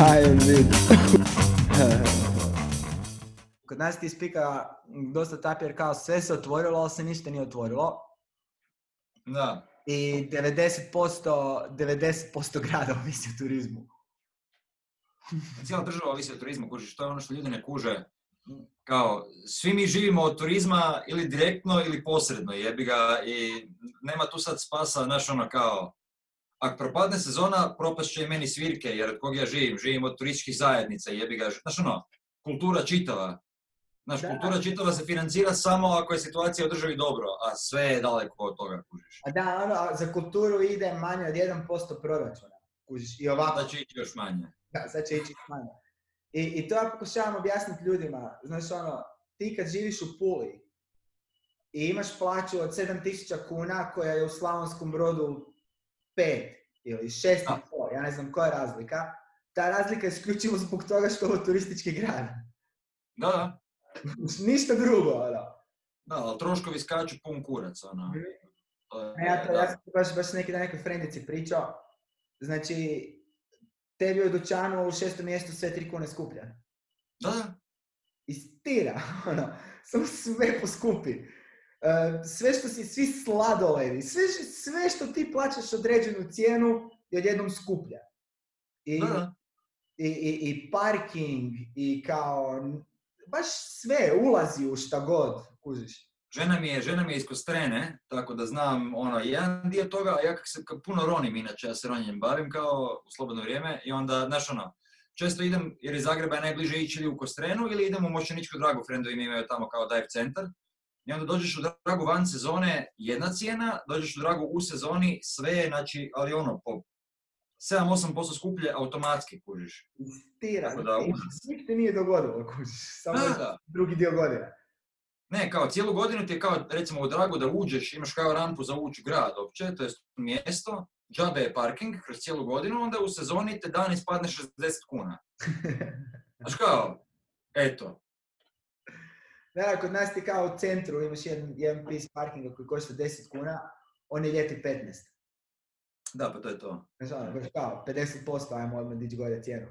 Hajde. Kod nas ti spika dosta tapir kao sve se otvorilo, ali se ništa nije otvorilo. Da. I 90%, 90% grada ovisi o turizmu. Cijela država ovisi o turizmu, kužiš, to je ono što ljudi ne kuže. Kao, svi mi živimo od turizma ili direktno ili posredno, jebi ga, i nema tu sad spasa, znaš, ono kao, ako propadne sezona, propast će i meni svirke, jer od kog ja živim, živim od turističkih zajednica, jebi ga, znaš ono, kultura čitava. Znaš, Da. kultura čitava se financira samo ako je situacija u državi dobro, a sve je daleko od toga, kužiš. A da, ono, za kulturu ide manje od 1% proračuna. Kužiš, i ovako. Da će ići još manje. Da, sad će ići manje. I, I to ja pokušavam objasniti ljudima. Znaš ono, ti kad živiš u Puli i imaš plaću od 7000 kuna koja je u Slavonskom brodu 5 ili 6,5, ja ne znam koja je razlika, ta razlika je isključivo zbog toga što je ovo turistički grad. Da, da. Ništa drugo, ono. Da, ali troškovi skaču pun kurac, ono. Je- A Ja, to, ja sam baš, baš neki dan nekoj frendici pričao. Znači, tebi u dućanu u šestom mjestu sve tri kune skuplja. Da, da. istira, ono, samo sve poskupi. E, sve što si, svi sladoledi, sve, sve što ti plaćaš određenu cijenu je odjednom skuplja. I, da. i, i, i parking, i kao, baš sve ulazi u šta god, kužiš. Žena mi je, žena mi je iz Kostrene, tako da znam ono, jedan dio toga, a ja kak se kak puno ronim inače, ja se ronjenjem bavim kao u slobodno vrijeme i onda, znaš ono, često idem, jer iz Zagreba je najbliže ići ili u Kostrenu ili idem u Mošćeničku dragu, frendovi mi imaju tamo kao dive centar. I onda dođeš u dragu van sezone jedna cijena, dođeš u dragu u sezoni sve je, znači, ali ono, po 7-8% skuplje automatski kužiš. Istira, Tako da, I užas. ništa nije dogodilo, kužiš, samo Da, da. drugi dio godine. Ne, kao cijelu godinu ti je kao, recimo u Dragu da uđeš, imaš kao rampu za ući u grad opće, to je mjesto, džabe je parking kroz cijelu godinu, onda u sezoni te dan ispadne 60 kuna. Znaš kao, eto, Da, kod nas ti kao u centru imaš jedan, jedan pis parkinga koji košta 10 kuna, on je ljeti 15. da pa to je to. Znaš ono, baš kao 50% ajmo odmah dići gore cijenu.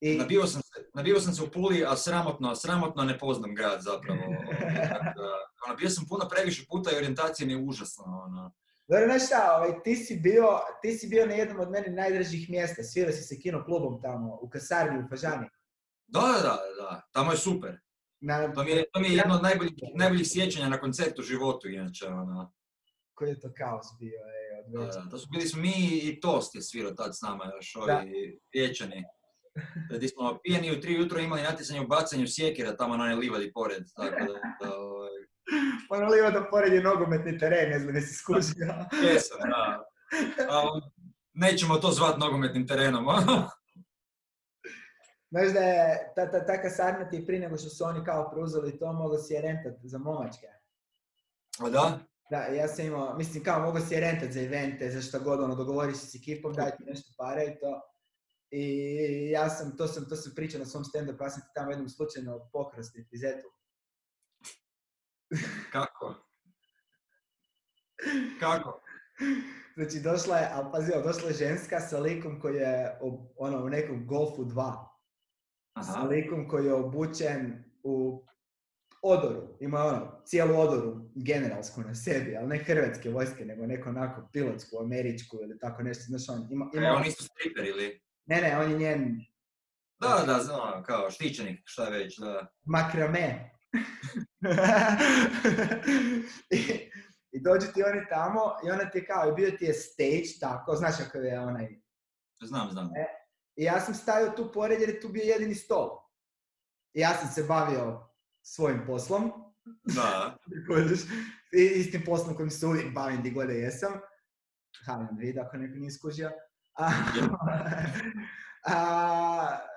I, Nabio sam, se, nabio sam se u Puli, a sramotno, sramotno ne poznam grad zapravo. Ono, bio sam puno previše puta i orijentacija mi je užasna. Ono. dobro, znaš šta, ovaj, ti, si bio, ti si bio na jednom od meni najdražih mjesta, svirao si se kino klubom tamo, u kasarni u Fažani. Da, da, da, da, tamo je super. Na, To mi je, to mi je jedno od najboljih, najboljih sjećanja na koncertu u životu, inače. Ono. Koji je to kaos bio, večera. Da, to su bili smo mi i Tost je svirao tad s nama još, ovi riječani. Gdje smo pijeni u tri jutro imali natjecanje u bacanju sjekira tamo na livadi pored, tako da, da ovaj, Ono liva da pored je nogometni teren, ne znam jesi skužio. jesam, da. Ali nećemo to zvat nogometnim terenom, ono. Znaš da je, ta, ta, ta kasarna ti je prije nego što su oni kao preuzeli to, mogao si je rentat za momačke. A da? Da, ja sam imao, mislim kao mogu si je rentat za evente, za šta god, ono, dogovoriš se s ekipom, daj ti nešto pare i to. I ja sam, to sam, to sam pričao na svom stand-upu, ja sam ti tamo jednom slučajno pokrao striptizetu. Kako? Kako? Znači došla je, ali pazi, došla je ženska sa likom koji je ono, u nekom Golfu 2. Sa Aha. likom koji je obučen u odoru. Ima ono, cijelu odoru generalsku na sebi, ali ne hrvatske vojske, nego neko onako pilotsku, američku ili tako nešto. Znaš, on ima, ima E, oni su striper ili? Ne, ne, on je njen Da, da, znam, kao štićenik, šta već, da. makrame. I, I dođu ti oni tamo i ona ti je kao, bio ti je stage, tako, znaš kako je onaj. Znam, znam. I ja sam stavio tu pored jer je tu bio jedini stol. I ja sam se bavio svojim poslom, Da. i istim poslom kojim se uvijek bavim gdje god da jesam. Halim vid ako neko nije skužio. A, a,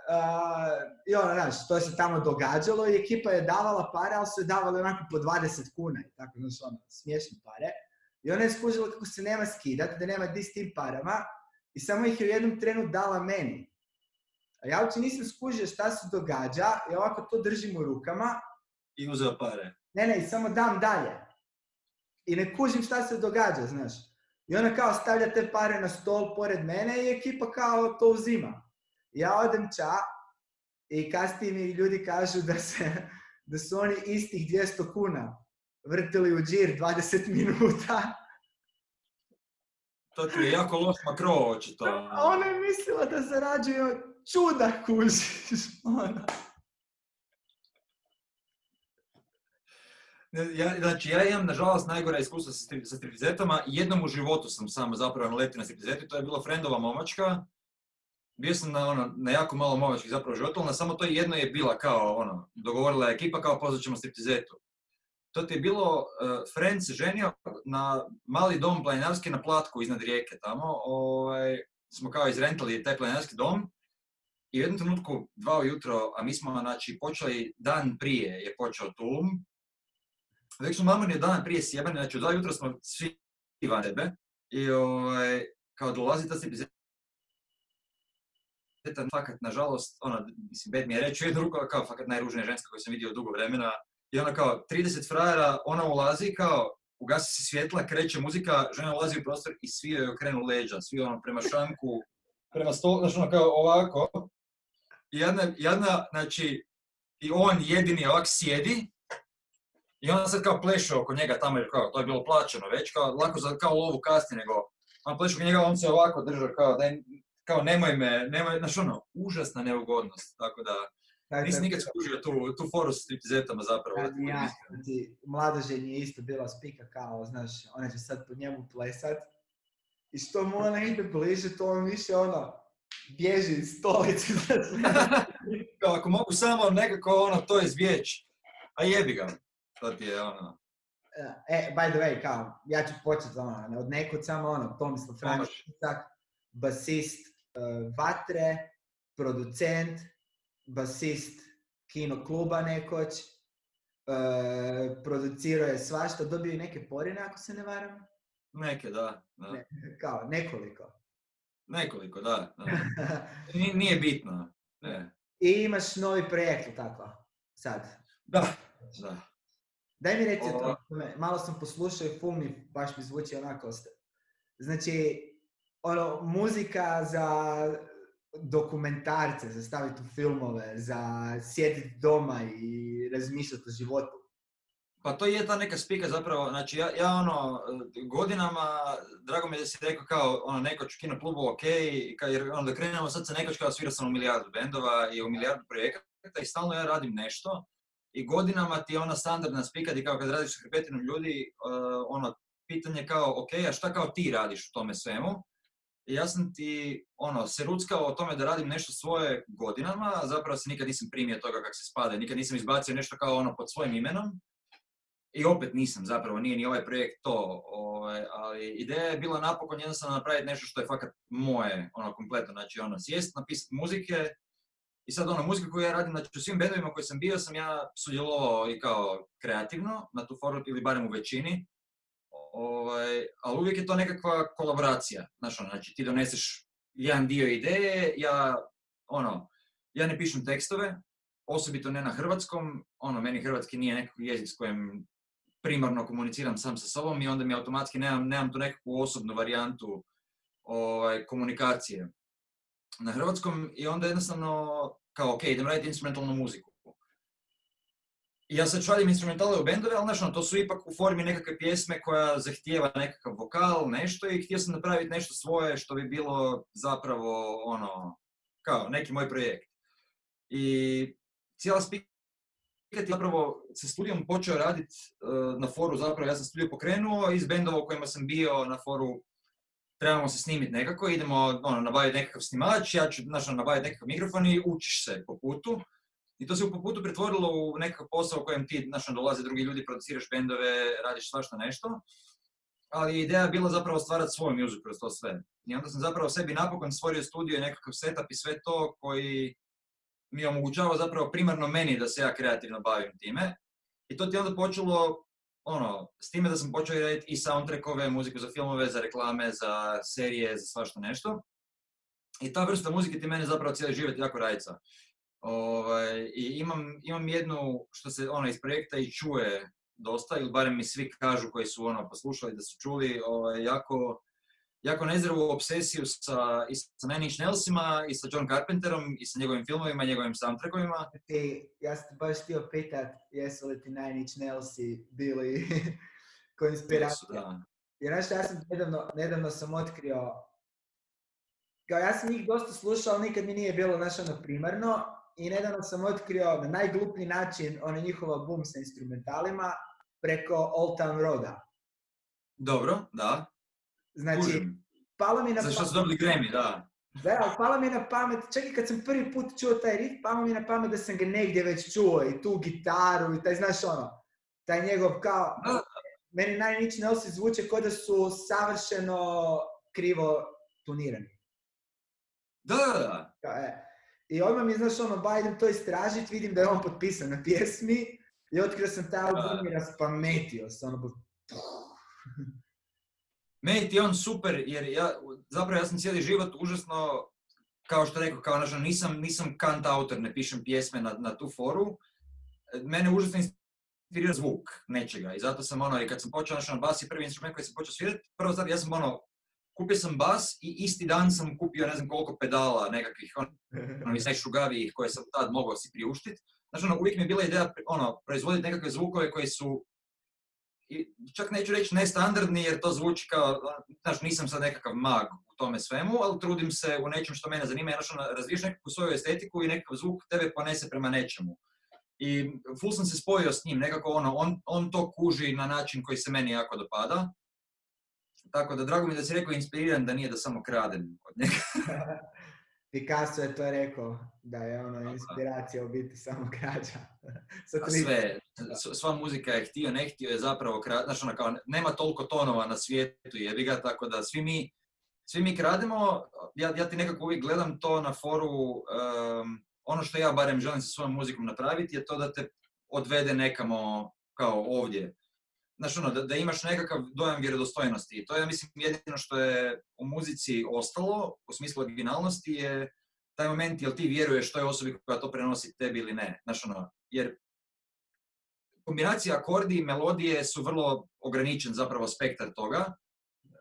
a, I ono, znaš, to se tamo događalo i ekipa je davala pare, ali su je davali onako po 20 kuna i tako, znaš, ono, smiješne pare. I ona je skužila kako se nema skidat, da nema di s tim parama i samo ih je u jednom trenu dala meni. A ja uopće nisam skužio šta se događa i ovako to držim u rukama I uzeo pare. ne, ne, i samo dam dalje. I ne kužim šta se događa, znaš. I ona kao stavlja te pare na stol pored mene i ekipa kao to uzima. Ja odem ča i kasnije mi ljudi kažu da, se, da su oni istih 200 kuna vrtili u džir 20 minuta. To ti je jako loš makro, očito. Ona je mislila da zarađuju čuda kužiš. Ono. Ja, znači, ja imam, nažalost, najgore iskustva sa, sa stripizetama. Jednom u životu sam samo zapravo naletio na stripizetu, to je bila frendova momačka. Bio sam na, ono, na jako malo momačkih zapravo životu, ali samo to jedno je bila kao, ono, dogovorila je ekipa kao pozvat ćemo stripizetu. To ti je bilo, uh, friend se ženio na mali dom planinarski na Platku iznad rijeke tamo. Ovaj, smo kao izrentali taj planinarski dom i u jednom trenutku, dva ujutro, a mi smo znači, počeli dan prije je počeo Tulum, već smo mamoni dan prije sjebani, znači u dva jutra smo svi van sebe i ovaj, kao dolazi ta stipizeta, fakat, nažalost, ono, mislim, bed mi je reći jednu ruku, kao fakat najružnija ženska koju sam vidio dugo vremena, i ona kao 30 frajera, ona ulazi kao, ugasi se svjetla, kreće muzika, žena ulazi u prostor i svi joj okrenu leđa, svi ono prema šanku, prema stolu, znači ono kao ovako. Jedna, jedna, znači, i on jedini ovak sjedi, i on sad kao pleše oko njega tamo, jer kao, to je bilo plaćeno već, kao, lako za, kao lovu kasnije, nego on pleše oko njega, on se ovako držao, kao, daj, kao nemoj me, nemoj, znaš ono, užasna neugodnost, tako da, Tako nisam da- nikad skužio tu, tu foru s stripizetama zapravo. Ja, da ti budem ja, znači, mladoženje je isto bila spika kao, znaš, ona će sad po njemu plesat. I što mu ona ide bliže, to on više ono, bježi iz stolice. ako mogu samo nekako ono, to izbjeći, a jebi ga, to ti je ono, E, by the way, kao, ja ću početi ono, od nekud samo ono, Tomislav. Isak, basist uh, Vatre, producent, basist kino kluba nekoć, uh, producirao je svašta, dobio je neke porine ako se ne varam, neke, da, da. Ne. kao nekoliko. Nekoliko, da. da. Ni- Nije bitno. Ne. I imaš novi projekt, tako? Sad. Da, da. Daj mi reci o tome, malo sam poslušao i ful mi baš mi zvuči onako. Znači, ono, muzika za dokumentarce, za staviti u filmove, za sjediti doma i razmišljati o životu. Pa to je ta neka spika zapravo, znači ja, ja ono, godinama, drago mi je da si rekao kao, ono, nekoć u kino klubu ok, i ka- jer onda krenemo sad sa nekoć kao svirao sam u milijardu bendova i u milijardu projekata i stalno ja radim nešto i godinama ti je ona standardna spika di kao kad radiš sa hrpetinom ljudi, uh, ono, pitanje kao, ok, a šta kao ti radiš u tome svemu? I ja sam ti, ono, se ruckao o tome da radim nešto svoje godinama, zapravo se nikad nisam primio toga kako se spada, nikad nisam izbacio nešto kao ono pod svojim imenom. I opet nisam zapravo, nije ni ovaj projekt to, ovaj, ali ideja je bila napokon jednostavno napraviti nešto što je fakat moje, ono, kompletno, znači ono, sjest, napisati muzike, i sad ono, muzika koju ja radim, znači u svim bendovima koji sam bio sam ja sudjelovao i kao kreativno na tu foru, ili barem u većini, ovaj, ali uvijek je to nekakva kolaboracija, znaš ono, znači ti doneseš jedan dio ideje, ja, ono, ja ne pišem tekstove, osobito ne na hrvatskom, ono, meni hrvatski nije nekakav jezik s kojim primarno komuniciram sam sa sobom i onda mi automatski nemam, nemam tu nekakvu osobnu varijantu ovaj, komunikacije na hrvatskom i onda jednostavno kao ok, idem raditi instrumentalnu muziku. I ja sad šaljem instrumentale u bendove, ali znaš, ono, to su ipak u formi nekakve pjesme koja zahtijeva nekakav vokal, nešto i htio sam napraviti nešto svoje što bi bilo zapravo ono, kao neki moj projekt. I cijela spika je zapravo sa studijom počeo raditi na foru zapravo, ja sam studio pokrenuo iz bendova u kojima sam bio na foru trebamo se snimiti nekako, idemo ono, nabaviti nekakav snimač, ja ću znaš, ono, nabaviti nekakav mikrofon i učiš se po putu. I to se po putu pretvorilo u nekakav posao u kojem ti, ono, dolaze drugi ljudi, produciraš bendove, radiš svašta nešto. Ali ideja je bila zapravo stvarati svoju muziku kroz to sve. I onda sam zapravo sebi napokon stvorio studio i nekakav setup i sve to koji mi omogućava zapravo primarno meni da se ja kreativno bavim time. I to ti je onda počelo ono, s time da sam počeo raditi i soundtrackove, muziku za filmove, za reklame, za serije, za svašta nešto. I ta vrsta muzike ti mene zapravo cijeli život jako rajca. Ovaj, I imam, imam jednu, što se ono iz projekta i čuje dosta, ili barem mi svi kažu koji su ono poslušali da su čuli, ovaj, jako jako nezdravu obsesiju sa, i sa Nine Inch Nailsima, i sa John Carpenterom, i sa njegovim filmovima, njegovim soundtrackovima. Ti, ja sam baš htio pitat, jesu li ti Nine Inch Nailsi bili ko Jesu, inspiracija? da. Jer znaš, ja sam nedavno, nedavno sam otkrio, kao ja sam njih dosta slušao, nikad mi nije bilo, znaš, ono, primarno, i nedavno sam otkrio na najgluplji način ono njihov album sa instrumentalima preko Old Town Roada. Dobro, da. Znači, palo mi na Za što su pamet, dobili Grammy, da. da, ali palo mi na pamet, čak i kad sam prvi put čuo taj riff, palo mi na pamet da sam ga negdje već čuo i tu gitaru i taj, znaš ono, taj njegov kao, Da, meni Nine Inch Nailsi zvuče kao da su savršeno krivo tunirani. Da, da, da. E. I odmah mi, znaš, ono, ba, idem to istražit, vidim da je on potpisan na pjesmi i otkrio sam taj album i raspametio se, ono, Meni ti je on super, jer ja, zapravo ja sam cijeli život užasno, kao što rekao, kao znači, nisam, nisam kant autor, ne pišem pjesme na, na tu foru. Mene užasno inspirira zvuk nečega i zato sam ono, i kad sam počeo znači, bas je prvi instrument koji sam počeo svirati, prvo sad ja sam ono, kupio sam bas i isti dan sam kupio ne znam koliko pedala nekakvih, ono, ono iz najšugavijih koje sam tad mogao si priuštiti. Znači, ono, uvijek mi je bila ideja ono, proizvoditi nekakve zvukove koji su i čak neću reći nestandardni jer to zvuči kao, znaš, nisam sad nekakav mag u tome svemu, ali trudim se u nečem što mene zanima, ono, razviješ nekakvu svoju estetiku i nekakav zvuk tebe ponese prema nečemu. I full sam se spojio s njim, nekako ono, on, on to kuži na način koji se meni jako dopada. Tako da, drago mi da si rekao inspiriran, da nije da samo kradem od njega. Picasso je to rekao, da je ono inspiracija u biti samo krađa. Sad A to vidim. sve, sva muzika je htio, ne htio je zapravo. Znaš, ono, kao, nema toliko tonova na svijetu, jebi ga, tako da svi mi, svi mi krademo, ja, ja ti nekako uvijek gledam to na foru, em, ono što ja barem želim sa svojom muzikom napraviti je to da te odvede nekamo kao ovdje. Znaš, ono, da, da imaš nekakav dojam vjerodostojnosti. To je, ja mislim, jedino što je u muzici ostalo, u smislu originalnosti, je taj moment jel ti vjeruješ toj osobi koja to prenosi tebi ili ne. Znaš, ono, jer kombinacija akordi i melodije su vrlo ograničen zapravo spektar toga.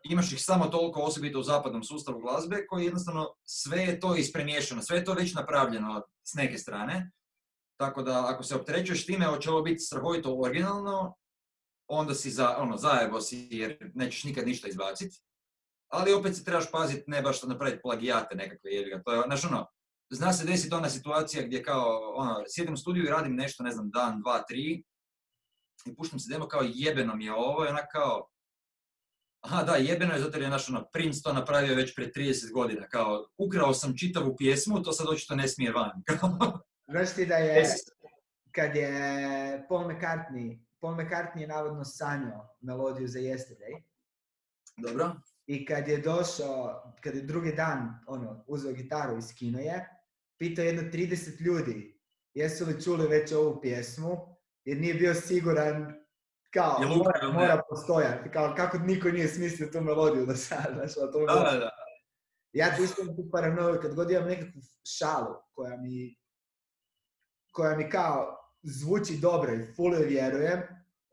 Imaš ih samo toliko osobito u zapadnom sustavu glazbe koji jednostavno sve je to ispremiješano, sve je to već napravljeno s neke strane. Tako da ako se opterećuješ time hoće ovo biti strahovito originalno, onda si za, ono, zajebo si jer nećeš nikad ništa izbaciti. Ali opet se trebaš paziti ne baš napraviti plagijate nekakve jebi ga. To je, znaš ono, zna se desiti ona situacija gdje kao, ono, sjedim u studiju i radim nešto, ne znam, dan, dva, tri, i puštam se demo kao jebeno mi je ovo i onak kao, aha da, jebeno je zato jer je naš ono, Prince to napravio već pred 30 godina, kao ukrao sam čitavu pjesmu, to sad očito ne smije van. Ti da je, se. kad je Paul McCartney, Paul McCartney je navodno sanjao melodiju za Yesterday Dobro? i kad je došao, kad je drugi dan ono, uzeo gitaru i skinuo je, pitao jedno 30 ljudi jesu li čuli već ovu pjesmu, jer nije bio siguran kao, Jel mora, mora postojati, kao kako niko nije smislio tu melodiju do sada, znaš, a to mi je Da, da, da. Ja isto imam tu paranoju kad god imam nekakvu šalu koja mi, koja mi kao zvuči dobro i full vjerujem,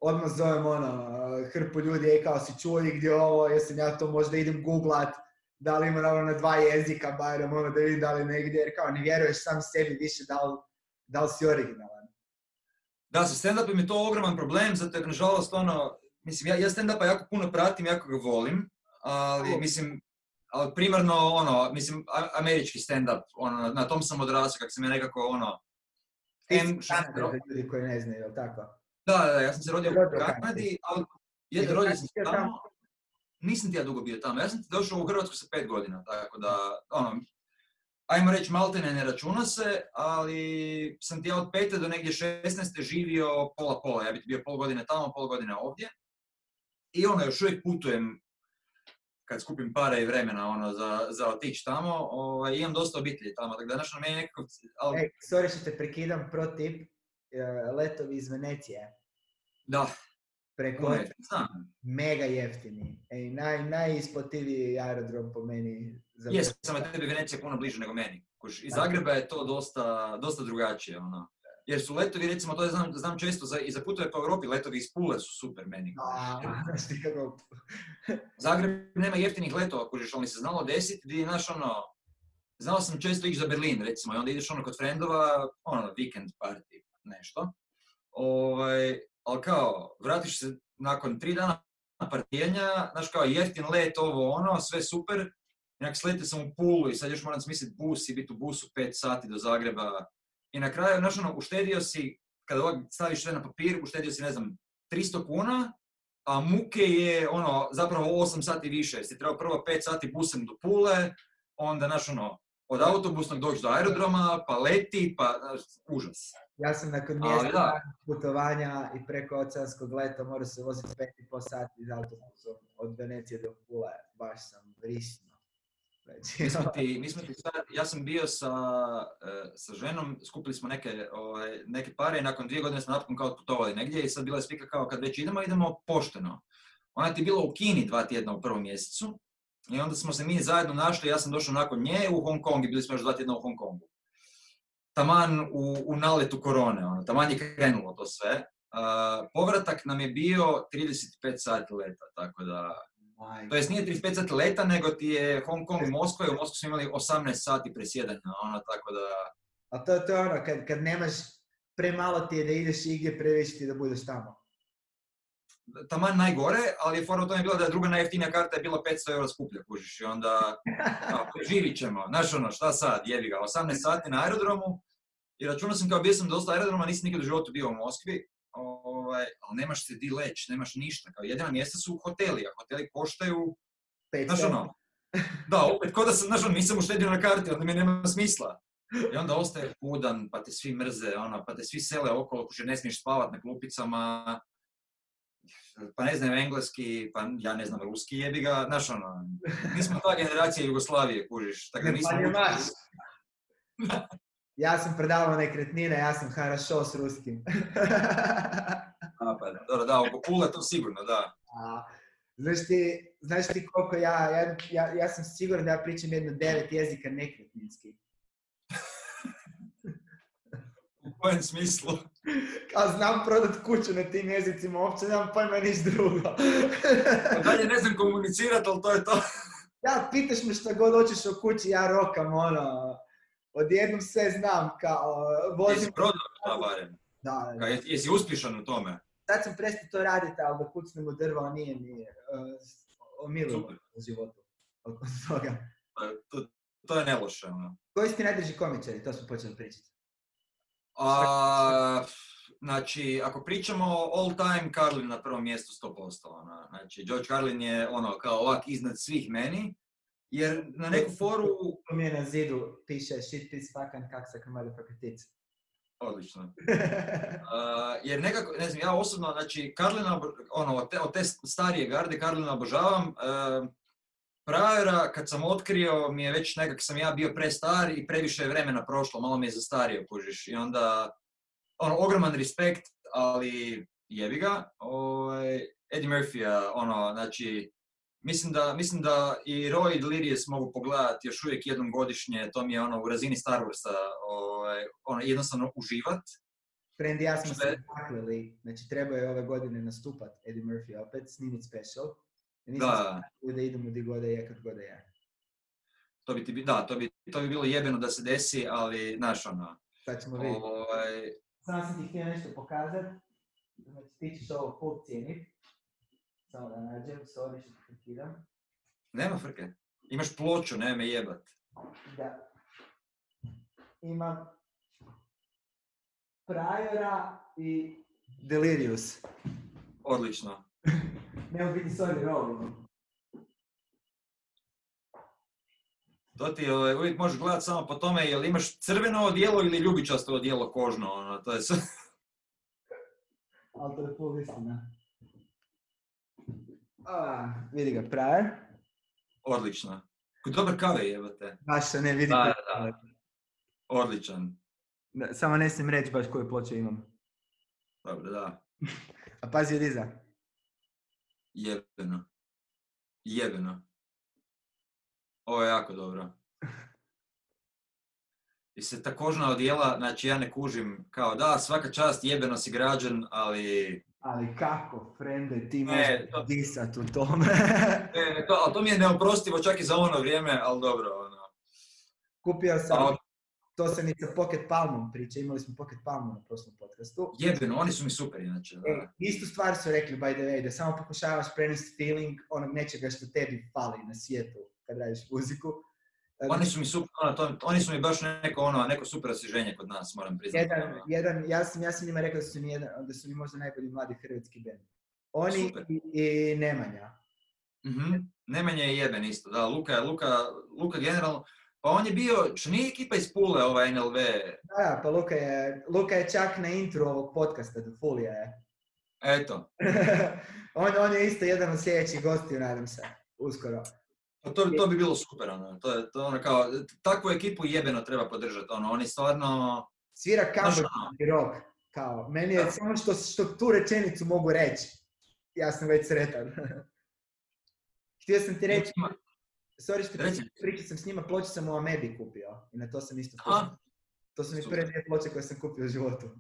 odmah zovem ono, hrpu ljudi, ej kao si čuo i gdje je ovo, jesam ja to možda idem googlat, da li ima naravno na dva jezika barem, ono da vidim da li negdje, jer kao ne vjeruješ sam sebi više da li, da li si originalan. Da, sa stand-upom je to ogroman problem, zato jer nažalost ono, mislim, ja, ja stand-upa jako puno pratim, jako ga volim, ali mislim, ali primarno ono, mislim, američki stand-up, ono, na, tom sam odrasao, kako sam ja nekako ono, Ti si ljudi koji ne znaju, jel tako? Da, da, ja sam se rodio u Kanadi. Ali je, rodio sam tamo? Nisam ti ja dugo bio tamo, ja sam ti došao u Hrvatsku sa pet godina, tako da, ono, ajmo reći maltene ne računa se, ali sam ti ja od pete do negdje 16. živio pola-pola, ja bih bio pol godine tamo, pol godine ovdje. I ono, još uvijek putujem kad skupim pare i vremena ono, za, za otići tamo, ovaj, imam dosta obitelji tamo, tako da znaš, ono, meni nekako, ali, Ej, sorry što te prekidam, pro tip, e, letovi iz Venecije, da, preko je, mega jeftini. Ej, naj, najisplativiji aerodrom po meni. Za Je, samo je tebi Venecija puno bliže nego meni. Kuš, iz Zagreba je to dosta, dosta drugačije. Ono. jer su letovi, recimo, to ja znam, znam često, za, i za putove po Europi, letovi iz Pule su super meni. A. Zagreb nema jeftinih letova, kužiš, ali se znalo desiti, gdje, znaš, ono, znao sam često ići za Berlin, recimo, i onda ideš ono kod frendova, ono, weekend party, nešto. Ovaj, ali kao, vratiš se nakon tri dana partijenja, znaš kao, jeftin let, ovo, ono, sve super, Inak sletio sam u Pulu i sad još moram smisliti bus i biti u busu 5 sati do Zagreba. I na kraju, znaš ono, uštedio si, kada ovak staviš sve na papir, uštedio si, ne znam, 300 kuna, a muke je, ono, zapravo 8 sati više. Jesi trebao prvo 5 sati busem do Pule, onda, znaš ono, od autobusnog doći do aerodroma, pa leti, pa, znaš, užas. Ja sam nakon dana putovanja i preko oceanskog leta morao se voziti 5,5 sati iz autobusom od Venecije do Pule. Baš sam vrisno. Znači, Mi smo ti, mi smo ti sad, ja sam bio sa, e, sa ženom, skupili smo neke, ovaj, neke pare i nakon dvije godine smo napokon kao putovali negdje i sad bila je spika kao kad već idemo, idemo pošteno. Ona ti je bila u Kini dva tjedna u prvom mjesecu i onda smo se mi zajedno našli, ja sam došao nakon nje u Hong Kong i bili smo još dva tjedna u Hong Kongu. Taman u, u naletu korone, ono, taman je krenulo to sve. Povratak nam je bio 35 sati leta, tako da to jest nije 35 sati leta, nego ti je Hong Kong i Moskva i u Moskvi smo imali 18 sati presjedanja, ono, tako da... A to, to je ono, kad, kad nemaš, premalo ti je da ideš igdje, previše ti da budeš tamo. Taman najgore, ali je fora u tome bila da je druga najjeftinija karta je bila 500 eura skuplja, kužiš, i onda, živit ćemo, znaš ono, šta sad, jebi ga, 18 sati na aerodromu, i računao sam kao bio sam dosta aerodroma, nisam nikad u životu bio u Moskvi, ovaj, ali nemaš se di leć, nemaš ništa, kao jedina mjesta su hoteli, a hoteli koštaju, 500 znaš ono, da, opet, ko da sam, znaš ono, nisam uštedio na karti, onda mi nema smisla. I onda ostaje hudan, pa te svi mrze, ono, pa te svi sele okolo, kuže ne smiješ spavat na klupicama, pa ne znam engleski, pa ja ne znam ruski, jebi ga, znaš ono, mi smo ta generacija Jugoslavije, kužiš, tako da nismo... Pa. Ja sam predavao nekretnine, ja sam harašo s ruskim. A, pa, dobro, da, oko Pule to sigurno, da. A, znaš, ti, znaš ti koliko ja, ja, ja, ja sam siguran da ja pričam jedno devet jezika nekretninski. U kojem smislu? Kao znam prodat kuću na tim jezicima, uopće nemam pojma niš drugo. Pa dalje ne znam komunicirat, ali to je to. ja, pitaš me šta god hoćeš o kući, ja rokam, ono, odjednom sve znam, kao, vozim... Jesi prodao šta barem? Da, Ka, jes- jesi uspješan u tome? sad sam prestao to raditi, ali da kucnem u drvo nije mi omililo Super. u životu. Od toga. Pa, To, to je neloše, ono. Koji su ti najdraži komičari? To smo počeli pričati. A, znači, ako pričamo all time, Carlin na prvom mjestu 100%. Ono. Znači, George Carlin je ono, kao ovak iznad svih meni, jer na neku foru, Tu mi je na zidu piše shit piece fucking kaksak motherfucker tits. odlično, A, jer nekako, ne znam, ja osobno, znači, Carlina, obo- ono, od te, od te starije garde Carlina obožavam, e, Prajera, kad sam otkrio, mi je već nekak sam ja bio prestar i previše je vremena prošlo, malo mi je zastario, kužiš, i onda, ono, ogroman respekt, ali jebi ga, ovaj, Eddie Murphy, ono, znači, mislim da, mislim da i Roy i Delirious mogu pogledati još uvijek jednom godišnje, to mi je ono u razini Star Warsa, ovaj, ono, jednostavno uživat. Friend ja smo je? se znači trebao je ove godine nastupat Eddie Murphy opet, snimit special. Nisam Da, da idemo di god da je, kad god da je. to bi ti, bi- da, to bi, to bi bilo jebeno da se desi, ali, znaš, ono, Sad ćemo vidjeti. ovaj, Samo sam ti htio nešto pokazat. Znači ti ćeš ovo full cijenit. Samo da nađem, sorry što te prekidam. nema frke. Imaš ploču, nema me jebat. Da. Imam Prajora i Delirious. Odlično. Ne biti sorry, Roll. To ti ovaj, uvijek možeš gledat samo po tome jel imaš crveno odijelo ili ljubičasto odijelo kožno, ono, to je sve. Ali to je full istina. A, vidi ga, Prajer. Odlično. Dobar kave jebate. Baš se ne vidi. Da, koji- da, Odličan. Da, Samo ne smijem reći baš koju ploču imam. Dobro, da. A pazi od iza. Jebeno. Jebeno. Ovo je jako dobro. I se ta kožna odjela, znači ja ne kužim, kao da, svaka čast, jebeno si građan, ali... Ali kako, frende, ti Ne, možeš to- disat u tome. To, ali to mi je neoprostivo čak i za ono vrijeme, ali dobro, ono. Kupio sam, A, to sam i sa Pocket Palmom priča, imali smo Pocket Palmu na prošlom podcastu. jebeno, oni su mi super inače. E, istu stvar su rekli, by the way, da samo pokušavaš prenesti feeling onog nečega što tebi fali na svijetu kad radiš muziku. Oni su mi super, ono, to, oni su mi baš neko, ono, neko super osvježenje kod nas, moram priznati. jedan, ono. jedan, ja sam, ja sam njima rekao da su mi, jedan, da su mi možda najbolji mladi hrvatski band. Oni i, i Nemanja. Mhm. Nemanja je jeben isto, da, Luka, Luka, Luka generalno, pa on je bio, što nije ekipa iz Pule, ovaj NLV, Da, da, pa Luka je, Luka je čak na intro ovog podcasta, do Fulija je. eto. on, on je isto jedan od sljedećih gostiju, nadam se, uskoro. Pa to, to bi bilo super, ono, to je, to ono kao, takvu ekipu jebeno treba podržati, ono, oni stvarno, Svira Znaš kambodžanski rock, kao, meni je Da. samo što, što tu rečenicu mogu reći, ja sam već sretan. Htio sam ti reći, sorry što pričao sam s njima, ploče sam u Amebi kupio i na to sam isto A? To su mi prve dvije ploče koje sam kupio u životu.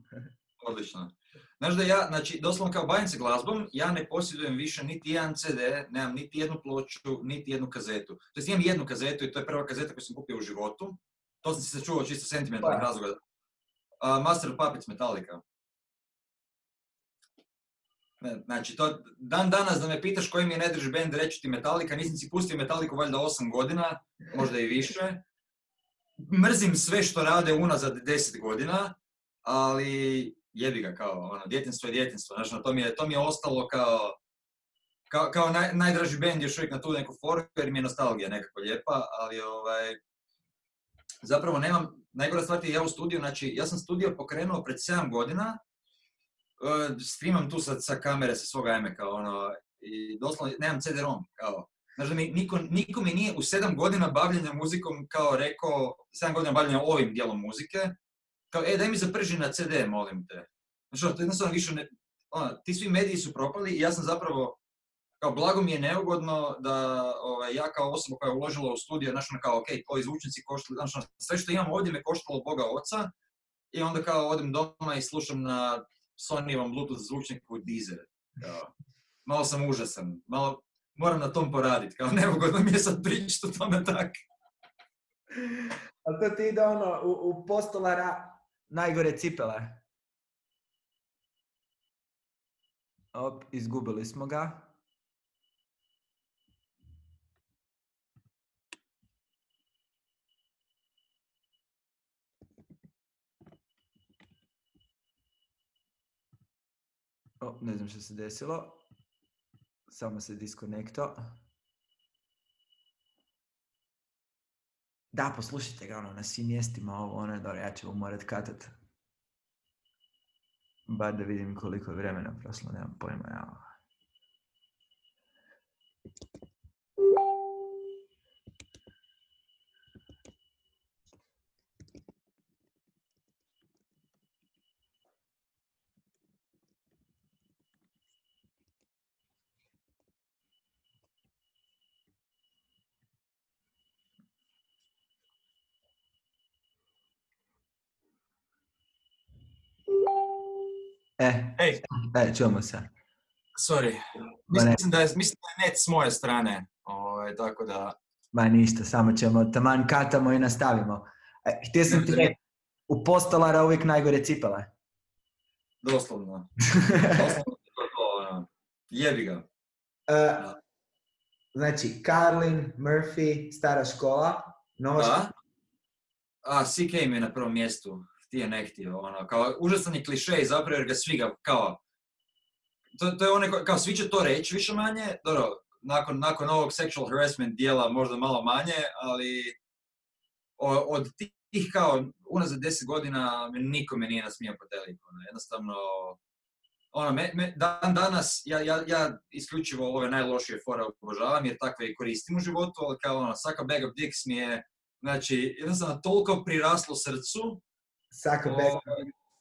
odlično. Znaš da ja, znači, doslovno kao bavim se glazbom, ja ne posjedujem više niti jedan CD, nemam niti jednu ploču, niti jednu kazetu. To imam jednu kazetu i to je prva kazeta koju sam kupio u životu. To sam se čuo čisto sentimentalnih Koja? razloga. Uh, Master of Puppets Metallica. Znači, to, dan danas da me pitaš koji mi je najdrži band, reći ti Metallica, nisam si pustio Metalliku valjda 8 godina, možda i više. Mrzim sve što rade unazad 10 godina, ali jebi ga kao, ono, djetinstvo je djetinstvo, znaš, ono, to mi je, to mi je ostalo kao, kao, kao naj, najdraži bend još uvijek na tu neku foru, jer mi je nostalgija nekako lijepa, ali ovaj, zapravo nemam, najgora stvar ja u studiju, znači ja sam studio pokrenuo pred 7 godina, streamam tu sa, sa kamere sa svog iMac-a, ono, i doslovno nemam CD-ROM, kao, Znaš da mi niko, niko mi nije u sedam godina bavljenja muzikom kao rekao, sedam godina bavljenja ovim dijelom muzike, kao, e, daj mi zaprži na CD, molim te. Znaš, ono, to jednostavno više ne, ono, ti svi mediji su propali i ja sam zapravo, kao, blago mi je neugodno da ovaj, ja kao osoba koja je uložila u studio, znaš, ono, kao, ok, tvoji zvučnici koštali, znaš, ono, sve što imam ovdje me koštalo Boga oca, i onda kao odem doma i slušam na Sonyevom Bluetooth zvučniku Deezer. Kao, malo sam užasan, malo, moram na tom poraditi, kao neugodno mi je sad pričati o tome tak. Ali to ti ide ono, u, u postolara najgore cipele. Op, izgubili smo ga. O, ne znam što se desilo. Samo se diskonekto. Da, poslušajte ga ono, na svim mjestima ovo, ono je dobro, ja ću morat katat. Bar da vidim koliko je vremena prošlo, nemam pojma, ja. E, Ej, e, čujemo se. sorry. Mislim da je, mislim da je net s moje strane, ovaj, tako da... Ma ništa, samo ćemo, taman katamo i nastavimo. E, htio sam ti reći, u postolara uvijek najgore cipele. Doslovno. Doslovno to, ono, jebi ga. E, znači, Carlin, Murphy, stara škola, nova škola. A, CK mi je na prvom mjestu, htio ne htio, ono, kao užasan je klišej zapravo jer ga svi ga, kao, to, to je one, kao svi će to reći više manje, dobro, nakon, nakon ovog sexual harassment dijela možda malo manje, ali o- od tih kao unazad deset godina me niko me nije nasmijao po telefonu, jednostavno, ono, me, me- dan danas, ja, ja, ja isključivo ove najlošije fore obožavam jer takve i koristim u životu, ali kao ono, Suck a bag of dicks mi je, znači, jednostavno toliko priraslo srcu, Saka o, Beck.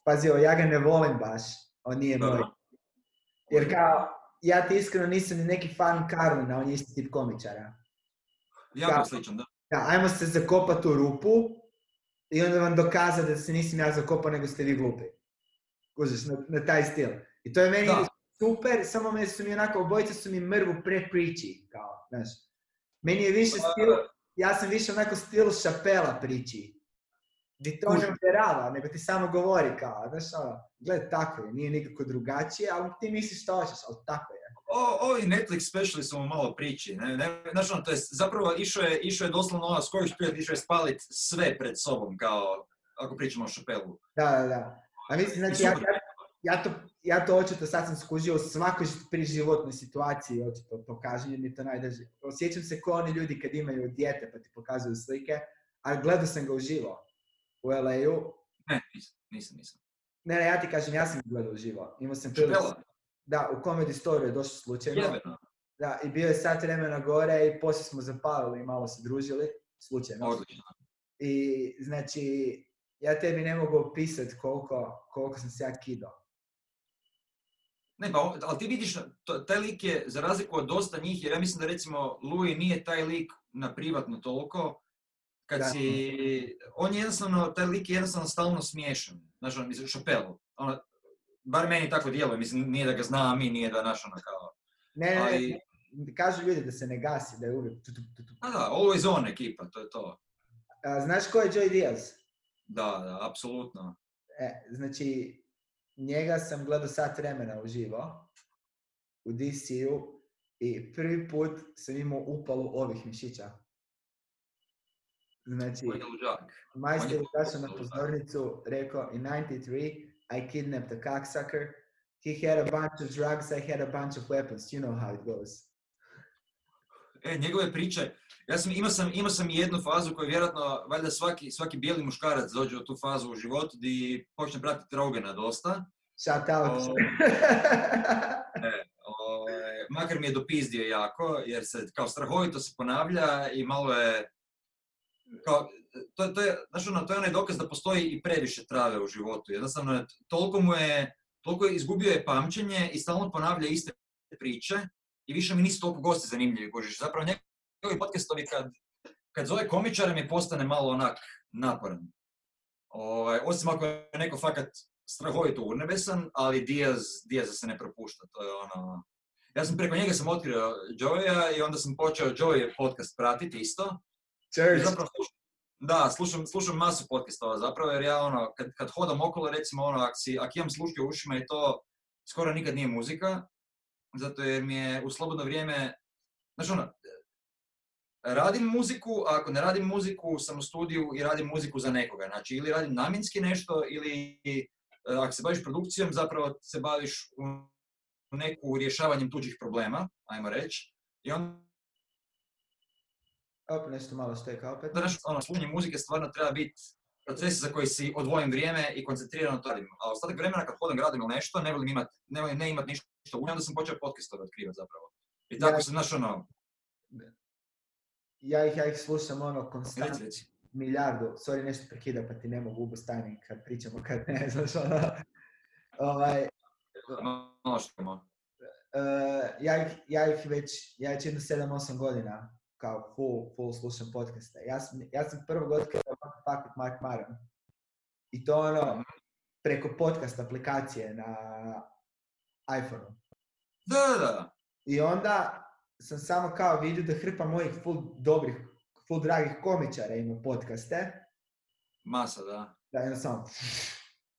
Pazi, ja ga ne volim baš. On nije moj. Jer kao, ja ti iskreno nisam ni neki fan Carlina, on je isti tip komičara. Jako sličan, da. Da, ajmo se zakopat u rupu i onda vam dokaza da se nisam ja zakopao, nego ste vi glupi. Kužiš, na, na taj stil. I to je meni Da. super, samo me su mi onako, obojice su mi mrvu prepriči, kao, znaš. Meni je više Pa, stil, ja sam više onako stil šapela priči. Di to ne uvjerava, nego ti samo govori kao, znaš ono, gled tako je, nije nikako drugačije, ali ti misliš što hoćeš, ali tako je. O, ovi Netflix speciali su mu malo priči. Ne, ne, znaš ono, to je zapravo išao je, išao je doslovno ono, skoro ću prijeti, išao je spalit sve pred sobom, kao, ako pričamo o Šapelu. Da, da, da. A mislim, znači, ja, ja, ja to, ja to očito sad sam skužio u svakoj pri životnoj situaciji, očito to kažem, jer mi to najdrže. Osjećam se kao oni ljudi kad imaju dijete pa ti pokazuju slike, ali gledao sam ga uživo u LA-u. Ne, nisam, nisam, nisam. Ne, ne, ja ti kažem, ja sam gledao uživo. Imao sam priliku. Da, u Comedy Store je došlo slučajno. jebeno. Da, i bio je sat vremena gore i poslije smo zapalili i malo se družili, slučajno. Odlično. I znači, ja tebi ne mogu opisati koliko, koliko sam se ja kidao. Ne, pa, ali ti vidiš, to- taj lik je, za razliku od dosta njih, jer ja mislim da recimo Louis nije taj lik na privatno toliko, kad Da. si, on je jednostavno, taj lik je jednostavno stalno smiješan, znaš, on, mislim, Šapelu, ono, bar meni tako djeluje, mislim, nije da ga zna, a mi nije da, znaš, ono, kao, Ne, ne, Ali- ne, kažu ljudi da se ne gasi, da je uvijek tu, tu, tu, tu. a da, always on ekipa, to je to. A, znaš ko je Joy Diaz? Da, da, apsolutno. E, znači, njega sam gledao sat vremena uživo u DC-u i prvi put sam imao upalu ovih mišića. Znači, je izašao na pozornicu, rekao, in 93, I kidnapped a cocksucker. He had a bunch of drugs, I had a bunch of weapons. You know how it goes. E, njegove priče, ja sam, imao sam, imao sam jednu fazu koju vjerojatno, valjda svaki, svaki bijeli muškarac dođe u tu fazu u životu di počne pratiti Rogana dosta. Shout out. O, Ovaj, makar mi je dopizdio jako, jer se kao strahovito se ponavlja i malo je, kao, to, to je, znaš ono, to je onaj dokaz da postoji i previše trave u životu. Jednostavno, je- toliko mu je, toliko je, izgubio je pamćenje i stalno ponavlja iste priče i više mi nisu toliko gosti zanimljivi, kužiš. Zapravo njegovi podcastovi kad, kad zove komičara mi postane malo onak naporan. Ovaj, osim ako je neko fakat strahovito urnebesan, ali Diaz, Diaza se ne propušta, to je ono... Ja sam preko njega sam otkrio Joeya i onda sam počeo Joey podcast pratiti isto. I Church. zapravo slušam, da, slušam, slušam masu podcastova zapravo, jer ja ono, kad, kad hodam okolo, recimo ono, ako, si, ako imam sluške u ušima i to skoro nikad nije muzika, zato jer mi je u slobodno vrijeme, znaš ono, radim muziku, a ako ne radim muziku, sam u studiju i radim muziku za nekoga. Znači, ili radim namjenski nešto, ili e, ako se baviš produkcijom, zapravo se baviš u neku rješavanjem tuđih problema, ajmo reći. I onda, Opet nešto malo šteka opet. znaš, ono, slušanje muzike stvarno treba biti proces za koji si odvojim vrijeme i koncentrirano to radim. A ostatak vremena kad hodam gradom ili nešto, ne volim imat, ne volim ne imat ništa u onda sam počeo podcastove otkrivat zapravo. I tako Ja- se, znaš, ono, Ja ih, ja ih slušam ono konstantno, reci. milijardu. Sorry, nešto prekida pa ti ne mogu ubus timing kad pričamo, kad ne, znaš ono. Ovaj, Malo što eh, ja, ih, ja ih već, ja već jedno 7-8 godina kao full, full slušam podcaste. Ja sam, ja sam prvog otkrio Fuck with Mark Maron. I to ono, preko podcast aplikacije na iPhoneu. Da, da, da. I onda sam samo kao vidio da hrpa mojih full dobrih, full dragih komičara ima podcaste. Masa, da. Da, jednostavno,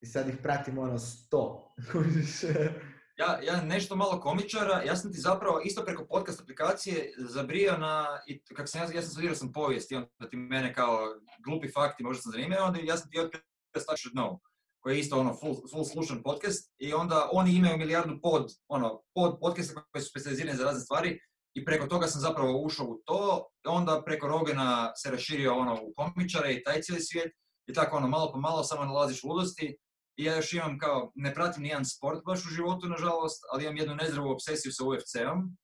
i sad ih pratim ono sto. Ja, ja nešto malo komičara, ja sam ti zapravo isto preko podcast aplikacije zabrio na, i kak sam, ja, ja sam studirao sam povijest i onda ti mene kao glupi fakti možda sam zanimljivo, onda ja sam ti otkrio Stuff Should Know, koji je isto ono full, full slušan podcast i onda oni imaju milijardu pod, ono, pod podcasta koji su specializirani za razne stvari i preko toga sam zapravo ušao u to, onda preko Rogana se raširio ono u komičare i taj cijeli svijet i tako ono malo po malo samo nalaziš ludosti i ja još imam kao, ne pratim nijedan sport baš u životu, nažalost, ali imam jednu nezdravu obsesiju sa UFC-om,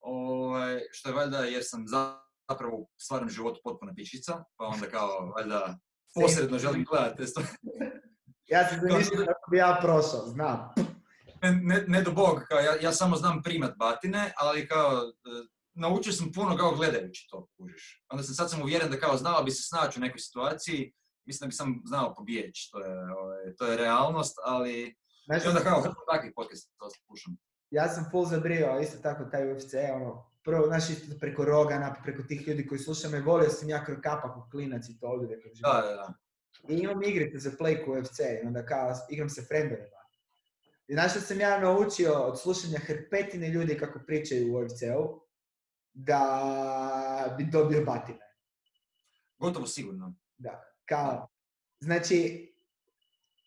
ovaj, što je valjda jer sam zapravo u stvarnom životu potpuna pičica, pa onda kao, valjda, posredno želim gledati te stvari. Ja sam zamišljao kako bi ja prošao, znam. Ne, ne, do bog, kao, ja, ja samo znam primat batine, ali kao, e, naučio sam puno kao gledajući to, kužiš. Onda sam sad sam uvjeren da kao znao bi se snaći u nekoj situaciji, mislim da bi sam znao pobjeći, to je, ovaj, to je realnost, ali Znaš i šta onda kao hrpu takvih podcast to slušam. ja sam full zabrio, isto tako taj UFC, ono, prvo, znaš, preko Rogana, preko tih ljudi koji slušaju me, volio sam ja kroz kapak u klinac i to ovdje. Da, da, da. I imam igrice za Playku UFC i onda kao igram sa friendovima. I znaš što sam ja naučio od slušanja hrpetine ljudi kako pričaju u UFC-u, da bi dobio batine. Gotovo sigurno. Da, kao, znači,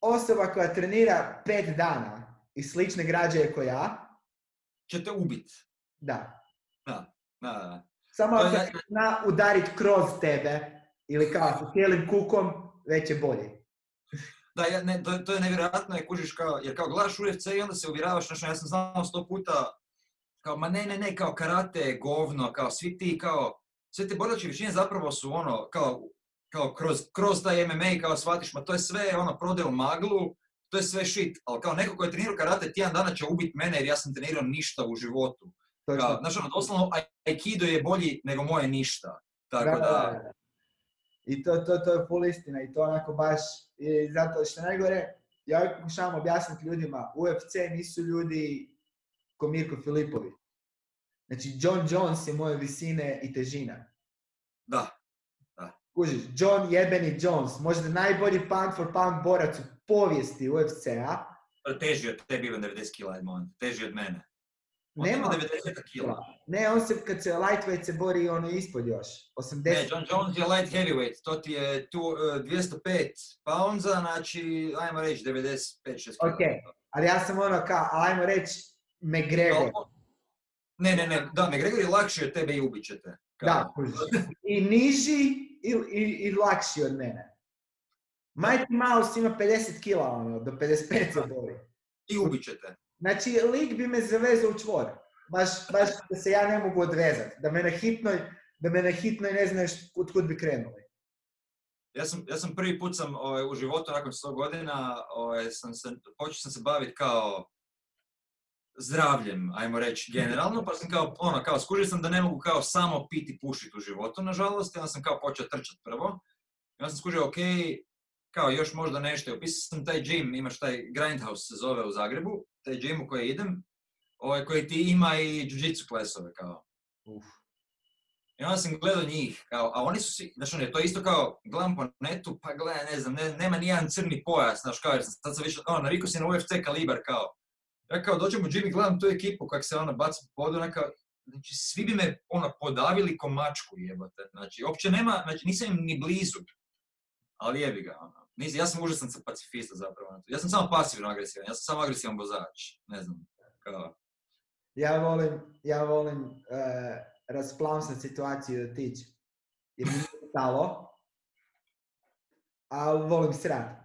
osoba koja trenira pet dana i slične građe kao ja, Će te ubit. da. Da, da, da. Samo ako je- zna udarit kroz tebe, ili kao sa cijelim kukom, već je bolji. Da, ja, ne, to, to je nevjerojatno, je kužiš kao, jer kao gledaš UFC i onda se uvjeravaš, znači ja sam znao sto puta, kao ma ne, ne, ne, kao karate je govno, kao svi ti, kao, sve te borilačke vještine zapravo su ono, kao, kao kroz, kroz taj MMA, kao shvatiš, ma to je sve ono, prode u maglu, to je sve shit, ali kao neko ko je trenirao karate tjedan dana će ubit mene jer ja sam trenirao ništa u životu. Kao, znaš ono, doslovno Aikido je bolji nego moje ništa. Tako da, I to, to, to je full istina i to onako baš, i zato što najgore, ja uvijek pokušavam objasniti ljudima, UFC nisu ljudi ko Mirko Filipovi. Znači, John Jones je moje visine i težina. da, Kužiš, John jebeni Jones, možda najbolji pound for pound borac u povijesti UFC-a, teži od tebi Ivan 90 kila, Edmond, teži od mene. On nema ima 90 kila. Ne, on se, kad se lightweight se bori, on je ispod još. 80. Ne, John Jones je light heavyweight, to ti je tu, uh, 205 poundza, znači, ajmo reći 95-6 kila. Ok. Ali ja sam ono kao, ajmo reći, McGregor. Ne, ne, ne, da, McGregor je lakši od tebe i ubit će te. Kao- Da, kužiš. I niži i, i, i lakši od mene. Mighty Mouse ima 50 kila, ono, do 55 se bori. I ubit će te. Znači, lik bi me zavezao u čvor. Baš, baš da se ja ne mogu odvezati. Da me na hitnoj, da me na hitnoj ne znaš kud, kud bi krenuli. Ja sam, ja sam prvi put sam ovaj, u životu nakon 100 godina ovaj, sam se, počeo sam se baviti kao zdravljem, ajmo reći, generalno, pa sam kao, ono, kao, skužio sam da ne mogu kao samo piti i pušiti u životu, nažalost, i onda sam kao počeo trčati prvo. I onda sam skužio, ok, kao još možda nešto, I opisao sam taj gym, imaš taj Grindhouse se zove u Zagrebu, taj gym u koji idem, ovaj, koji ti ima i jiu-jitsu klesove, kao. Uf. I onda sam gledao njih, kao, a oni su svi, znaš, ono, to je isto kao, gledam po netu, pa gledaj, ne znam, ne, nema nijedan crni pojas, znaš, kao, jer sam, sad sam više, ono, navikao si na UFC kalibar, kao. Ja kao dođem u gym i gledam tu ekipu kako se ono baca po podu, neka, znači, svi bi me, ono, podavili ko mačku, jebote, znači, uopće nema, znači, nisam im ni blizu, ali jebi ga, ono. Nisam, ja sam užasan pacifista zapravo, ja sam samo pasivno agresivan, ja sam samo agresivan vozač, ne znam, kao, Ja volim, ja volim uh, situaciju otići. Jer mi nije stalo, a volim srat.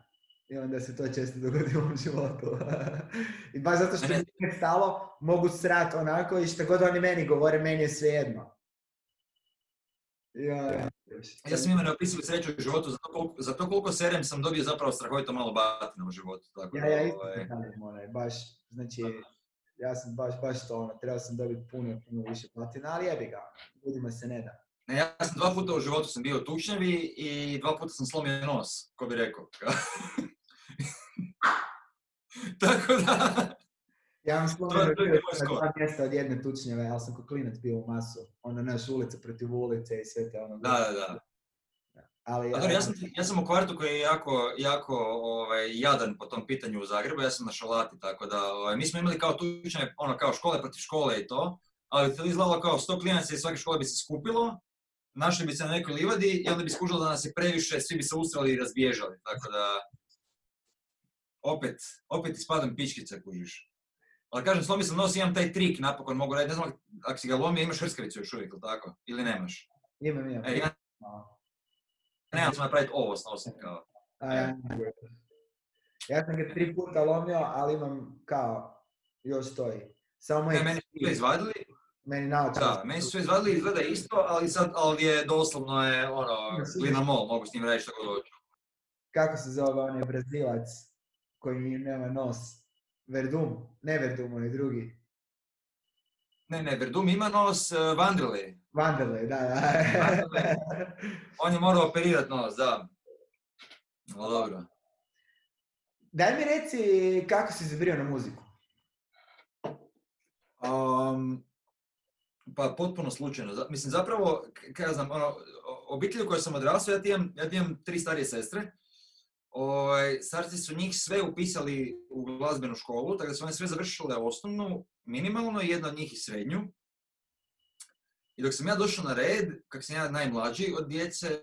I onda se to često dogodi u mom životu. I baš zato što mi nije stalo, mogu srat onako i što god oni meni govore, meni je svejedno. Ja, ja. Ja sam imao neopisivu sreću u životu, za to, koliko, za to koliko serem sam dobio zapravo strahovito malo batina u životu. Tako Ja, da, ja isto ovaj, sam takav, onaj, baš, znači, ja sam baš, baš to, ono, trebao sam dobiti puno, puno više platina, ali jebi ga, ljudima se ne da. ne, ja sam dva puta u životu sam bio tučnjavi i dva puta sam slomio nos, ko bi rekao. Tako da, Ja vam slomio dva mjesta od jedne tučnjave, ali sam ko klinac bio u masu. Ono, naš ulica protiv ulice i sve te ono. da, da, da. Ali, dobro, ja, sam, ja sam u kvartu koji je jako, jako ovaj, jadan po tom pitanju u Zagrebu, ja sam na šalati, tako da ovaj, mi smo imali kao tučnjave, ono kao škole protiv škole i to, ali to izgledalo kao sto klinaca iz svake škole bi se skupilo, našli bi se na nekoj livadi i onda bi skužilo da nas je previše, svi bi se ustrali i razbježali, tako da opet, opet ispadam pičkica kužiš. Ali kažem, slomio sam nos, imam taj trik, napokon mogu raditi, ne znam ako si ga lomio, imaš hrskavicu još uvijek, ili tako? Ili nemaš? Imam, imam. E, ja nemam sam napraviti ovo s nosom, kao. A, ja, sam ga tri puta lomio, ali imam kao, još stoji. Samo Ne, meni su sve izvadili, meni naočar. da, meni su sve izvadili, izgleda isto, ali sad, ali je doslovno je, ono, linamol, mogu s njim raditi što god hoću. Kako se zove onaj brazilac koji nema nos? Verdum, ne Verdum, onaj drugi. Ne, ne, Verdum ima nos, uh, Vanderlei. Vanderlei, da, da. On je morao operirati nos, da. No, dobro. Daj mi reci kako si zabrio na muziku. Um, pa potpuno slučajno. Mislim, zapravo, kaj ja znam, ono, obitelj u kojoj sam odrastao, ja ti imam, ja ti imam tri starije sestre. Ovaj, starci su njih sve upisali u glazbenu školu, tako da su one sve završile osnovnu, minimalno, jedna od njih i srednju. I dok sam ja došao na red, kak sam ja najmlađi od djece,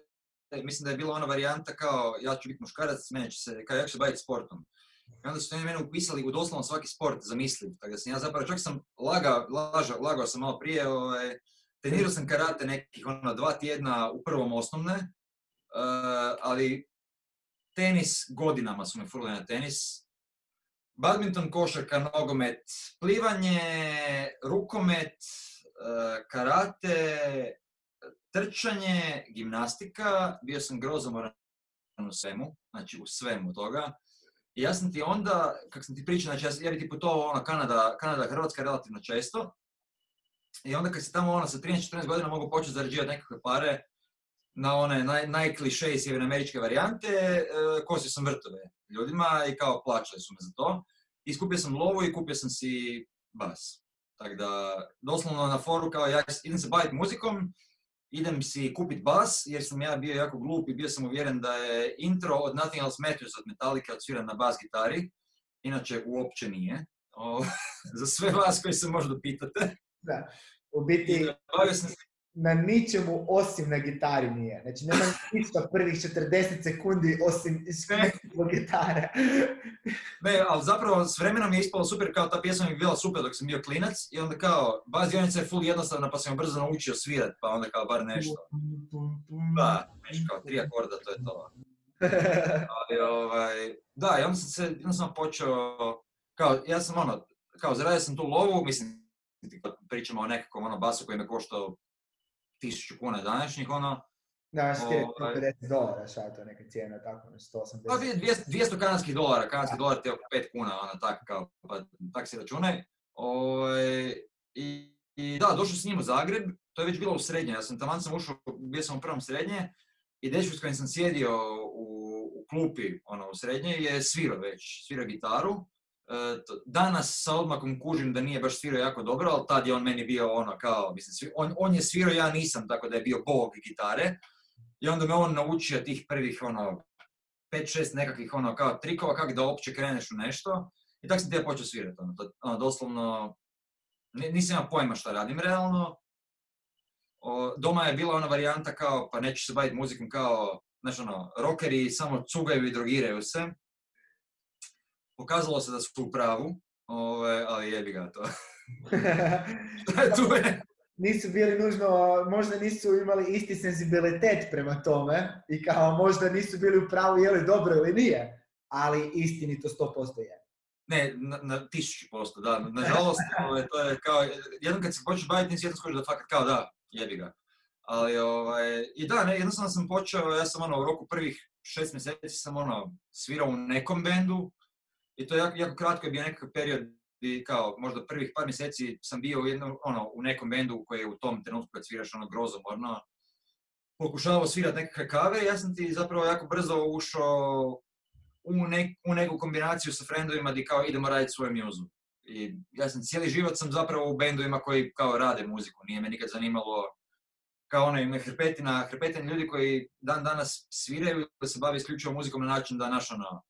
mislim da je bila ona varijanta kao ja ću biti muškarac, mene će se, kao ja ću se baviti sportom. I onda su oni mene upisali u doslovno svaki sport zamisliv. Tako da sam ja zapravo, čak sam lagao, lažao, lagao sam malo prije, ovaj, trenirao sam karate nekih ono, dva tjedna u prvom osnovne, eh, ali tenis, godinama su me furali na tenis. Badminton, košarka, nogomet, plivanje, rukomet, eh, karate, trčanje, gimnastika, bio sam grozomoran u svemu, znači u svemu toga. I ja sam ti onda, kak sam ti pričao, znači ja, ja bi ti putovao ono, Kanada, Kanada, Hrvatska relativno često. I onda kad si tamo ono, sa 13-14 godina mogu početi zarađivati nekakve pare na one naj, najklišeji sjevernoameričke varijante, e, kosio sam vrtove ljudima i kao plaćali su me za to. I skupio sam lovu i kupio sam si bas. Tako da, doslovno na foru kao ja idem se baviti muzikom, idem si kupit bas, jer sam ja bio jako glup i bio sam uvjeren da je intro od Nothing Else Matters od Metallica odsviran na bas gitari. Inače, uopće nije. O, za sve vas koji se možda pitate. Da. U biti bavio sam se na ničemu osim na gitari nije. Znači nema ništa prvih 40 sekundi osim isključivo gitare. Ne, ali zapravo s vremenom je ispalo super, kao ta pjesma mi je bila super dok sam bio klinac i onda kao, bas dionica je full jednostavna pa sam je brzo naučio svirat, pa onda kao bar nešto. Da, nešto kao tri akorda, to je to. Ali, ovaj, da, i onda sam se, onda sam počeo, kao, ja sam ono, kao zaradio sam tu lovu, mislim, pričamo o nekakvom ono basu koji me koštao tisuću kuna današnjih, ono, Da, što je Ovaj. 50 dolara, šta je to neka cijena, tako na 180. Pa dvije- 200, 200 kanadskih dolara, kanadski dolar ti je oko 5 kuna, ono, tak, kao, pa, tak si računaj. Ovaj, i, I da, došao s njim u Zagreb, to je već bilo u srednje, ja sam taman sam ušao, bio sam u prvom srednje, i dečko s kojim sam sjedio u, u klupi, ono, u srednje, je svirao već, svirao gitaru. E, danas sa odmakom kužim da nije baš svirao jako dobro, ali tad je on meni bio ono kao, mislim, on, on je svirao, ja nisam, tako da je bio bog gitare. I onda me on naučio tih prvih, ono, 5-6 nekakvih, ono, kao trikova, kako da uopće kreneš u nešto. I tako sam ti ja počeo svirati, ono, to- ono, doslovno, ni- nisam imao pojma šta radim realno. O, doma je bila ona varijanta kao, pa neću se baviti muzikom kao, znaš ono, rockeri samo cugaju i drogiraju se. Pokazalo se da su u pravu, ove, ali jebi ga to. tu je. nisu bili nužno, možda nisu imali isti senzibilitet prema tome i kao možda nisu bili u pravu je li dobro ili nije, ali istinito 100% je. Ne, na, na tisuću posto, da. Nažalost, ovaj, to je kao, jednom kad se počneš baviti svijetom, skužiš da fakat kao da, jebi ga. Ali, ovaj, i da, ne, jednostavno sam počeo, ja sam ono, u roku prvih šest mjeseci sam ono, svirao u nekom bendu i to jako, jako kratko je bio nekakav period i kao možda prvih par mjeseci sam bio u jednom, ono, u nekom bendu koji je u tom trenutku kad sviraš ono grozomorno, pokušavao svirati nekakve kave ja sam ti zapravo jako brzo ušao u, nek, u neku kombinaciju sa frendovima di kao idemo raditi svoju muzu. I ja sam cijeli život sam zapravo u bendovima koji kao rade muziku, nije me nikad zanimalo kao ono ima hrpetina, hrpetina ljudi koji dan danas sviraju da se bave isključivo muzikom na način da naš ono,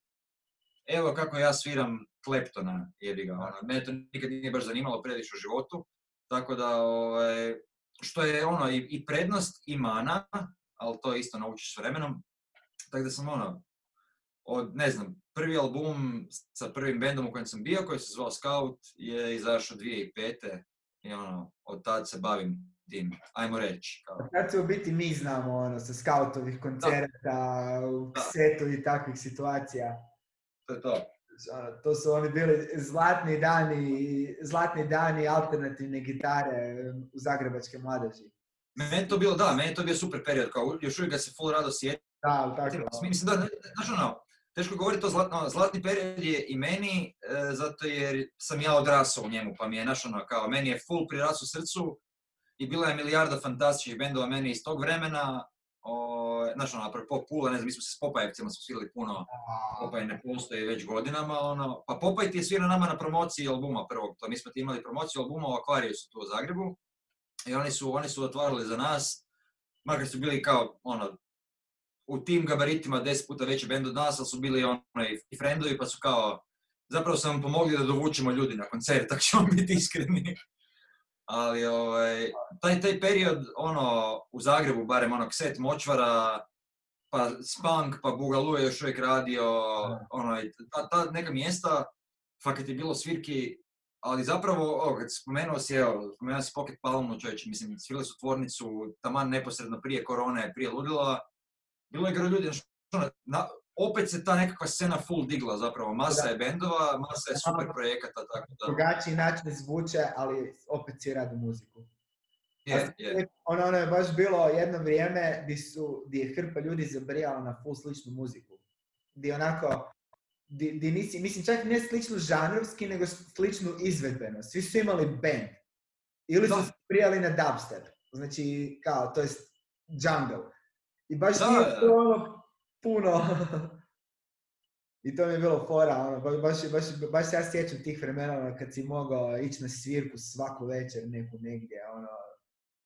evo kako ja sviram Kleptona, jebi ga, ono, mene to nikad nije baš zanimalo previše u životu, tako da, ovaj, što je ono i, i prednost i mana, ali to isto naučiš s vremenom, tako da sam ono, od, ne znam, prvi album sa prvim bendom u kojem sam bio, koji se zvao Scout, je izašao 2005. I ono, od tad se bavim tim, ajmo reći. Kao. Kad se u biti mi znamo ono, sa skautovih koncerta, u Da. setu i takvih situacija. To je to. Ono, to su oni bili zlatni dani, zlatni dani alternativne gitare u zagrebačke mladeži. Meni je to bilo, da, meni je to bio super period, kao još uvijek ga se full rado sjetim. Da, tako. Mislim da, znaš ono, teško govoriti to zlatno, zlatni period je i meni, e, zato jer sam ja odrasao u njemu, pa mi je, znaš ono, kao, meni je full prirasao srcu i bila je milijarda fantastičnih bendova meni iz tog vremena, O, znaš, ono, apropo Pula, ne znam, mi smo se s Popajevcima smo svirali puno, Popaj ne postoji već godinama, ono, pa Popaj ti je svirao nama na promociji albuma prvog, to mi smo ti imali promociju albuma u Akvariju su tu u Zagrebu, i oni su, oni su otvarali za nas, makar su bili kao, ono, u tim gabaritima deset puta veći bend od nas, ali su bili ono, i friendovi, pa su kao, zapravo su nam pomogli da dovučemo ljudi na koncert, tako ćemo biti iskreni. Ali ovaj, taj, taj period, ono, u Zagrebu, barem ono, set močvara, pa Spunk, pa Bugalu je još uvijek radio, ono, ta, ta neka mjesta, fakat je bilo svirki, ali zapravo, o, kad spomenuo si, evo, spomenuo si Pocket Palmu, čovječe, mislim, svirali su tvornicu taman neposredno prije korone, prije ludila, bilo je gro ljudi, ono, na, opet se ta nekakva scena full digla zapravo, masa je bendova, masa je super projekata, tako da... Drugačiji način zvuče, ali opet si radi muziku. Je, je. Ono, ono je baš bilo jedno vrijeme gdje, su, gdje je hrpa ljudi zabrijala na full sličnu muziku. Gdje onako, di, di nisi, mislim čak ne sličnu žanrovski, nego sličnu izvedbeno. Svi su imali band. Ili su prijali na dubstep. Znači, kao, to jest jungle. I baš Da, nije to ono puno... I to mi je bilo fora, ono, ba- baš, baš, baš se ja sjećam tih vremena ono, kad si mogao ići na svirku svaku večer neku negdje, ono,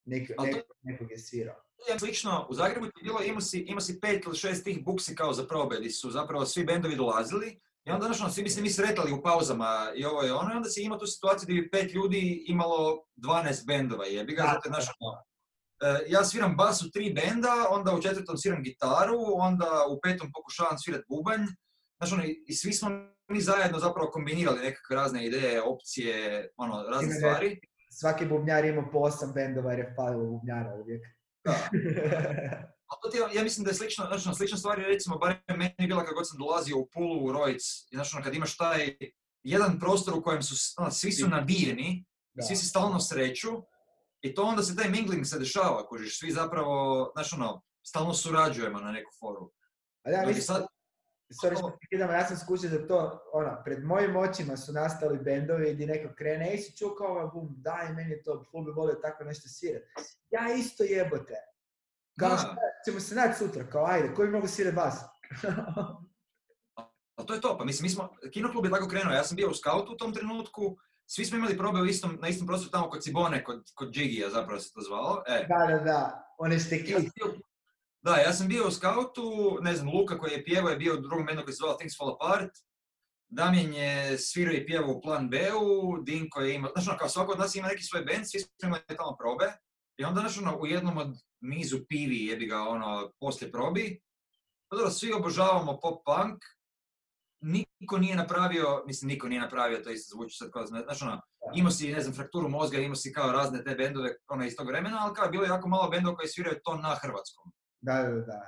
nek, Ali to- nek, nekog je svirao. je slično, u Zagrebu je bilo, imao si, imao si pet ili šest tih buksi kao za probe, gdje su zapravo svi bendovi dolazili i onda znaš, ono, svi bi se mi sretali u pauzama i ovo i ono, i onda si imao tu situaciju gdje bi pet ljudi imalo 12 bendova, jebi ga, zato je, znaš, ono, ja sviram bas u tri benda, onda u četvrtom sviram gitaru, onda u petom pokušavam svirat bubanj, znaš, ono, i svi smo mi zajedno zapravo kombinirali nekakve razne ideje, opcije, ono, razne stvari. Svaki bubnjar ima po osam bendova jer je falilo bubnjara uvijek. Da. A to ti, ja mislim da je slično, znači, ono, slična stvar je recimo, barem meni je bila kad god sam dolazio u Pulu, u Rojc, znači ono, kad imaš taj jedan prostor u kojem su, ono, svi su nabijeni, Da. svi se stalno sreću, i to onda se taj mingling se dešava, kužiš, svi zapravo, znaš ono, stalno surađujemo na neku foru. A ja mislim, sad, sorry što prekidam, ja sam skušao da to, ono, pred mojim očima su nastali bendovi gdje neko krene, ej si čuo kao ovaj bum, daj meni je to, ful bi volio tako nešto svirat. Ja isto jebote. Kao šta, ćemo se naći sutra, kao ajde, koji mogu svirat vas? a to je to, pa mislim, mi smo, kinoklub je tako krenuo, ja sam bio u skautu u tom trenutku, svi smo imali probe u istom, na istom prostoru tamo kod Cibone, kod, kod zapravo se to zvalo, e, da, da, da, one bio- Da, ja sam bio u skautu, ne znam, Luka koji je pjevao je bio u drugom bendu koji se zvao Things Fall Apart, Damjen je svirao i pjevao u Plan B-u, Dinko je imao, znaš ono, kao svako od nas ima neki svoj band, svi smo imali tamo probe, i onda, znaš ono, u jednom od nizu pivi, jebi ga, ono, poslije probi, pa dobro, svi obožavamo pop-punk, niko nije napravio, mislim, niko nije napravio, to isto zvuči sad kao, znaš ono, imao si, ne znam, frakturu mozga, imao si kao razne te bendove, ono, iz tog vremena, ali kao, bilo je jako malo bendova koji sviraju to na hrvatskom. Da, da, da.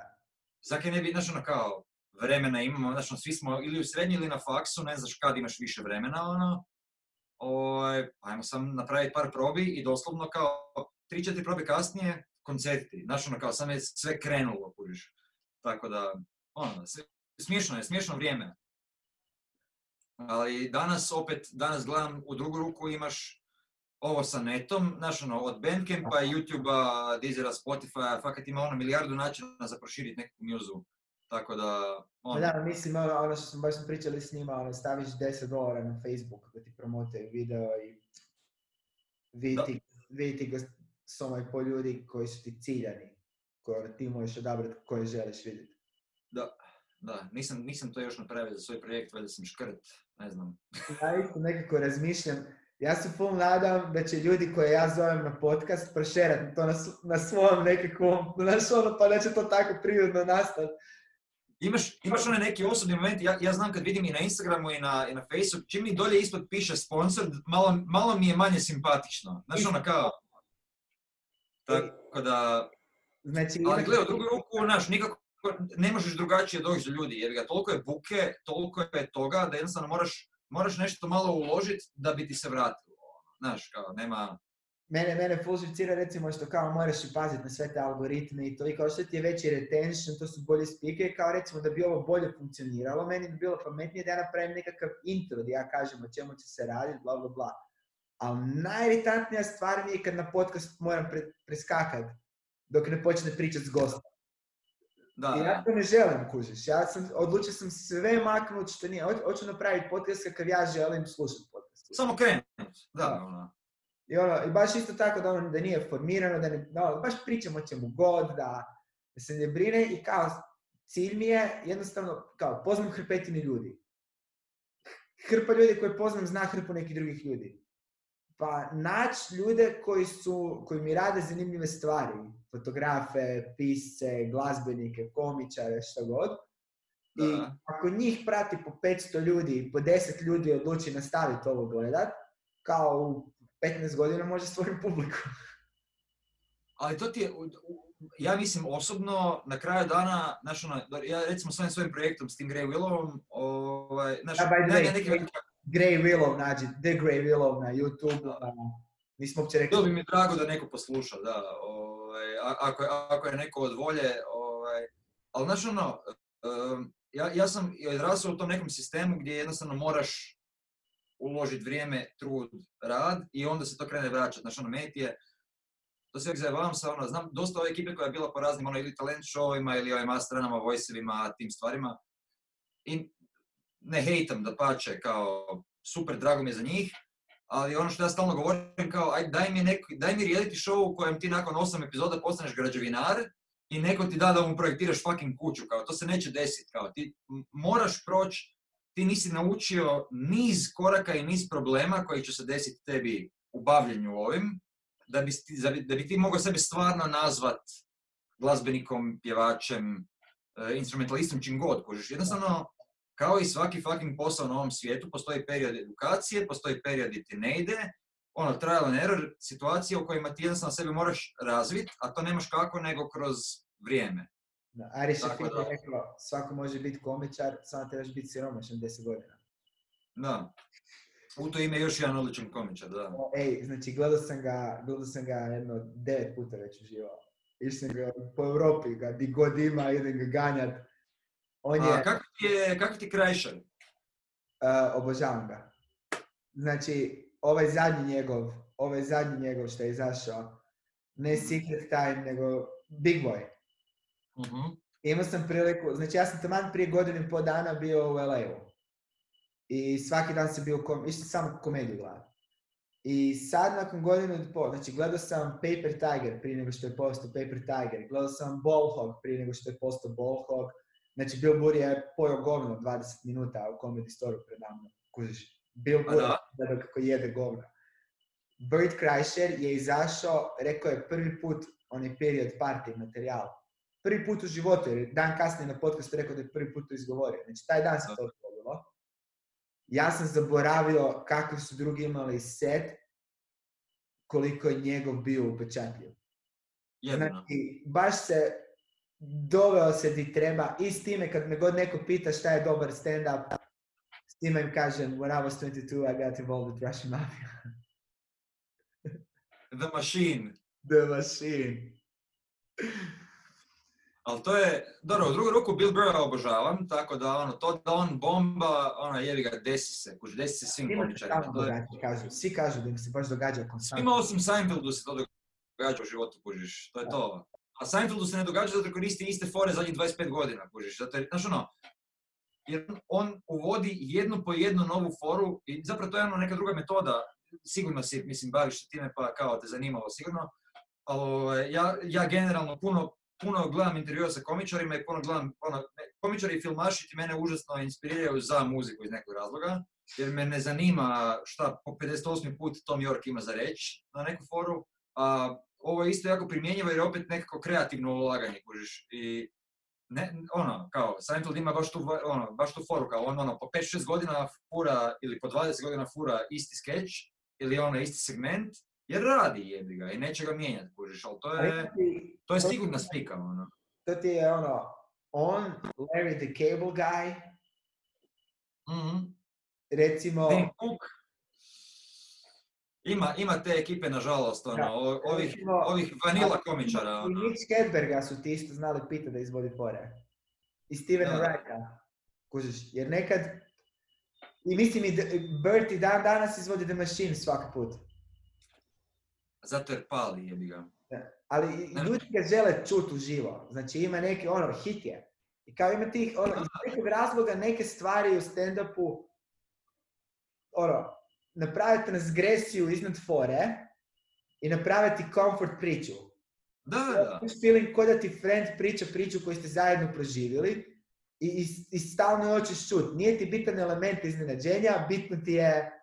Zake ne bi, znaš ono kao, vremena imamo, znaš ono, svi smo ili u srednji ili na faksu, ne znaš kad imaš više vremena, ono. Oj, ajmo sam napraviti par probi i doslovno kao, tri, četiri probe kasnije, koncerti. Znaš ono kao, sam je sve krenulo, kužiš. Tako da, ono, smiješno je, smiješno vrijeme. Ali danas opet, danas gledam u drugu ruku imaš ovo sa netom, znaš ono, od Bandcampa, YouTubea, Deezera, Spotify, fakat ima ono milijardu načina za proširiti neku mjuzu. Tako da, ono, da, mislim, ono, ono što smo baš pričali s njima, ono, staviš 10 dolara na Facebook da ti promotaju video i vidi Da. ti, vidi ti gos- samo i po ljudi koji su ti ciljani, koje ti možeš odabrati koje želiš vidjeti. da, nisam, nisam to još napravio za svoj projekt, valjda sam škrt, ne znam. Ja isto nekako razmišljam, ja se full nadam da će ljudi koje ja zovem na podcast prošerati to na, na svom nekakvom, znaš ono, pa da će to tako prirodno nastati. Imaš, imaš onaj neki osobni moment, ja, ja znam kad vidim i na Instagramu i na, i na Facebooku, čim mi dolje ispod piše sponsor, malo, malo mi je manje simpatično. Znaš ono kao, tako da, Znači, ali imaš- gle, u drugu ruku, znaš, nikako ne možeš drugačije doći do ljudi, jer ga toliko je buke, toliko je toga da jednostavno moraš, moraš nešto malo uložiti da bi ti se vratilo. ono. Znaš, kao, nema, Mene, mene fulžificira recimo što kao moraš paziti na sve te algoritme i to i kao što ti je veći retention, to su bolji speakeri, kao recimo da bi ovo bolje funkcioniralo, meni bi bilo pametnije da ja napravim nekakav intro gdje ja kažem o čemu će se raditi, bla bla bla. Ali najiritantnija stvar mi je kad na podcast moram pre, dok ne počne pričat s gostom. Da, I ja to ne želim, kužiš. Ja sam, odlučio sam sve maknut što nije. Hoću- napraviti podcast kakav ja želim slušati podcast. Samo krenut. Da, Da. ono. I, ono, I baš isto tako da, ono, da nije formirano, da, ne, da ono, baš pričam o čemu god, da, da se ne brine i kao cilj mi je jednostavno, kao poznam hrpetine ljudi. Hrpa ljudi koje poznam zna hrpu nekih drugih ljudi. Pa naći ljude koji su, koji mi rade zanimljive stvari, fotografe, pisce, glazbenike, komičare, što god. I ako njih prati po 500 ljudi i po 10 ljudi odluči nastaviti ovo gledat, kao u 15 godina može stvoriti publiku. Ali to ti je, ja mislim osobno, na kraju dana, znaš ono, ja recimo s ovim svojim projektom, s tim Grey Willovom, ovaj, znaš, Da, by the way, neki Grey Willow nađi, The Grey Willow na YouTube, Da. nismo uopće rekli. bilo bi mi drago da neko posluša, da, ovaj, ako, je, ako je neko od volje, ovaj, ali znaš ono, ja, ja sam odrasao u tom nekom sistemu gdje jednostavno moraš uložiti vrijeme, trud, rad i onda se to krene vraćati. Znaš, ono, meni je, to se uvijek zajebavam sa, ono, znam dosta ove ekipe koja je bila po raznim, ono, ili talent showima, ili ovim astranama, voiceevima, tim stvarima. I ne hejtam da pače, kao, super, drago mi je za njih, ali ono što ja stalno govorim, kao, aj, daj mi, neki, daj mi reality show u kojem ti nakon osam epizoda postaneš građevinar i neko ti da da mu projektiraš fucking kuću, kao, to se neće desiti, kao, ti moraš proći, ti nisi naučio niz koraka i niz problema koji će se desiti tebi u bavljenju ovim, da bi, da bi, ti mogao sebe stvarno nazvat glazbenikom, pjevačem, e, instrumentalistom, čim god, kužiš. Jednostavno, kao i svaki fucking posao na ovom svijetu, postoji period edukacije, postoji period gdje ti ne ide, ono, trial and error, situacije u kojima ti jednostavno sebe moraš razvit, a to nemaš kako nego kroz vrijeme. Da, Ari je da. rekao, svako može biti komičar, samo trebaš biti siromašan 10 godina. Da. U to ime još jedan odličan komičar, da. O, Ej, znači gledao sam ga, gledao sam ga jedno devet puta već uživo. Išao sam ga po Europi, ga di god ima, idem ga ganjat. On je, A kako ti je, kako ti Krajšar? Uh, obožavam ga. Znači, ovaj zadnji njegov, ovaj zadnji njegov što je izašao, ne Secret Time, nego Big Boy. Mhm. Imao sam priliku, znači ja sam taman prije godinu i pol dana bio u LA-u. I svaki dan sam bio, kom, išao sam samo komediju gledati. I sad nakon godinu i pol, znači gledao sam Paper Tiger prije nego što je postao Paper Tiger, gledao sam Ball Hog prije nego što je postao Ball Hog, znači Bill Burr je pojao govno 20 minuta u Comedy Store predavno, kužiš. Bill Pa Burr da. kako jede govno. Bert Kreischer je izašao, rekao je prvi put onaj period party materijal. Prvi put u životu, jer je dan kasnije na podcastu rekao da je prvi put to izgovorio. Znači taj dan se to dogodilo. Ja sam zaboravio kakvi su drugi imali set, koliko je njegov bio upečatljiv. Znači, baš se doveo se di treba i s time kad me god neko pita šta je dobar stand-up, s time im kažem, when I was 22, I got involved with Russian Mafia. The Machine. The Machine. Ali to je, dobro, u drugu ruku Bill Burra obožavam, tako da ono, to da on bomba, ono, jebi ga, desi se, kuži, desi se svim komičarima. je, kažu. Svi kažu da im se baš događa konstantno. svima osim Seinfeldu se to događa u životu, kužiš, to je to. A Seinfeldu se ne događa zato koristi iste fore zadnjih 25 godina, kužiš, zato znaš ono, jer on uvodi jednu po jednu novu foru i zapravo to je ono neka druga metoda, sigurno si, mislim, baviš se time pa kao te zanimalo sigurno, ali ovaj, ja, ja generalno puno, puno gledam intervjua sa komičarima i puno gledam, ono, komičari i filmaši ti mene užasno inspiriraju za muziku iz nekog razloga, jer me ne zanima šta po 58. put Tom York ima za reći na neku foru, a ovo je isto jako primjenjivo jer je opet nekako kreativno ulaganje, kužiš, i ne, ono, kao, Seinfeld ima baš tu, ono, baš tu foru, kao on, ono, po 5-6 godina fura, ili po 20 godina fura isti skeč, ili ono, isti segment, jer radi jebi ga i neće ga mijenjati, kužiš, ali to je, to je sigurna spika, ono. To ti je ono, on, Larry the Cable Guy, Mhm. recimo, Tim Cook, ima, ima te ekipe, nažalost, ono, Da. ovih, ovih vanila komičara, i ono. Mitch Hedberga su ti isto znali pita da izvodi fore. I Stevena. Wrighta. Kužiš, jer nekad, i mislim i D- Bert i dan danas izvodi The Machine svaki put. Zato jer pali, jebi ga. Ali i- Ne. ljudi ga žele čut uživo. Znači ima neki, ono, hit je. I kao ima tih, ono, iz nekog razloga neke stvari u stand-upu, ono, napraviti transgresiju iznad fore i napraviti comfort priču. Da, da. Imaš feeling ko da ti friend priča priču koju ste zajedno proživjeli i, i, i stalno hoćeš čut. Nije ti bitan element iznenađenja, bitno ti je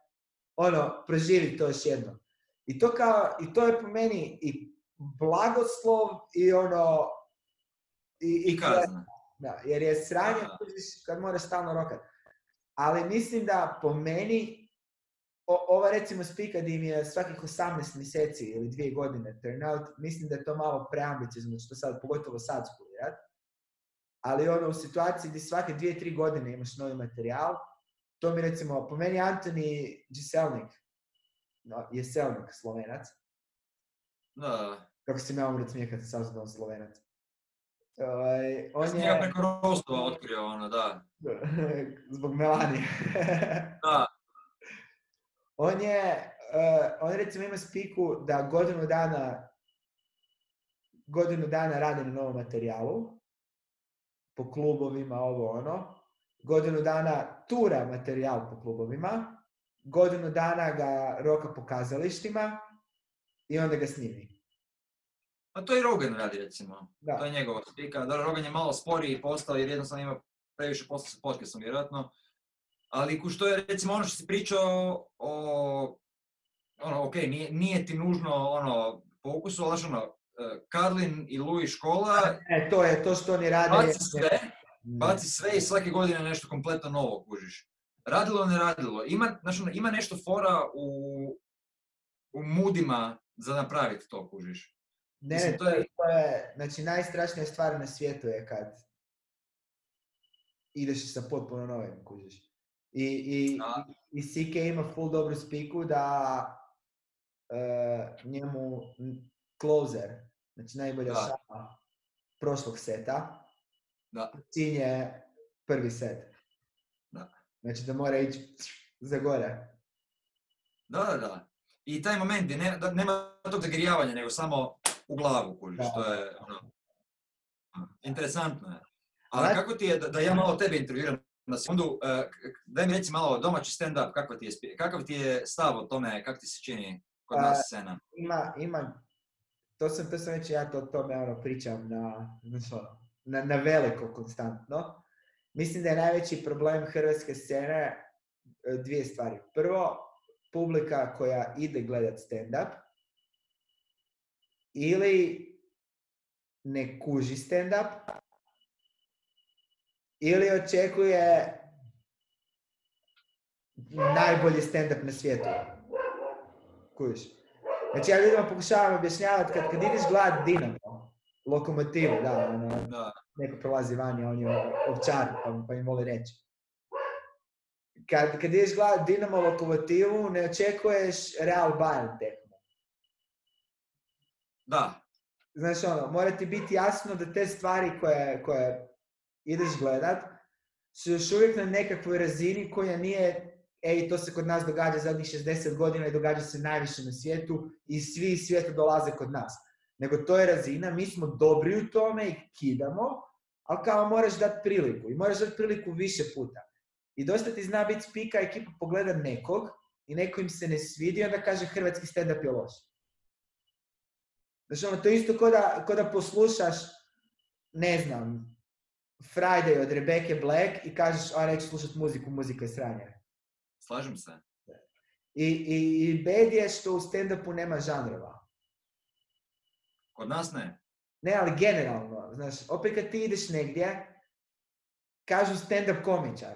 ono, proživiti to još jednom. I to, kao, I to je po meni i blagoslov i ono... I, I kazna. Da, jer je sranje kad moraš stalno rokat. Ali mislim da po meni, o, ova recimo spika di mi je svakih 18 mjeseci ili dvije godine turnout, mislim da je to malo preambiciozno, što sad, pogotovo sad skulirat. Ali ono, u situaciji gdje svake dvije, tri godine imaš novi materijal, to mi recimo, po meni Antoni Giselnik, no, Jeselnik, slovenac, Da. kako se ja umret smije kad sam slovenac. Ovaj, on je... Ja je, preko Rostova otkrio ono, da. zbog Melanije. Da, On je, eh, on recimo ima spiku da godinu dana, godinu dana radi na novom materijalu, po klubovima, ovo ono, godinu dana tura materijal po klubovima, godinu dana ga roka po kazalištima i onda ga snimi. a to i Rogan radi recimo. Da. To je njegova spika. Da, Rogan je malo sporiji postao jer jednostavno ima previše posla sa podcastom vjerojatno. Ali ku što je recimo ono što si pričao o... Ono, ok, nije, nije ti nužno ono, po ukusu, ali znaš ono, eh, Karlin i Louis škola, E, to je to što oni rade. baci sve, baci sve i svake godine nešto kompletno novo kužiš. Radilo, ne radilo. Ima, znaš, ono, ima nešto fora u, u mudima za napraviti to, kužiš. Ne, Mislim, to je, to je, znači najstrašnija stvar na svijetu je kad ideš sa potpuno novim, kužiš. I, i, Da. i, CK ima full dobru spiku da eh, njemu closer, znači najbolja Da. šala prošlog seta, Da. cilj je prvi set. Da. Znači da mora ići za gore. Da, da, da. I taj moment gdje ne, da, nema tog zagrijavanja, nego samo u glavu, kužiš, Da. to je ono, interesantno je. Ali- Ali kako ti je, da, da ja malo tebe intervjuiram na sekundu, k- daj mi reci malo domaći stand-up, kakav ti je, kakav ti je stav o tome, kako ti se čini kod Pa, nas scena? ima, ima, to sam, to sam već ja to o tome ono, pričam na, ono, na, na veliko konstantno. Mislim da je najveći problem hrvatske scene e, dvije stvari. Prvo, publika koja ide gledat stand-up ili ne kuži stand-up ili očekuje najbolji stand-up na svijetu. Kužiš? Znači ja ljudima pokušavam objašnjavati kad, kad ideš gledat Dinamo, lokomotivu, da, ono, Da, neko prolazi vani, a on je ovčar, pa, pa im voli reći. Kad, kad ideš gledat Dinamo lokomotivu, ne očekuješ Real Bayern tekmu. da, Znaš ono, mora ti biti jasno da te stvari koje, koje ideš gledat su još uvijek na nekakvoj razini koja nije, ej, to se kod nas događa zadnjih 60 godina i događa se najviše na svijetu i svi iz svijeta dolaze kod nas. Nego to je razina, mi smo dobri u tome i kidamo, ali kao moraš dati priliku i moraš dati priliku više puta. I dosta ti zna biti spika, ekipa pogleda nekog i neko im se ne svidi onda kaže hrvatski stand-up je loš. Znači ono, to je isto da, ko da poslušaš, ne znam, Friday od Rebecca Black i kažeš, a neću slušat muziku, muzika je sranje. slažem se. I, i, i bed je što u stand-upu nema žanrova. Kod nas ne. Ne, ali generalno, znaš, opet kad ti ideš negdje, kažu stand-up komičar.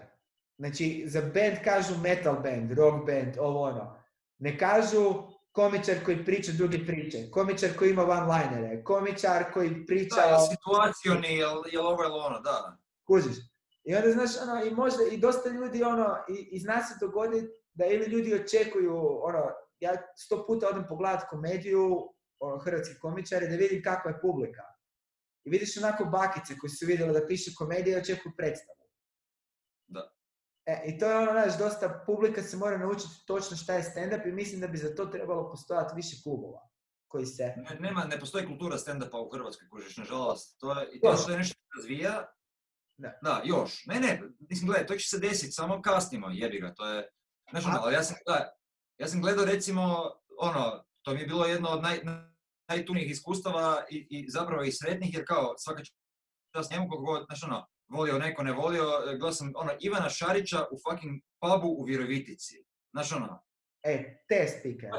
Znači, za band kažu metal band, rock band, ovo ono. Ne kažu komičar koji priča druge priče, komičar koji ima one-linere, komičar koji priča Da, o... situacioni, jel, jel ovo ili ono, da. Kužiš. I onda, znaš, ono, i možda, i dosta ljudi, ono, i, i zna se dogoditi da ili ljudi očekuju, ono, ja sto puta odem pogledat komediju, ono, hrvatski komičari, da vidim kakva je publika. I vidiš onako bakice koji su vidjeli da piše komedija i očekuju predstavu. Da. E, I to je ono, znaš, dosta publika se mora naučiti točno šta je stand-up i mislim da bi za to trebalo postojati više klubova koji se... Ne, nema, ne postoji kultura stand-upa u Hrvatskoj, kužiš, nažalost. To je, I to što je nešto razvija, Da. da, još. Ne, ne, mislim, gledaj, to će se desiti, samo kasnimo, jebi ga, to je, znaš, ono, ali ja sam, da, ja sam gledao, recimo, ono, to mi je bilo jedno od naj, najtunijih iskustava i, i zapravo i sretnih, jer kao, svaka čast njemu, koliko god, znaš, ono, volio neko, ne volio, gledao sam, ono, Ivana Šarića u fucking pubu u Virovitici. Znaš, ono, E, te speaker.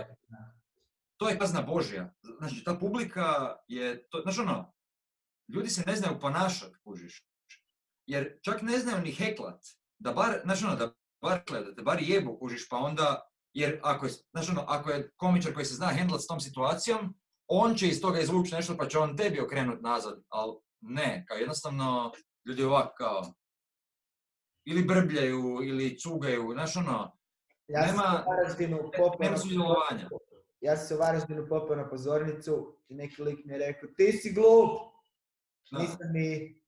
to je kazna Božja. Znači, ta publika je, to, znaš ono, ljudi se ne znaju ponašat, kužiš. Jer čak ne znaju ni heklat. Da bar, znaš ono, da bar, da te bar jebu, kužiš, pa onda, jer ako je, znaš ono, ako je komičar koji se zna hendlat s tom situacijom, on će iz toga izvući nešto pa će on tebi okrenut nazad, ali ne, kao jednostavno, ljudi ovako kao, ili brbljaju, ili cugaju, znaš ono, Ja Nema- nema sudjelovanja. Ja sam se u Varaždinu popeo na pozornicu i neki lik mi je rekao, ti si glup! Da. Nisam ni...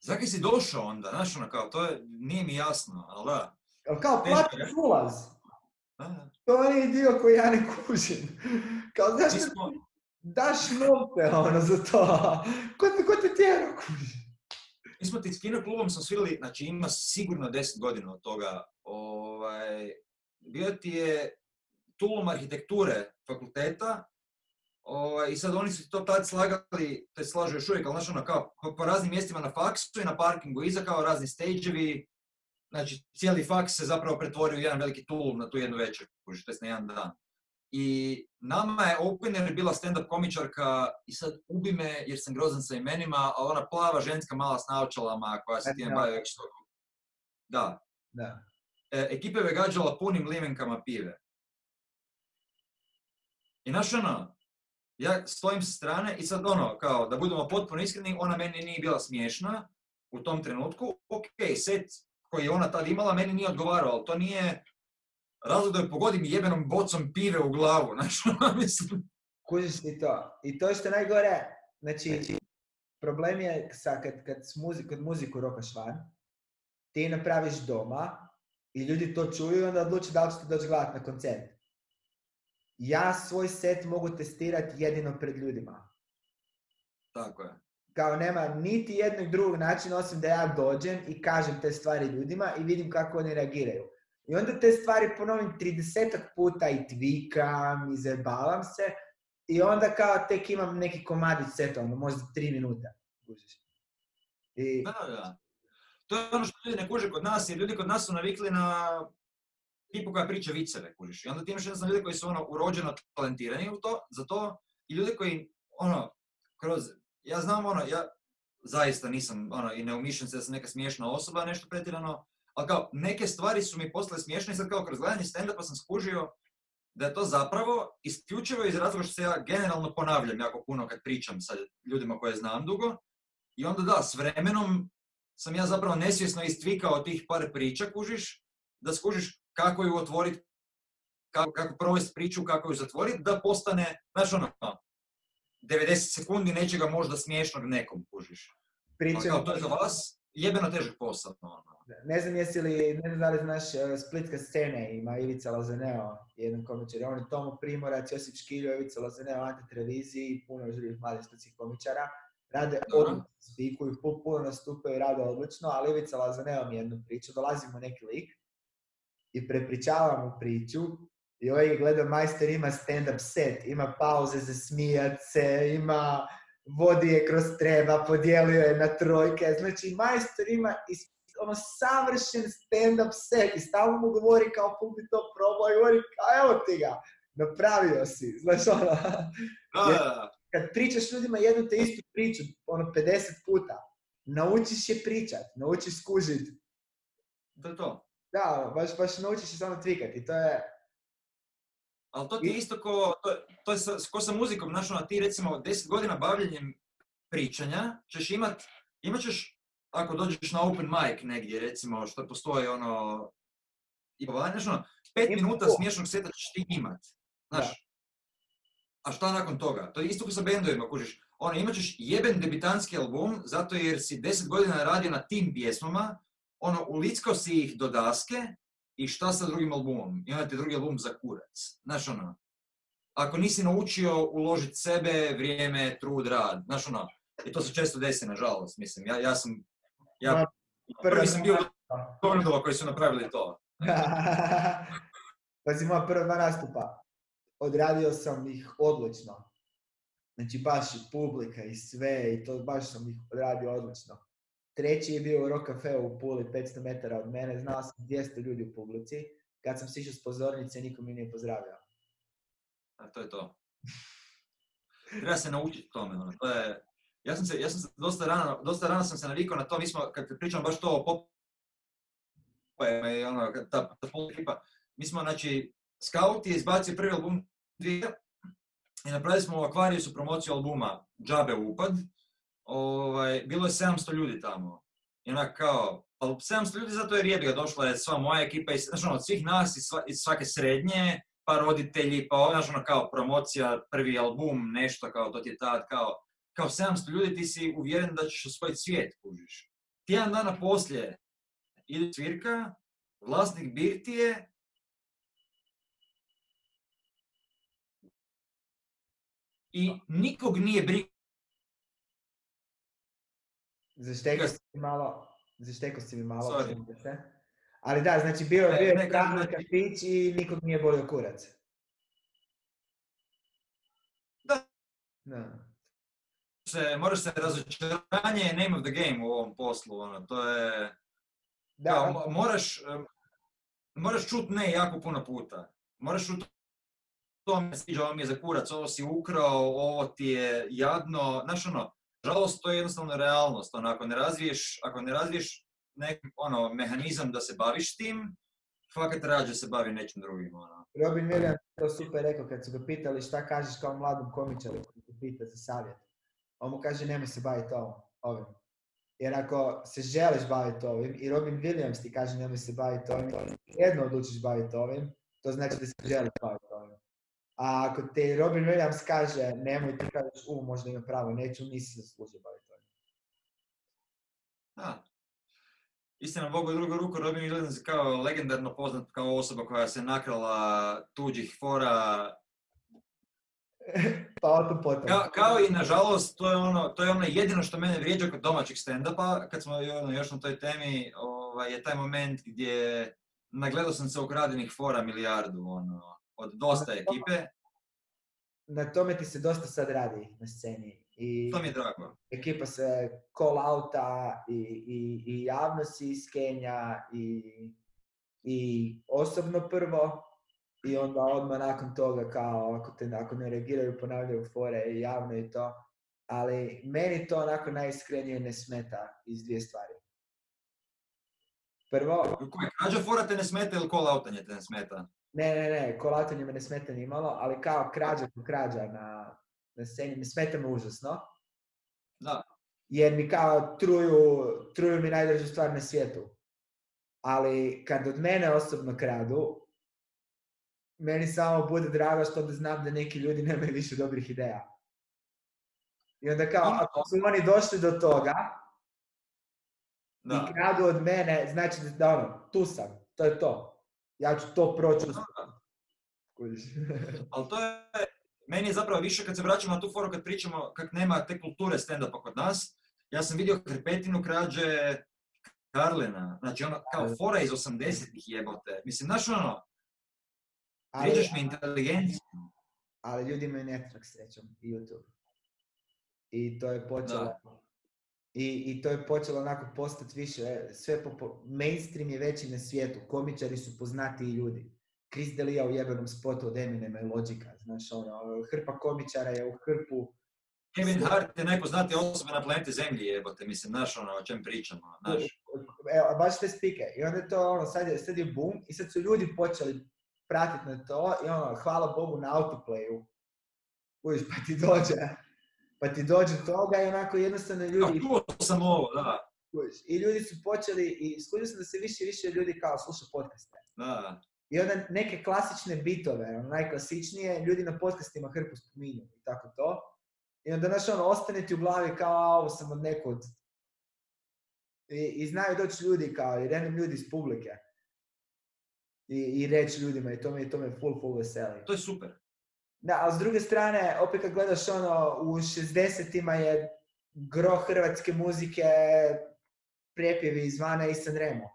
Zakaj si došao onda, znaš ono kao, to je, nije mi jasno, ali da. Ali kao, platiš ulaz. da. To je dio koji ja ne kužim. Kao, znaš smo, daš novce ono za to? Ko te, ko te tjera kuži? mi smo ti s kino klubom smo svirali, znači ima sigurno 10 godina od toga. Ovaj, bio ti je tulum arhitekture fakulteta ovaj, i sad oni su to tad slagali, te slažu još uvijek, ali znaš ono kao po, raznim mjestima na faksu i na parkingu iza kao razni stage Znači cijeli faks se zapravo pretvorio u jedan veliki tulum na tu jednu večer, to na jedan dan. I nama je opener bila stand-up komičarka i sad ubi me jer sam grozan sa imenima, ali ona plava ženska mala s naočalama koja se time Edna bavi već toliko. Da. Da. E, ekipa je gađala punim limenkama pive. I znaš ono, ja stojim sa strane i sad ono, kao da budemo potpuno iskreni, ona meni nije bila smiješna u tom trenutku. Ok, set koji je ona tad imala meni nije odgovarao, ali to nije razlog da je pogodim jebenom bocom pive u glavu, znaš ono, mislim. Kužiš ti to. I to što je najgore, znači, problem je sa, kad, kad, s muzi, kad muziku rokaš van, ti napraviš doma i ljudi to čuju i onda odluče da li ćete doći gledat na koncert. Ja svoj set mogu testirati jedino pred ljudima. Tako je. Kao nema niti jednog drugog načina osim da ja dođem i kažem te stvari ljudima i vidim kako oni reagiraju. I onda te stvari ponovim 30 puta i tvikam i zajebavam se i onda kao tek imam neki komadić seta, ono možda 3 minuta. I, Da, da. To je ono što ljudi ne kuže kod nas, jer ljudi kod nas su navikli na tipu koja priča viceve, kužiš. I onda ti imaš jednostavno ljude koji su ono urođeno talentirani u to, za to, i ljude koji, ono, kroz, ja znam ono, ja zaista nisam, ono, i ne umišljam se da sam neka smiješna osoba, nešto pretjerano, ali kao, neke stvari su mi postale smiješne i sad kao kroz gledanje stand-upa sam skužio da je to zapravo isključivo iz razloga što se ja generalno ponavljam jako puno kad pričam sa ljudima koje znam dugo, i onda da, s vremenom sam ja zapravo nesvjesno istvikao tih par priča, kužiš, da skužiš kako ju otvoriti, kako, kako provesti priču, kako ju zatvoriti, da postane, znaš ono, 90 sekundi nečega možda smiješnog nekom, kužiš. Ali pričam, kao to je za vas jebeno težak posao. Ono. Ne znam jesi li, ne znam da li znaš eh, Splitska scene, ima Ivica Lazaneo, jedan komičar, on je Tomo Primorac, Josip Škiljo, Ivica Lazaneo, Ante Televiziji i puno drugih mladih splitskih komičara. Rade odlično, spikuju, pu- puno nastupaju, rade odlično, ali Ivica Lazaneo mi je jednu priču, dolazi mu neki lik i prepričava mu priču i ovaj je gledao, majstor ima stand-up set, ima pauze za smijat se, ima vodi je kroz treba, podijelio je na trojke, znači majstor ima is- ono savršen stand-up set i stalno mu govori kao put bi to probao i govori kao evo ti ga, napravio si, znaš ono, kad pričaš ljudima jednu te istu priču, ono 50 puta, naučiš je pričat, naučiš skužit, to je to. da, baš, baš naučiš je samo tvikati, to je, Ali to ti je isto ko, to, to je sa, ko sa muzikom, znaš, ono, ti recimo 10 godina bavljenjem pričanja ćeš imat, imat ćeš, ako dođeš na open mic negdje, recimo, što postoji ono, i znaš, ono, pet minuta to. smiješnog seta ćeš ti imat, Da. znaš. A šta nakon toga? To je isto kao sa bendovima, kužiš. Ono, imat ćeš jeben debitanski album, zato jer si 10 godina radio na tim pjesmama, ono, ulickao si ih do daske, i šta sa drugim albumom? I onda ti drugi album za kurac. Znaš ono, ako nisi naučio uložiti sebe, vrijeme, trud, rad. Znaš ono, i to se često desi, nažalost, mislim. Ja, ja sam, ja prvi sam bio u koji su napravili to. Pazi, moja prva dva nastupa, odradio sam ih odlično. Znači baš i publika i sve i to baš sam ih odradio odlično. Treći je bio u Rock Cafe u Puli, 500 metara od mene, znao sam 200 ljudi u publici. Kad sam sišao s pozornice, niko mi nije pozdravio. A to je to. Treba se naučiti tome. Ono. To je, ja sam se, ja sam se dosta rano, dosta rano sam se navikao na to, mi smo, kad pričamo baš to o pop, i ono, ta, ta ekipa, mi smo, znači, Scout je izbacio prvi album dvije i napravili smo u Aquariusu promociju albuma Džabe upad. Ovaj, bilo je 700 ljudi tamo. I onak kao, ali 700 ljudi zato jer je došla je sva moja ekipa, i, znači, od svih nas iz, iz svake srednje, pa roditelji, pa znaš, ono kao promocija, prvi album, nešto kao to ti je tad, kao, kao 700 ljudi ti si uvjeren da ćeš osvojiti svijet, kužiš. Tijedan dana poslije ide svirka, vlasnik Birtije, i nikog nije briga. Zašteko si mi malo, zašteko si mi malo. Ali da, znači bio, bio je pravni znači- kafić i nikog nije bolio kurac. Da. da. Se, moraš se razočaranje je name of the game u ovom poslu, ono, to je... Da, kao, moraš, moraš čut ne jako puno puta. Moraš čut to mi sviđa, ovo mi je za kurac, ovo si ukrao, ovo ti je jadno, znaš ono, žalost to je jednostavno realnost, ono, ako ne razviješ, ako ne razviješ neki ono, mehanizam da se baviš tim, fakat rađe se bavi nečim drugim. Ono. Robin Williams to super rekao kad su ga pitali šta kažeš kao mladom komičaru pita za savjet. On mu kaže nemoj se baviti ovim. Jer ako se želiš baviti ovim i Robin Williams ti kaže nemoj se baviti ovim, jedno odlučiš baviti ovim, to znači da se želiš baviti ovim. A ako te Robin Williams kaže nemoj ti kažeš u možda ima pravo, neću, nisi zaslužio baviti ovim. Istina, Bogu drugu ruku, Robin Williams kao legendarno poznat kao osoba koja se nakrala tuđih fora. pa potom. Kao, kao, i nažalost, to je ono, to je ono jedino što mene vrijeđa kod domaćih stand-upa, kad smo ono, još na toj temi, ovaj, je taj moment gdje nagledao sam se ukradenih fora milijardu, ono, od dosta ekipe. Na tome ti se dosta sad radi na sceni. I to mi je drago. Ekipa se call outa i, i, i javno si iskenja i, i osobno prvo i onda odmah nakon toga kao ako, te, ako ne reagiraju ponavljaju fore i javno i to. Ali meni to onako najiskrenije ne smeta iz dvije stvari. Prvo... Krađa fora te ne smeta ili call outanje te ne smeta? Ne, ne, ne, call outanje me ne smeta ni malo, ali kao krađa krađa na, na sceni, mi smeta me užasno. Da. Jer mi kao truju, truju mi najdražu stvar na svijetu. Ali kad od mene osobno kradu, meni samo bude drago što da znam da neki ljudi nemaju više dobrih ideja. I onda kao, ako su oni došli do toga da. i kradu od mene, znači da ono, tu sam, to je to. Ja ću to proći. Ali to je, meni je zapravo više kad se vraćamo na tu foru, kad pričamo kak nema te kulture stand-upa kod nas, ja sam vidio krpetinu krađe Karlina, znači ono kao fora iz 80-ih jebote. Mislim, znaš ono, pričaš mi inteligenciju. Ali ljudi imaju Netflix srećom i YouTube. I to je počelo... I, I to je počelo onako postati više, sve po, mainstream je veći na svijetu, komičari su poznatiji ljudi. Chris Delia u jebenom spotu od Eminema i Logica, znaš, ono, hrpa komičara je u hrpu... Kevin Hart je najpoznatija osoba na planeti Zemlji, jebote, mislim, znaš, ono, o čem pričamo, znaš. Evo, baš te spike. I onda je to, ono, sad je, sad je boom i sad su ljudi počeli pratiti na to i ono, hvala Bogu na autoplayu. Uviš, pa ti dođe, pa ti dođe toga i onako jednostavno ljudi... A sam ovo, da. I ljudi su počeli, i skužio sam da se više i više ljudi kao sluša podcaste. Da. I onda neke klasične bitove, ono, najklasičnije, ljudi na podcastima hrpu spominju i tako to. I onda, znaš, ono, ostane ti u glavi kao, a, ovo sam od nekud. I, i znaju doći ljudi kao, i random ljudi iz publike. I, i reći ljudima, i to me, to me full, full veseli. To je super. Da, ali s druge strane, opet kad gledaš ono, u 60-ima je gro hrvatske muzike prijepjevi izvana i Sanremo.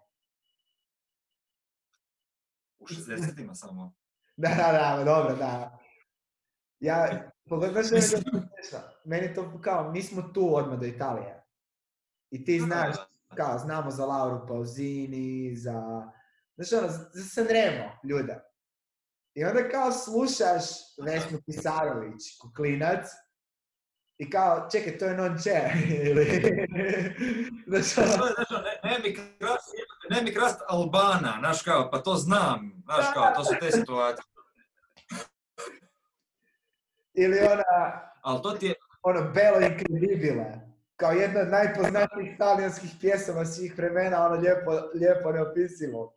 U 60-ima samo. Da, da, da, dobro, da. Ja, Mislim- što je. Meni to kao, mi smo tu odmah do Italije. I ti znaš, kao, znamo za Lauru Pausini, za... Znaš ono, za Sanremo, ljude. I onda kao slušaš Vesnu Pisarović, kuklinac, i kao, čekaj, to je non če, ili... Znaš ono, Znaš, ono, ne, ne mi krast, ne mi krast Albana, znaš kao, pa to znam, znaš kao, to su te situacije. ili ona, Ali to ti je, ono, Bello Incredibile, kao jedna od najpoznatijih talijanskih pjesama svih vremena, ono lijepo, lijepo neopisivo.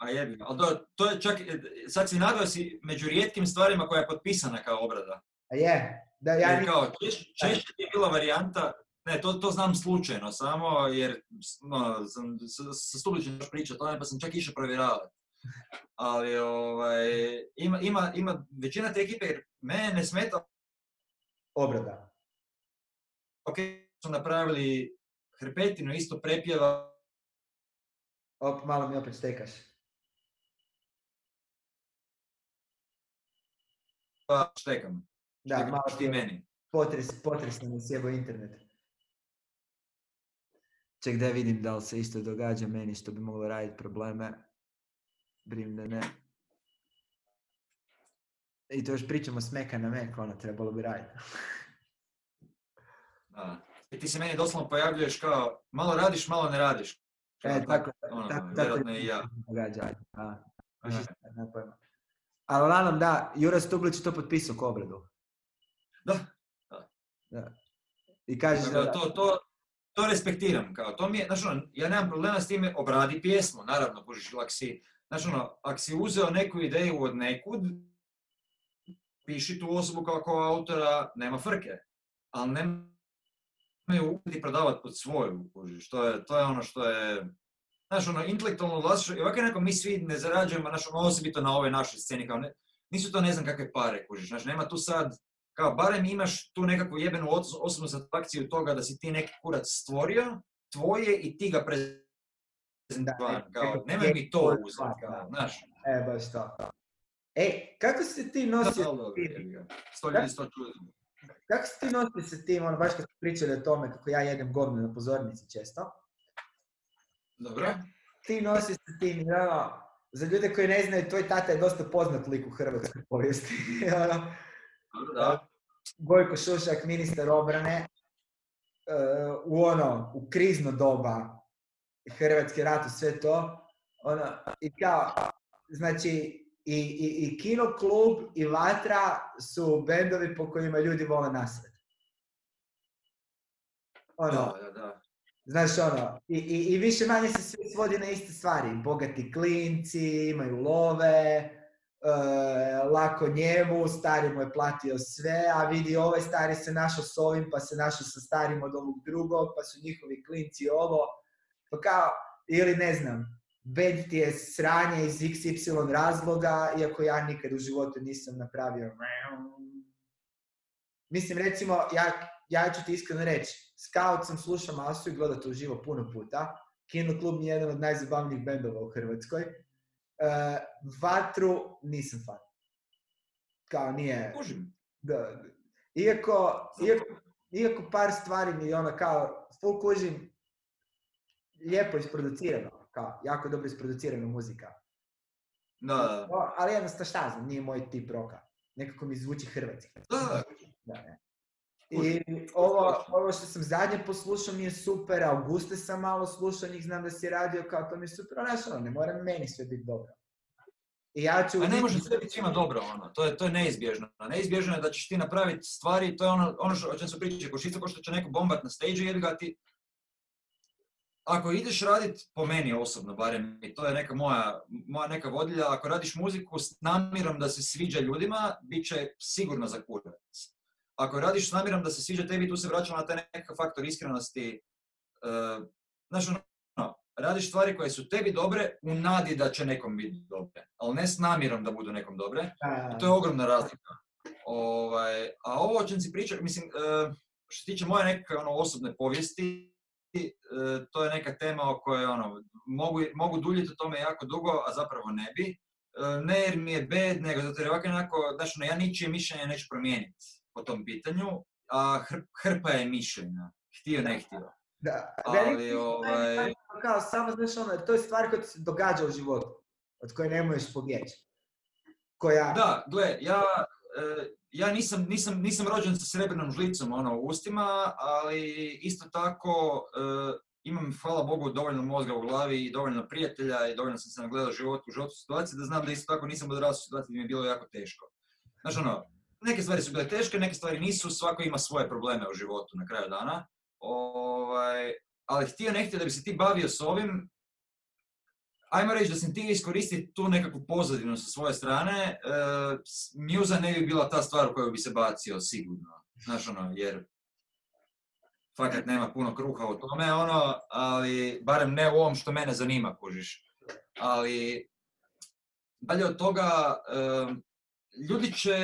A jebi, ali to, to je čak, sad si naveo si među rijetkim stvarima koja je potpisana kao obrada. A je, da ja Jer kao, češ, češće je bila varijanta, ne, to, to znam slučajno samo, jer no, sam sa, Stublićem još pričao tome, pa sam čak išao provjeravati. Ali ovaj, ima, ima, ima većina te ekipe, jer mene ne smeta, obrada. ok, su napravili Hrpetinu isto prepjeva, Op, malo mi opet stekaš. pa štekam. Da, Štekam malo ti meni. potres, potres nam je sjebo internet. Ček da vidim da li se isto događa meni što bi moglo raditi probleme. Brim da ne. I to još pričamo s meka na mek, ono, trebalo bi raditi. Da. I ti se meni doslovno pojavljuješ kao, malo radiš, malo ne radiš. E, tako, ono, tako, tako i ja. događa. A. Ali uglavnom da, Jura Stublić je to potpisao ko obradu. Da. Da. I kažeš Tako da, da to, to, to respektiram, kao, to mi je, znaš ono, ja nemam problema s time, obradi pjesmu, naravno, kužiš, ako si, znaš ono, ako si uzeo neku ideju od nekud, piši tu osobu kao, kao autora, nema frke, ali nemoj ju upiti prodavati pod svoju, kužiš, to je, to je ono što je, znaš ono, intelektualno vlasništvo, i ovako je nekako mi svi ne zarađujemo, znaš ono, osobito na ovoj našoj sceni, kao ne, nisu to ne znam kakve pare, kužiš, znaš, nema tu sad, kao barem imaš tu nekakvu jebenu os- osobnu satisfakciju toga da si ti neki kurac stvorio, tvoje i ti ga Da, kao, nemoj mi to uzeti, kao, znaš. E, baš to. E, kako se ti nosio, sto čudi. kako se ti nosio sa tim, ono, baš kad smo pričali o tome kako ja jedem govno na pozornici često, Dobro? ti nosi sa tim, ono, za ljude koji ne znaju, tvoj tata je dosta poznat lik u hrvatskoj povijesti. ono, da. Gojko Šušak, ministar obrane, e, u ono, u krizno doba, Hrvatski rat sve to, ono, i kao, znači, i, i, i Kino klub i Vatra su bendovi po kojima ljudi vole nasred. Ono, Da, da, da. Znaš ono, i, i, i više manje se sve svodi na iste stvari. Bogati klinci, imaju love, e, lako njemu, stari mu je platio sve, a vidi ovaj stari se našao s ovim, pa se našao sa starim od ovog drugog, pa su njihovi klinci ovo. Pa kao, ili ne znam, bed ti je sranje iz XY razloga, iako ja nikad u životu nisam napravio Mislim, recimo, ja, ja ću ti iskreno reći, Scout sam slušao masu i gledao to uživo puno puta. Kino klub mi je jedan od najzabavnijih bendova u Hrvatskoj. E, vatru nisam fan. Kao nije... Kužim. Da, iako, iako, iako par stvari mi ono kao, full kužim, lijepo isproducirano, kao, jako dobro isproducirana muzika. Da, da, ali jednostavno šta znam, nije moj tip roka. Nekako mi zvuči hrvatski. da. Da, ne. I ovo, ovo što sam zadnje poslušao mi je super, Auguste sam malo slušao, njih znam da si radio, kao to mi je super, ali ono, ne mora meni sve biti dobro. I ja ću... A ne može sve biti svima dobro, ono. To je, to je neizbježno. Neizbježno je da ćeš ti napraviti stvari, to je ono, ono što, o čem se priča, ko što će neko bombat na stage jebi ga ti... Ako ideš radit, po meni osobno barem, i to je neka moja, moja neka vodilja, ako radiš muziku s namjerom da se sviđa ljudima, bit će sigurno za kurac. Ako radiš s namjerom da se sviđa tebi, tu se vraćamo na taj nekakav faktor iskrenosti. Uh, znaš, ono, radiš stvari koje su tebi dobre u nadi da će nekom biti dobre. ali ne s namjerom da budu nekom dobre. I to je ogromna razlika. Ovaj, a ovo o čem si priča, mislim, e, što se tiče moje neke ono, osobne povijesti, to je neka tema o kojoj ono, mogu, mogu duljiti o tome jako dugo, a zapravo ne bi. E, ne jer mi je bed, nego zato jer ovako onako, znaš, ono, ja ničije mišljenje neću promijeniti po tom pitanju, a hr- hrpa je mišljenja, htio ne htio. Da, Ali, ovaj- kao samo znaš ono, to je stvar koja ti se događa u životu, od koje ne možeš pobjeći. Koja, Da, gle, ja, e, ja nisam, nisam, nisam rođen sa srebrnom žlicom ono, u ustima, ali isto tako e, imam, hvala Bogu, dovoljno mozga u glavi i dovoljno prijatelja i dovoljno sam se nagledao život u životu situacije da znam da isto tako nisam odrastao situaciji mi je bilo jako teško. Znaš ono, neke stvari su bile teške, neke stvari nisu, svako ima svoje probleme u životu na kraju dana. Ovaj, ali htio ne htio da bi se ti bavio s ovim, ajmo reći da sam ti iskoristiti tu nekakvu pozadinu sa svoje strane, e, s- Muza ne bi bila ta stvar u koju bi se bacio sigurno. Znaš ono, jer fakat nema puno kruha u tome, ono, ali barem ne u ovom što mene zanima, kužiš. Ali, dalje od toga, e, ljudi će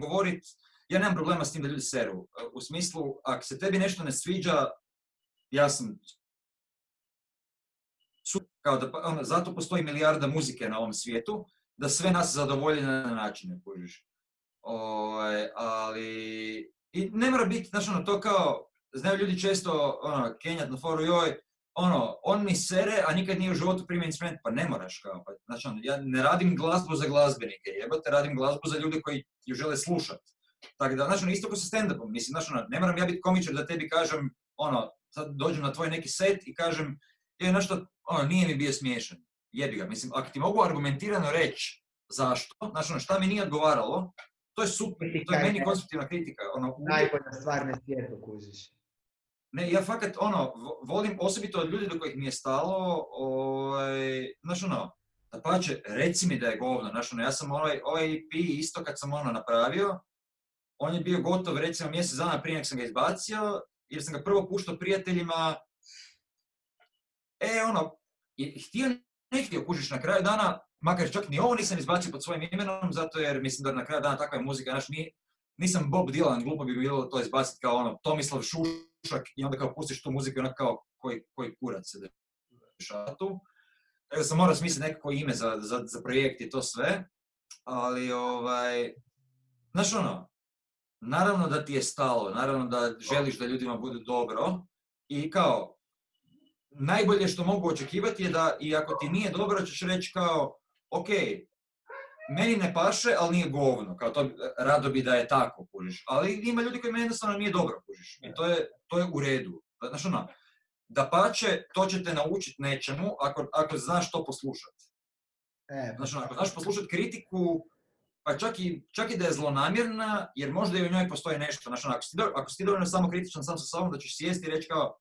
govorit, ja nemam problema s tim da ljudi seru. e, U smislu, ako se tebi nešto ne sviđa, ja sam kao da, pa- ono, zato postoji milijarda muzike na ovom svijetu, da sve nas zadovolji na načine, kužiš. Ovaj, ali, i ne mora biti, znaš, ono, to kao, znaju ljudi često, ono, kenjat na foru, joj, ono, on mi sere, a nikad nije u životu primio instrument, pa ne moraš, kao, pa, znači, ono, ja ne radim glazbu za glazbenike, jebote, radim glazbu za ljude koji ju žele slušat. Tako da, znači, ono, isto ko sa stand-upom, mislim, znači, ono, ne moram ja biti komičar da tebi kažem, ono, sad dođem na tvoj neki set i kažem, je nešto, ono, nije mi bio smiješan. Jebi ga. Mislim, ako ti mogu argumentirano reći zašto, znači ono, šta mi nije odgovaralo, to je super, to je meni konstruktivna kritika. Ono, najbolja stvar na svijetu, kužiš. ne, ja fakat, ono, vo- volim osobito od ljudi do kojih mi je stalo, ovaj, znaš ono, da pače, reci mi da je govno, znaš ono, ja sam ovaj, ovaj EP isto kad sam ono napravio, on je bio gotov recimo mjesec dana prije nek sam ga izbacio, jer sam ga prvo puštao prijateljima, e ono, htio ne htio kužiš na kraju dana, makar čak ni ovo nisam izbacio pod svojim imenom, zato jer mislim da na kraju dana takva je muzika, znaš, ni, nisam Bob Dylan, glupo bi bilo to izbaciti kao ono, Tomislav Šušak i onda kao pustiš tu muziku i kao koji, koji kurac se dešava tu. Tako sam morao smisliti nekako ime za, za, za projekt i to sve, ali ovaj, znaš ono, naravno da ti je stalo, naravno da želiš da ljudima bude dobro i kao, najbolje što mogu očekivati je da i ako ti nije dobro ćeš reći kao, ok, meni ne paše, ali nije govno, kao to rado bi da je tako, kužiš. Ali ima ljudi koji meni jednostavno nije dobro, kužiš. I to je, to je u redu. Znaš ono, da pače, to će te naučiti nečemu ako, ako znaš to poslušati. E, Znači, ako znaš poslušati kritiku, pa čak i, čak i da je zlonamjerna, jer možda i u njoj postoji nešto. Znači, ako si, do- ako si ti dovoljno samo kritičan sam sa sobom, da ćeš sjesti i reći kao,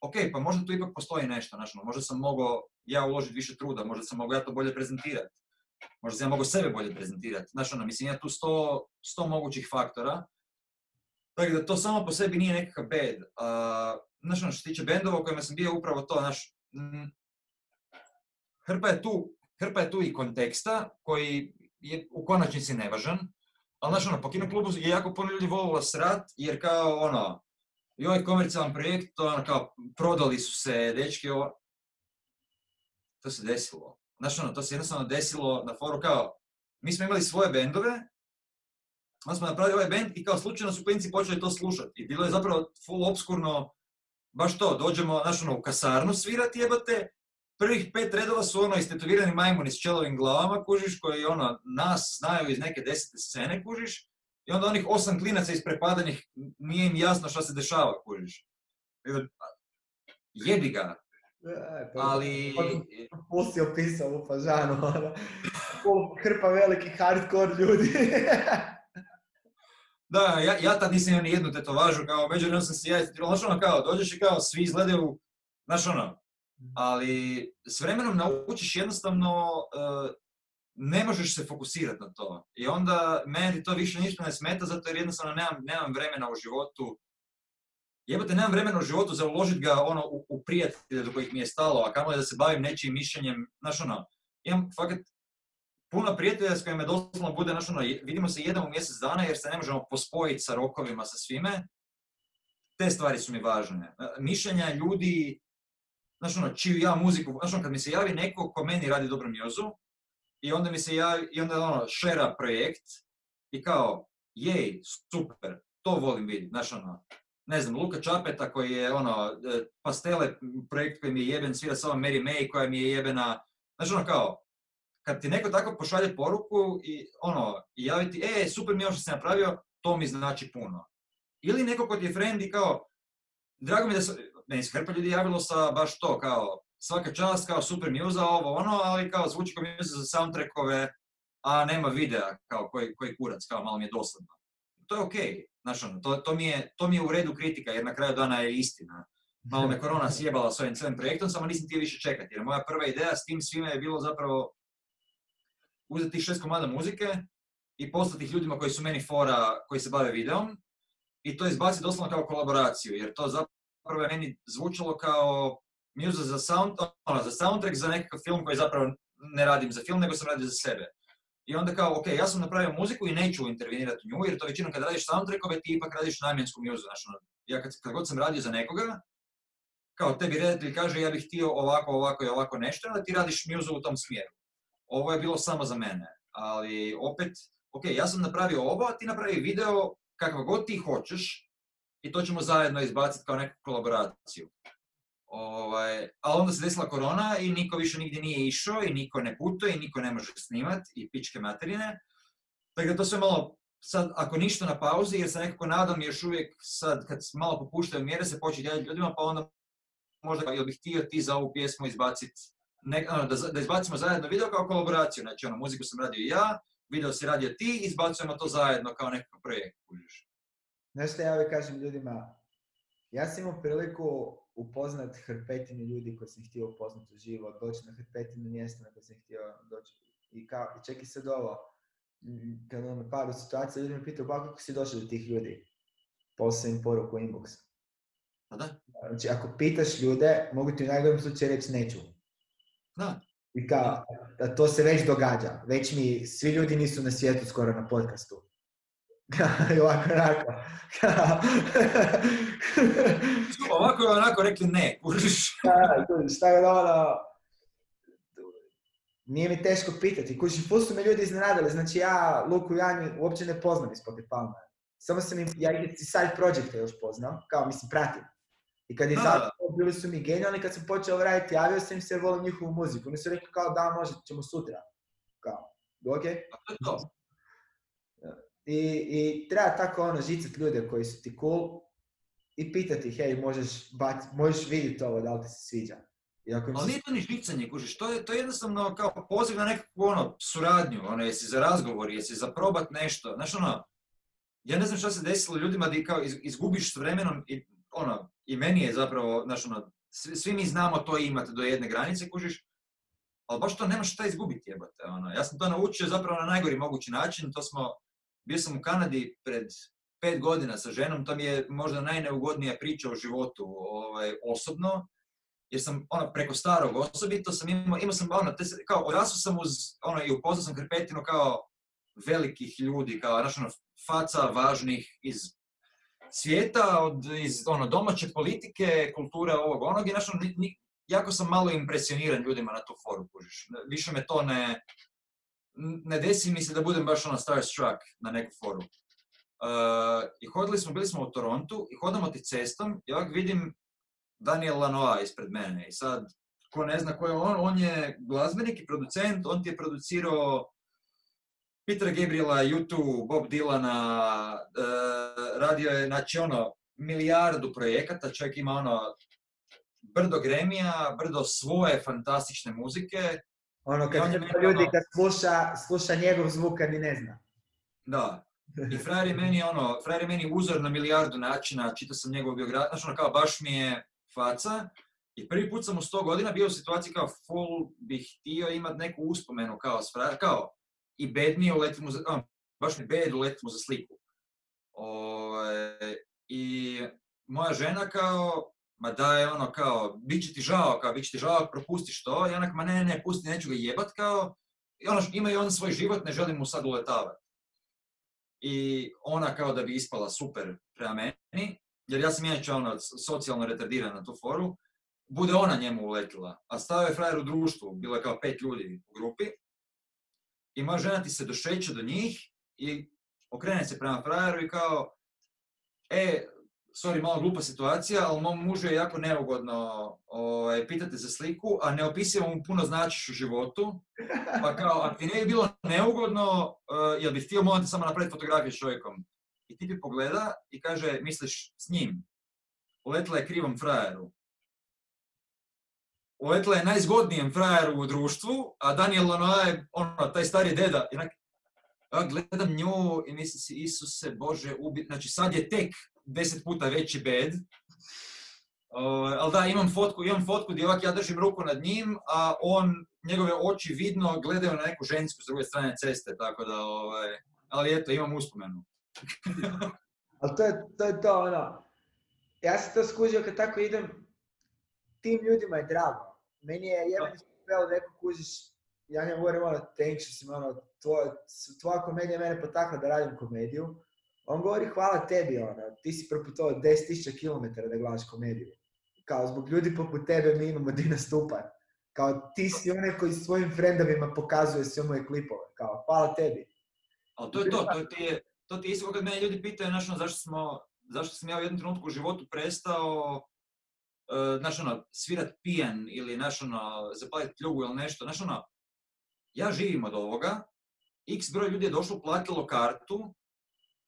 ok, pa možda tu ipak postoji nešto, znači, možda sam mogao ja uložiti više truda, možda sam mogao ja to bolje prezentirati. Možda sam ja mogao sebe bolje prezentirati. Znači, ono, mislim, ja tu sto, sto mogućih faktora. Tako da to samo po sebi nije nekakav bad. Znači, ono, što se tiče bendova u kojima sam bio upravo to, znaš, mm, hrpa je tu, hrpa je tu i konteksta koji je u konačnici nevažan. Ali znaš ono, po kino je jako puno ljudi volilo srat, jer kao ono, i ovaj komercijalan projekt, to ono kao, prodali su se, dečki, ovo... To se desilo. Znaš ono, to se jednostavno desilo na foru kao, mi smo imali svoje bendove, onda smo napravili ovaj bend i kao slučajno su klinci počeli to slušati. I bilo je zapravo full obskurno, baš to, dođemo, znaš ono, u kasarnu svirati jebate, prvih pet redova su ono istetovirani majmuni s čelovim glavama, kužiš, koji ono, nas znaju iz neke desete scene, kužiš, i onda onih osam klinaca isprepadanih, nije im jasno šta se dešava, kužiš. Jebi ga, e, pa- ali... Pusti opisao u Fažanu, ono. Hrpa veliki hardcore ljudi. Da, ja, ja tad nisam imao ni jednu tetovažu, kao međuvremenu sam se ja znaš ono kao, dođeš i kao svi izgledaju, znaš ono, ali s vremenom naučiš jednostavno, e, ne možeš se fokusirati na to. I onda meni to više ništa ne smeta, zato jer jednostavno nemam, nemam vremena u životu, jebote, nemam vremena u životu za uložiti ga ono u, u prijatelje do kojih mi je stalo, a kamoli da se bavim nečijim mišljenjem, znaš ono, imam fakat puno prijatelja s kojima doslovno bude, znaš, ono, vidimo se jedan u mjesec dana jer se ne možemo pospojiti sa rokovima, sa svime. Te stvari su mi važne. E, mišljenja ljudi, znaš, ono, čiju ja muziku, znaš, ono, kad mi se javi neko ko meni radi dobro mjuzu, i onda mi se javi, i onda ono, šera projekt, i kao, jej, super, to volim vidjeti, znaš, ono, ne znam, Luka Čapeta koji je ono, e, pastele, projekt koji mi je jeben, svira sa ovom Mary May koja mi je jebena, znaš ono kao, kad ti neko tako pošalje poruku i ono, i javiti, e, super mi je što si napravio, to mi znači puno. Ili neko ko ti je friend i kao, drago mi da se, meni se hrpa ljudi javilo sa baš to, kao, svaka čast, kao super muza, ovo ono, ali kao zvuči kao muza za soundtrackove, a nema videa, kao koji, koji kurac, kao malo mi je dosadno. To je okej, okay. znaš ono, to, to, mi je, to mi je u redu kritika, jer na kraju dana je istina. Malo me korona sjebala s ovim cijelim projektom, samo nisam htio više čekati, jer moja prva ideja s tim svime je bilo zapravo uzeti šest komada muzike i poslati ih ljudima koji su meni fora, koji se bave videom i to izbaciti doslovno kao kolaboraciju, jer to zapravo je meni zvučalo kao muza za, sound, ono, za soundtrack za nekakav film koji zapravo ne radim za film, nego sam radio za sebe. I onda kao, ok, ja sam napravio muziku i neću intervenirati u nju, jer to većinom kad radiš soundtrackove ti ipak radiš namjensku muzu. Znači, ja kad, kad god sam radio za nekoga, kao tebi redatelj kaže ja bih htio ovako, ovako i ovako nešto, onda ti radiš muzu u tom smjeru. Ovo je bilo samo za mene, ali opet, ok, ja sam napravio ovo, a ti napravi video kakav god ti hoćeš i to ćemo zajedno izbaciti kao neku kolaboraciju. Ovaj, ali onda se desila korona i niko više nigdje nije išao i niko ne putuje i niko ne može snimat i pičke materine. Tako da to sve malo, sad ako ništa na pauzi, jer se nekako nadam još uvijek sad kad malo popuštaju mjere se početi ljudima, pa onda možda jel bih htio ti za ovu pjesmu izbaciti, ono, da, da izbacimo zajedno video kao kolaboraciju, znači ono, muziku sam radio ja, video si radio ti, izbacujemo to zajedno kao nekakav projekt, kužiš. Znaš što ja uvijek kažem ljudima, ja sam imao priliku upoznat hrpetinu ljudi koji sam htio upoznat u život, doći na hrpetinu mjesta na koje sam htio doći. I, kao, i čekaj sad ovo, kad ono paru situacija, ljudi me pitaju, ba, kako si došao do tih ljudi? Poslao im poruku u inbox. Pa da. Znači, ako pitaš ljude, mogu ti u najgorem slučaju reći neću. Da. I kao, to se već događa. Već mi, svi ljudi nisu na svijetu skoro na podcastu. I ovako, onako. ovako i onako rekli ne, kužiš. da, kužiš, tako da ono, nije mi teško pitati. Kužiš, ful su me ljudi iznenadili. Znači ja Luku i Janju uopće ne poznam iz Palme. Samo sam im, ja ih iz side projekta još poznam, kao mislim pratim. I kad je zato, bili su mi genijalni, kad sam počeo raditi, javio sam im se volim njihovu muziku. Oni su rekli kao da, može, ćemo sutra. Kao, ok? to. I, I treba tako ono žicat ljude koji su ti cool i pitati, hej, možeš, bac, možeš vidjeti ovo, da li ti se sviđa. I ako Ali nije to ni žicanje, kužiš, to je, to je jednostavno kao poziv na nekakvu ono, suradnju, ono, jesi za razgovor, jesi za probat nešto, znaš ono, ja ne znam šta se desilo ljudima da kao izgubiš s vremenom i ono, i meni je zapravo, znaš ono, svi, svi mi znamo to imate do jedne granice, kužiš, ali baš to nemaš šta izgubiti jebate, ono. Ja sam to naučio zapravo na najgori mogući način, to smo, bio sam u Kanadi pred pet godina sa ženom, to mi je možda najneugodnija priča u životu ovaj, osobno, jer sam ono, preko starog osobito sam imao, imao sam ono, te, kao odrasao sam uz, ono, i upoznao sam kao velikih ljudi, kao, znaš, ono, faca važnih iz svijeta, od, iz ono, domaće politike, kulture ovog onog i znaš, ono, jako sam malo impresioniran ljudima na tu foru, kužiš. Više me to ne, ne desi mi se da budem baš ono starstruck na neku foru. Uh, I hodili smo, bili smo u Torontu i hodamo ti cestom i ovak vidim Daniel Lanois ispred mene i sad, ko ne zna ko je on, on je glazbenik i producent, on ti je producirao Petra Gabriela, YouTube, Bob Dylana, uh, radio je, znači ono, milijardu projekata, čovjek ima ono, brdo gremija, brdo svoje fantastične muzike. Ono, kad ljudi ono, kad sluša, sluša njegov zvuk, kad ni ne zna. Da. I frajer je meni, ono, frajer je meni uzor na milijardu načina, čitao sam njegovu biografiju, znači ono, kao, baš mi je faca. I prvi put sam u sto godina bio u situaciji kao full bih htio imat neku uspomenu kao s frajer, kao i bednije uletim mu za, a, baš mi bed uletim mu za sliku. O, ovaj, I moja žena kao, ma da je ono kao, bit će ti žao, kao, bit će ti žao, propustiš to, i onak, ma ne, ne, pusti, neću ga jebat, kao, i ono, ima i on svoj život, ne želim mu sad uletavati. I ona kao da bi ispala super prema meni, jer ja sam inače ono, socijalno retardiran na tu foru, bude ona njemu uletila. A stavio je frajer u društvu, bilo je kao pet ljudi u grupi. I moja žena ti se došeće do njih i okrene se prema frajeru i kao, e, sorry, malo glupa situacija, ali mom mužu je jako neugodno ovaj, pitati za sliku, a ne opisivam mu puno značiš u životu. Pa kao, ako ti ne bi bilo neugodno, uh, jel bi htio molim samo napraviti fotografiju s čovjekom? I ti bi pogleda i kaže, misliš s njim. Uletila je krivom frajeru. Uletila je najzgodnijem frajeru u društvu, a Daniel Lanois je ono, taj stari deda. I ja gledam nju i mislim si, Isuse, Bože, ubi... Znači sad je tek deset puta veći bed. Uh, ali da, imam fotku, imam fotku gdje ovak ja držim ruku nad njim, a on, njegove oči vidno gledaju na neku žensku s druge strane ceste, tako da, ovaj, ali eto, imam uspomenu. ali to je, to je to, ono, ja sam to skužio kad tako idem, tim ljudima je drago. Meni je jedan spel neko kužiš, ja ne govorim ono, tenčio ono, tvoja komedija mene potakla da radim komediju, on govori hvala tebi, ono, ti si proputovao 10.000 km da gledaš komediju. Kao zbog ljudi poput tebe mi imamo di nastupan. Kao ti si onaj koji svojim frendovima pokazuje sve moje klipove. Kao hvala tebi. Ali to je to, to ti je, to ti je isto kad mene ljudi pitaju znaš, ono, zašto, smo, zašto sam ja u jednom trenutku u životu prestao uh, znaš, ono, svirat pijan ili znaš, ono, zapaliti pljugu ili nešto. Znaš, ono, ja živim od ovoga, x broj ljudi je došlo, platilo kartu,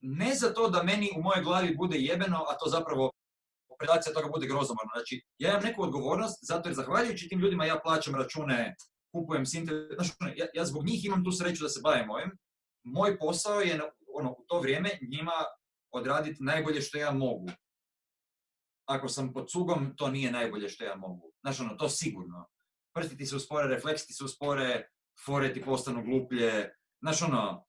ne za to da meni u mojoj glavi bude jebeno, a to zapravo predacija toga bude grozomorno. Znači, ja imam neku odgovornost, zato jer zahvaljujući tim ljudima ja plaćam račune, kupujem sinte, znači, ja, ja zbog njih imam tu sreću da se bavim ovim. Moj posao je ono, u to vrijeme njima odraditi najbolje što ja mogu. Ako sam pod cugom, to nije najbolje što ja mogu. Znači, ono, to sigurno. Prsti ti se uspore, refleksi ti se uspore, fore ti postanu gluplje. Znači, ono,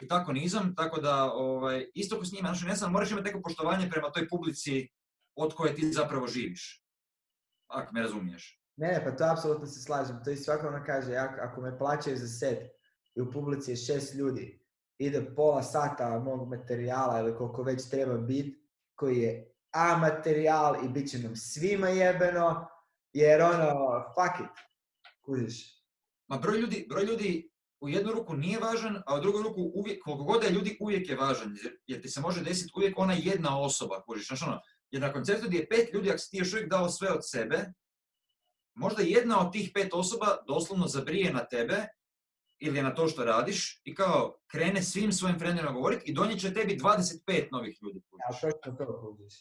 i tako nizam, tako da ovaj, isto ko s njima, znači ne znam, moraš imati neko poštovanje prema toj publici od koje ti zapravo živiš. Ako me razumiješ. Ne, pa to apsolutno se slažem. To i svako ono kaže, ako me plaćaju za set i u publici je šest ljudi, ide pola sata mog materijala ili koliko već treba biti, koji je A materijal i bit će nam svima jebeno, jer ono, fuck it, kužiš. Ma broj ljudi, broj ljudi u jednu ruku nije važan, a u drugu ruku uvijek, koliko god je ljudi, uvijek je važan. Jer, ti se može desiti uvijek ona jedna osoba, kužiš. Znači ono, jer na koncertu gdje je pet ljudi, ako si ti još uvijek dao sve od sebe, možda jedna od tih pet osoba doslovno zabrije na tebe ili na to što radiš i kao krene svim svojim frendima govoriti i donijet će tebi 25 novih ljudi. Ja, to.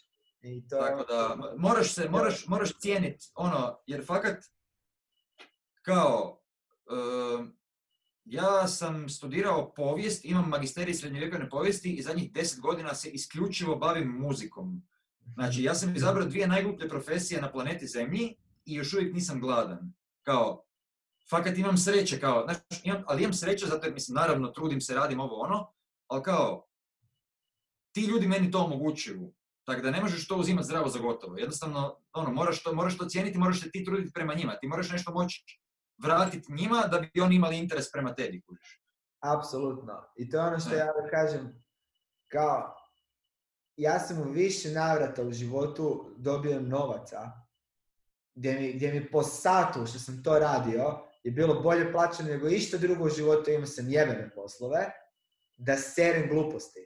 I to... Tako da, moraš se, moraš, moraš cijeniti, ono, jer fakat, kao, ja sam studirao povijest, imam magisterij srednjovjekovne povijesti i zadnjih deset godina se isključivo bavim muzikom. Znači, ja sam izabrao dvije najgluplje profesije na planeti Zemlji i još uvijek nisam gladan. Kao, fakat imam sreće, kao, znači, imam, ali imam sreće zato jer, mislim, naravno, trudim se, radim ovo ono, ali kao, ti ljudi meni to omogućuju. Tako da ne možeš to uzimati zdravo za gotovo. Jednostavno, ono, moraš to, moraš to cijeniti, moraš se ti truditi prema njima. Ti moraš nešto moći vratiti njima da bi oni imali interes prema tebi, kužiš. Apsolutno. I to je ono što ja da kažem, kao, ja sam u više navrata u životu dobio novaca, gdje mi, gdje mi po satu što sam to radio, je bilo bolje plaćeno nego išta drugo u životu, imao sam jebene poslove, da serem gluposti.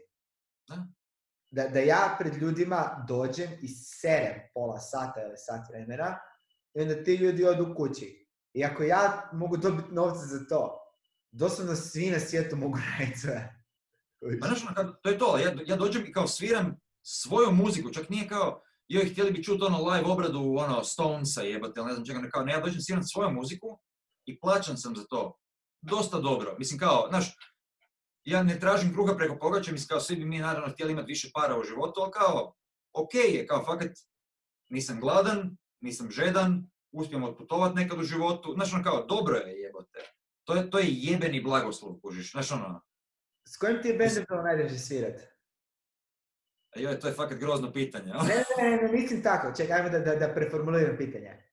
Da, da ja pred ljudima dođem i serem pola sata ili sat vremena i onda ti ljudi odu kući. I ako ja mogu dobiti novce za to, doslovno svi na svijetu mogu raditi sve. Pa znaš, ono, to je to, ja, ja dođem i kao sviram svoju muziku, čak nije kao, joj, htjeli bi čuti ono live obradu ono Stonesa jebate, ne znam čega, kao ne, ja dođem sviram svoju muziku i plaćan sam za to. Dosta dobro. Mislim kao, znaš, ja ne tražim kruga preko pogača, mislim kao svi bi mi naravno htjeli imati više para u životu, ali kao, ok je, kao fakat nisam gladan, nisam žedan, uspijem otputovati nekad u životu. Znaš, ono kao, dobro je jebote. To je, to je jebeni blagoslov, kužiš. Znaš, ono... S kojim ti je bendom bilo najdraže svirat? Joj, to je fakat grozno pitanje. ne, ne, ne, mislim tako. Čekaj, ajmo da, da, da preformuliram pitanje.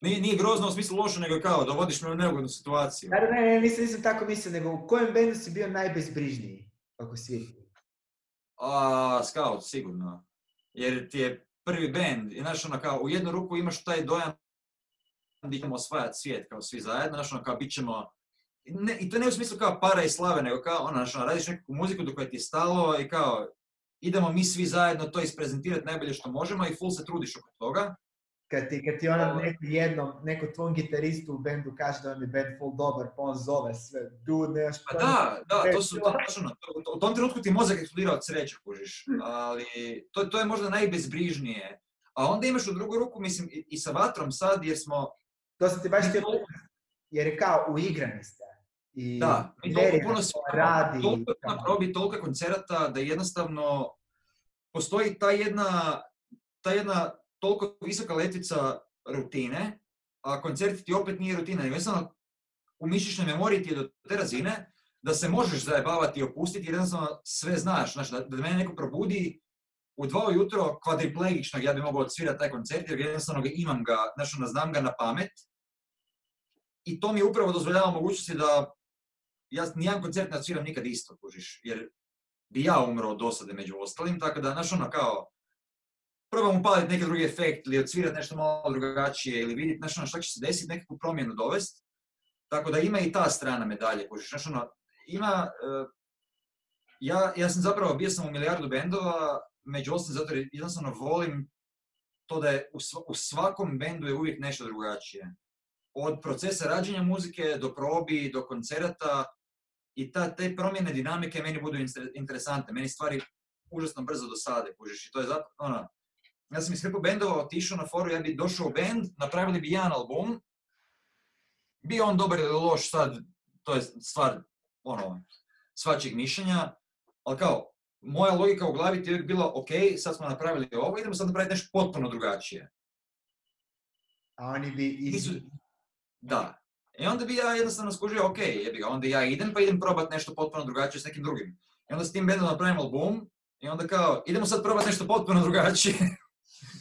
Nije, nije grozno u smislu loše, nego kao dovodiš me u neugodnu situaciju. Ne, ne, ne, nisam, nisam tako mislio, nego u kojem bendu si bio najbezbrižniji ako svijetu? A, Scout, sigurno. Jer ti je prvi band i znaš ono kao u jednu ruku imaš taj dojam da idemo osvajati svijet kao svi zajedno, znaš ono kao bit ćemo ne, I to ne u smislu kao para i slave, nego kao ono, znaš, ono, radiš neku muziku do koje ti je stalo i kao idemo mi svi zajedno to isprezentirati najbolje što možemo i full se trudiš oko toga. Kad ti, kad ti ono neko jednom, neko tvom gitaristu u bendu kaže da vam je band full dobar, pa on zove sve, dude, nešto... Pa da, da, to su, to, ono, to, u tom trenutku ti mozak eksplodira od sreće, kužiš, ali to, to je možda najbezbrižnije. A onda imaš u drugu ruku, mislim, i, i sa vatrom sad, jer smo... To sam ti baš htio jer je kao uigrani ste. I da, mi toliko puno radi. Toliko na probi, toliko koncerata da jednostavno postoji ta jedna, ta jedna toliko visoka letvica rutine, a koncert ti opet nije rutina. Jednostavno, u mišićnoj memoriji ti je do te razine da se možeš zajebavati i opustiti jer jednostavno sve znaš. Znaš, da, da mene neko probudi u dva ujutro kvadriplegičnog ja bi mogao odsvirati taj koncert jer jednostavno ga imam ga, ono, znam ga na pamet. I to mi upravo dozvoljava mogućnosti da ja nijedan koncert ne odsviram nikad isto, kužiš, jer bi ja umro od dosade među ostalim, tako da, znaš, ono, kao, probam upaliti neki drugi efekt ili odsvirati nešto malo drugačije ili vidjeti, znaš, ono, šta će se desiti, nekakvu promjenu dovesti. Tako da ima i ta strana medalje, ono, ima, uh, ja, ja sam zapravo, bio sam u milijardu bendova, među ostalim zato jer jednostavno volim to da je u, svakom bendu je uvijek nešto drugačije. Od procesa rađenja muzike do probi, do koncerata, i ta, te promjene dinamike meni budu interesantne. Meni stvari užasno brzo dosade, kužiš. I to je zato, ono, ja sam iz hrpu bendova otišao na foru, ja bi došao u bend, napravili bi jedan album, bio on dobar ili loš sad, to je stvar, ono, svačijeg mišljenja, ali kao, moja logika u glavi ti je bila, ok, sad smo napravili ovo, idemo sad napraviti nešto potpuno drugačije. A oni bi... Iz... Da, i onda bi ja jednostavno skužio, ok, jebi ga, onda ja idem pa idem probat nešto potpuno drugačije s nekim drugim. I onda s tim bendom napravim album i onda kao, idemo sad probat nešto potpuno drugačije.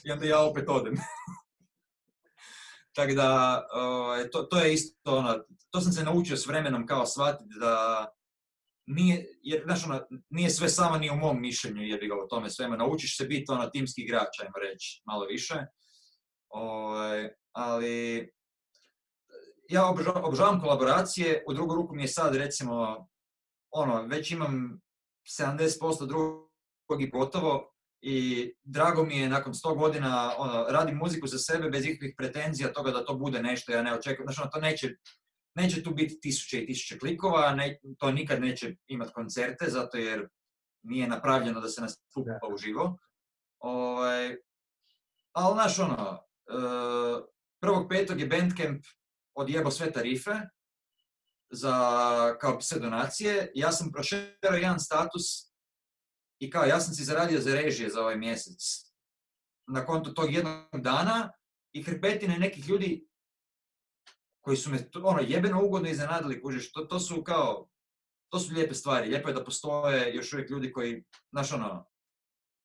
I onda ja opet odem. Tako da, uh, to, to je isto ono, to sam se naučio s vremenom kao shvatiti da nije, jer, znaš, ono, nije sve samo ni u mom mišljenju, jebi ga o tome svema. Naučiš se biti ono timski igrač, ajmo reći, malo više. Uh, ali ja obožavam kolaboracije, u drugu ruku mi je sad recimo, ono, već imam 70% drugog i gotovo i drago mi je nakon 100 godina, ono, radim muziku za sebe bez ikakvih pretenzija toga da to bude nešto, ja ne očekujem, znači ono, to neće, neće tu biti tisuće i tisuće klikova, ne, to nikad neće imati koncerte, zato jer nije napravljeno da se nastupa uživo. Ovaj, ali, znaš, ono, uh, prvog petog je Bandcamp odjebo sve tarife za, kao sve donacije. Ja sam prošerao jedan status i kao ja sam si zaradio za režije za ovaj mjesec. Na kontu tog jednog dana i hrpetine nekih ljudi koji su me ono, jebeno ugodno iznenadili, kužiš, to, to su kao, to su lijepe stvari. Lijepo je da postoje još uvijek ljudi koji, znaš ono,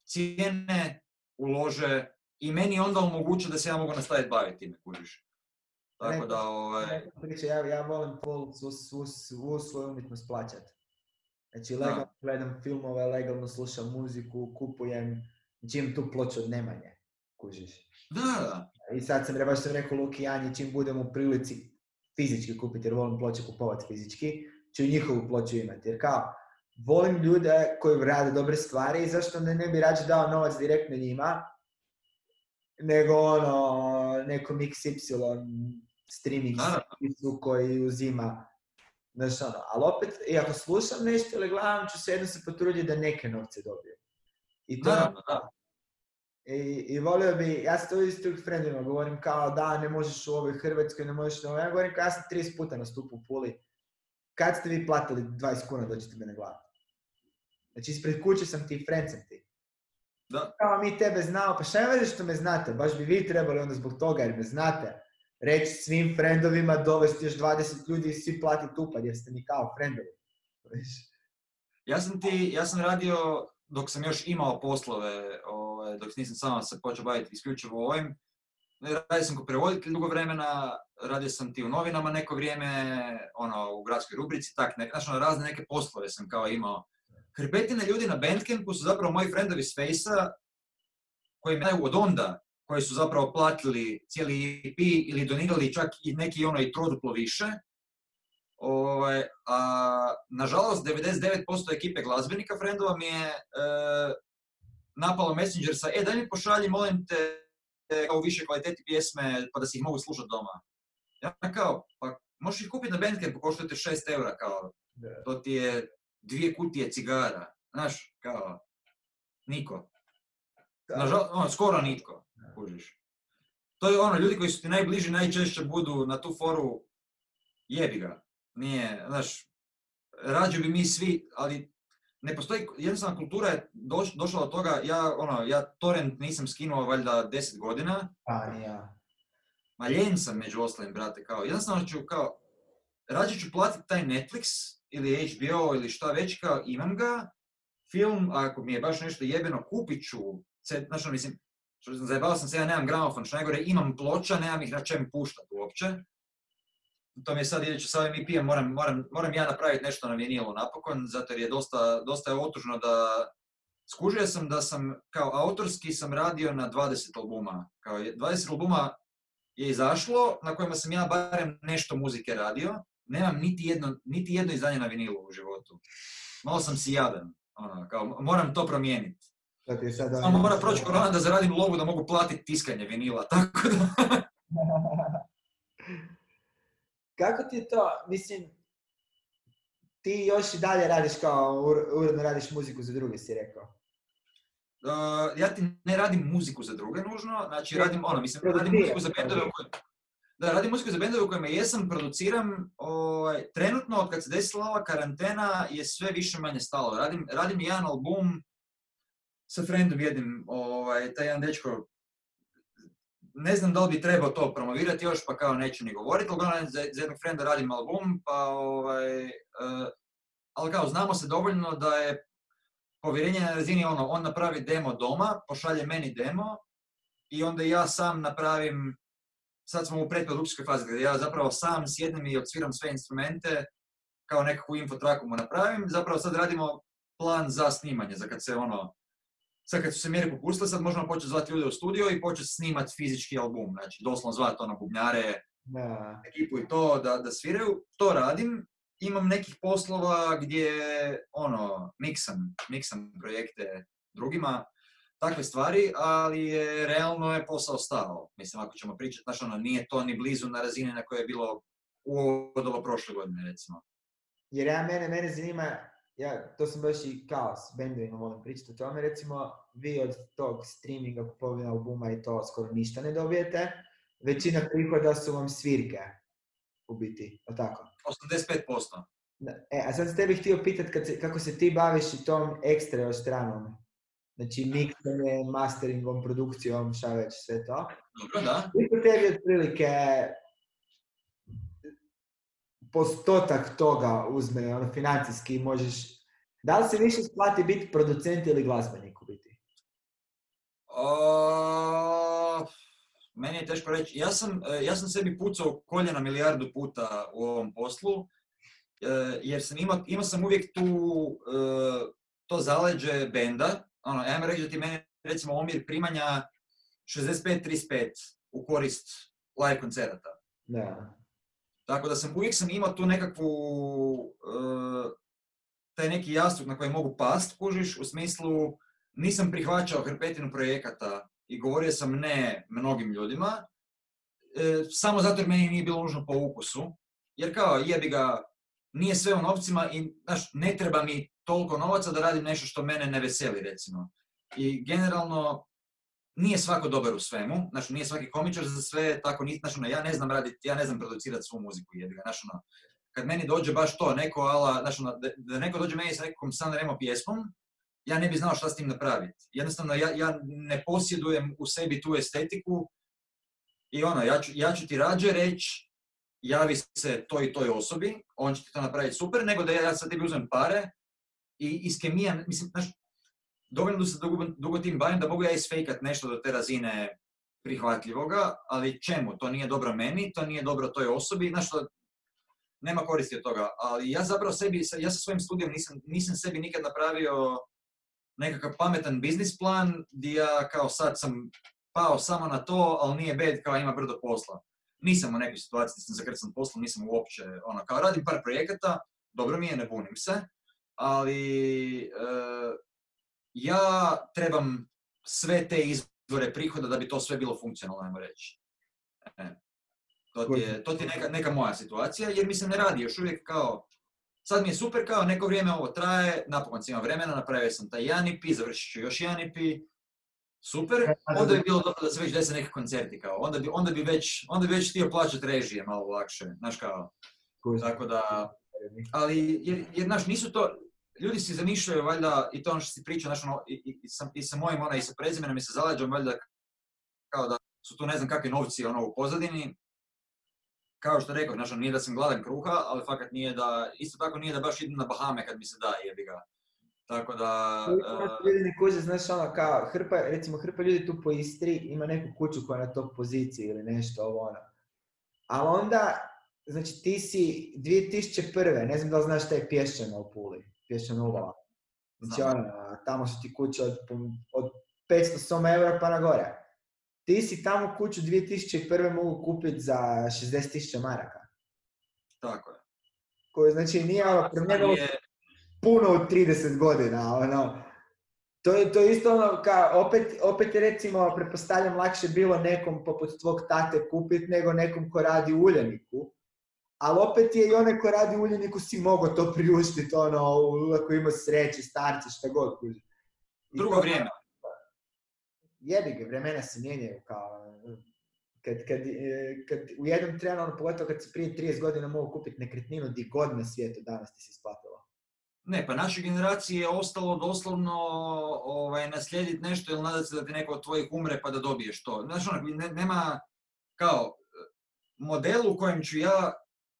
cijene, ulože i meni onda omoguće da se ja mogu nastaviti baviti time, kužiš. Tako da, ovaj... Ja, ja volim pol svu, svu, svu svoju umjetnost plaćat. Znači, legalno da. gledam filmove, legalno slušam muziku, kupujem, čim tu ploču od nemanje, kužiš. Da, da. I sad sam, baš sam rekao Luki Anji, čim budem u prilici fizički kupiti, jer volim ploče kupovati fizički, ću njihovu ploču imati. Jer kao, volim ljude koji rade dobre stvari i zašto ne, ne bi rađe dao novac direktno njima, nego ono, nekom XY streaming koji uzima Znaš, ono, ali opet, i ako slušam nešto ili gledam, ću se jedno se potruditi da neke novce dobijem. I to Naravno, da. I, I volio bi, ja sam to s friendima govorim kao da ne možeš u ovoj Hrvatskoj, ne možeš na ovoj, ja govorim kao ja sam 30 puta nastupu u Puli. Kad ste vi platili 20 kuna dođete me na glavu? Znači ispred kuće sam ti, friend sam ti. Da. Kao mi tebe znao, pa šta je što me znate? Baš bi vi trebali onda zbog toga jer me znate reći svim frendovima, dovesti još 20 ljudi i svi platiti upad jer ste mi kao frendovi. Ja sam ti, ja sam radio dok sam još imao poslove, ovaj, dok nisam samo se počeo baviti isključivo ovim, radio sam kao prevoditelj dugo vremena, radio sam ti u novinama neko vrijeme, ono, u gradskoj rubrici, tak, nek, znaš, ono, razne neke poslove sam kao imao. Hrpetine ljudi na Bandcampu su zapravo moji friendovi s Fejsa, koji me od onda, koji su zapravo platili cijeli EP ili donirali čak i neki ono i troduplo više. Ovaj, a nažalost 99% ekipe glazbenika friendova mi je e, napalo Messenger sa e daj mi pošalji molim te kao više kvaliteti pjesme pa da si ih mogu slušati doma. Ja kao, pa možeš ih kupiti na Bandcampu, koštaju te 6 eura, kao, to ti je dvije kutije cigara, znaš, kao, niko. Nažal, ono, skoro nitko, kužiš. To je ono, ljudi koji su ti najbliži najčešće budu na tu foru, jebi ga. Nije, znaš, rađe bi mi svi, ali ne postoji, jednostavna kultura je doš, došla od toga, ja, ono, ja torrent nisam skinuo valjda 10 godina. Pa, ni ja. Ma ljen sam među ostalim, brate, kao, jednostavno ću, kao, rađe ću platiti taj Netflix ili HBO ili šta već, kao, imam ga, film, ako mi je baš nešto jebeno, kupit ću, znaš, ono, mislim, što sam zajebao sam se, ja nemam gramofon, što najgore, imam ploča, nemam ih na čem puštati uopće. To mi je sad iduće sa ovim EP-em, moram, moram, moram ja napraviti nešto na vinilu napokon, zato jer je dosta, dosta je otužno da... Skužio sam da sam, kao autorski sam radio na 20 albuma. Kao 20 albuma je izašlo, na kojima sam ja barem nešto muzike radio. Nemam niti jedno, niti jedno izdanje na vinilu u životu. Malo sam si jadan. Ono, kao, moram to promijeniti. Samo mora proći korona da zaradim lovu da mogu platiti tiskanje vinila, tako da... Kako ti je to, mislim, ti još i dalje radiš kao, uredno radiš muziku za druge, si rekao? Uh, ja ti ne radim muziku za druge nužno, znači radim ono, mislim, radim muziku za bendove koje... Da, radim muziku za bendove u kojima jesam, produciram, ovaj, trenutno od kad se desila ova karantena je sve više manje stalo. Radim, radim jedan album sa friendom jednim, ovaj, taj jedan dečko ne znam da li bi trebao to promovirati još, pa kao neću ni govoriti, ali za, za jednog frenda radim album, pa ovaj, uh, ali kao znamo se dovoljno da je povjerenje na razini ono, on napravi demo doma, pošalje meni demo i onda ja sam napravim, sad smo u predprodukcijskoj fazi, gdje ja zapravo sam sjednem i odsviram sve instrumente, kao nekakvu infotraku mu napravim, zapravo sad radimo plan za snimanje, za kad se ono, sad kad su se mjere popustile, sad možemo početi zvati ljude u studio i početi snimati fizički album, znači doslovno zvati ono bubnjare, da. ekipu i to da, da sviraju, to radim. Imam nekih poslova gdje, ono, miksam, miksam projekte drugima, takve stvari, ali je, realno je posao stao. Mislim, ako ćemo pričati, znači ono, nije to ni blizu na razine na koje je bilo u ovo prošle godine, recimo. Jer ja, mene, mene zanima, ja, to sam baš i kao s bendovima volim pričati o tome, recimo, vi od tog streaminga, kupovine albuma i to skoro ništa ne dobijete, većina prihoda su vam svirke, u biti, o tako? 85%. E, a sad s tebi htio pitat kad se, kako se ti baviš i tom ekstra stranom, znači miksanje, masteringom, produkcijom, šta već, sve to. Dobro, da. Koliko tebi otprilike postotak toga uzme, ono, financijski možeš... Da li se više splati biti producent ili glazbenik u biti? O, meni je teško reći. Ja sam, e, ja sam sebi pucao koljena milijardu puta u ovom poslu, e, jer sam imao, imao sam uvijek tu, e, to zaleđe benda. Ono, ajmo reći da ti meni, recimo, omjer primanja 65-35 u korist live koncerata. Da. Tako da sam uvijek sam imao tu nekakvu, uh, taj neki jastuk na koji mogu past, kužiš, u smislu nisam prihvaćao hrpetinu projekata i govorio sam ne mnogim ljudima, e, samo zato jer meni nije bilo nužno po ukusu, jer kao jebi ga, nije sve u novcima i znaš, ne treba mi toliko novaca da radim nešto što mene ne veseli recimo. I generalno nije svako dobar u svemu, znači nije svaki komičar za sve, tako ni, znači, ja ne znam raditi, ja ne znam producirati svu muziku, jebi ga, znači, ono, kad meni dođe baš to, neko ala, znači, ono, da, da, neko dođe meni sa nekom San Remo pjesmom, ja ne bi znao šta s tim napraviti. Jednostavno, ja, ja ne posjedujem u sebi tu estetiku i ono, ja ću, ja ću ti rađe reći, javi se toj i toj osobi, on će ti to napraviti super, nego da ja, ja sad tebi uzmem pare i iz kemija, mislim, znaš, dovoljno se dugo, dugo tim bavim da mogu ja isfejkat nešto do te razine prihvatljivoga, ali čemu? To nije dobro meni, to nije dobro toj osobi, znaš što, nema koristi od toga, ali ja zapravo sebi, ja sa svojim studijom nisam, nisam sebi nikad napravio nekakav pametan biznis plan gdje ja kao sad sam pao samo na to, ali nije bed kao ima brdo posla. Nisam u nekoj situaciji da sam zakrcan poslom, nisam uopće, ono, kao radim par projekata, dobro mi je, ne bunim se, ali e, ja trebam sve te izvore prihoda da bi to sve bilo funkcionalno, ajmo reći. E, to ti je, to ti je neka, neka moja situacija, jer mi se ne radi još uvijek kao, sad mi je super kao, neko vrijeme ovo traje, napokon sam imao vremena, napravio sam taj jedan IP, završit ću još jedan IP, super, onda bi bilo dobro da se već dese neki koncerti kao, onda bi, onda bi već, onda bi već htio plaćati režije malo lakše, znaš kao, tako da, ali, jer, jer znaš, nisu to, ljudi si zamišljaju valjda, i to ono što si pričao, znaš, ono, i, i, sa, i sa mojim, ono, i sa prezimenom, i sa zalađom, valjda, kao da su tu ne znam kakvi novci, ono, u pozadini, kao što rekao, ono, nije da sam gladan kruha, ali fakat nije da, isto tako nije da baš idem na Bahame kad mi se da, jebi ga. Tako da... Uh... Ljudi ne kuže, znaš, ono, kao, hrpa, recimo, hrpa ljudi tu po Istri ima neku kuću koja je na top poziciji ili nešto, ovo, ono. A onda, znači, ti si 2001. ne znam da li znaš šta je Pješćana u Puli, Pješćana uvala. Znači, ono, tamo su ti kuće od, od 500 soma eura pa na gore. Ti si tamo kuću 2001. mogu kupiti za 60.000 maraka. Tako je. Koje, znači, nije ono, promijenilo je... puno od 30 godina, ono. To je, to je isto ono, kao, opet, opet je recimo, pretpostavljam, lakše bilo nekom poput tvog tate kupiti nego nekom ko radi u uljaniku. Ali opet je i onaj ko radi u uljaniku si mogao to priuštiti, ono, ako ima sreće, starci, šta god. Drugo vrijeme jebi ga, vremena se mijenjaju kao... Kad, kad, e, kad u jednom trenu, ono, pogotovo kad si prije 30 godina mogu kupiti nekretninu di god na svijetu danas ti se isplatilo. Ne, pa našoj generaciji je ostalo doslovno ovaj, naslijediti nešto ili nadati se da ti neko od tvojih umre pa da dobiješ to. Znaš, ono, ne, nema kao model u kojem ću ja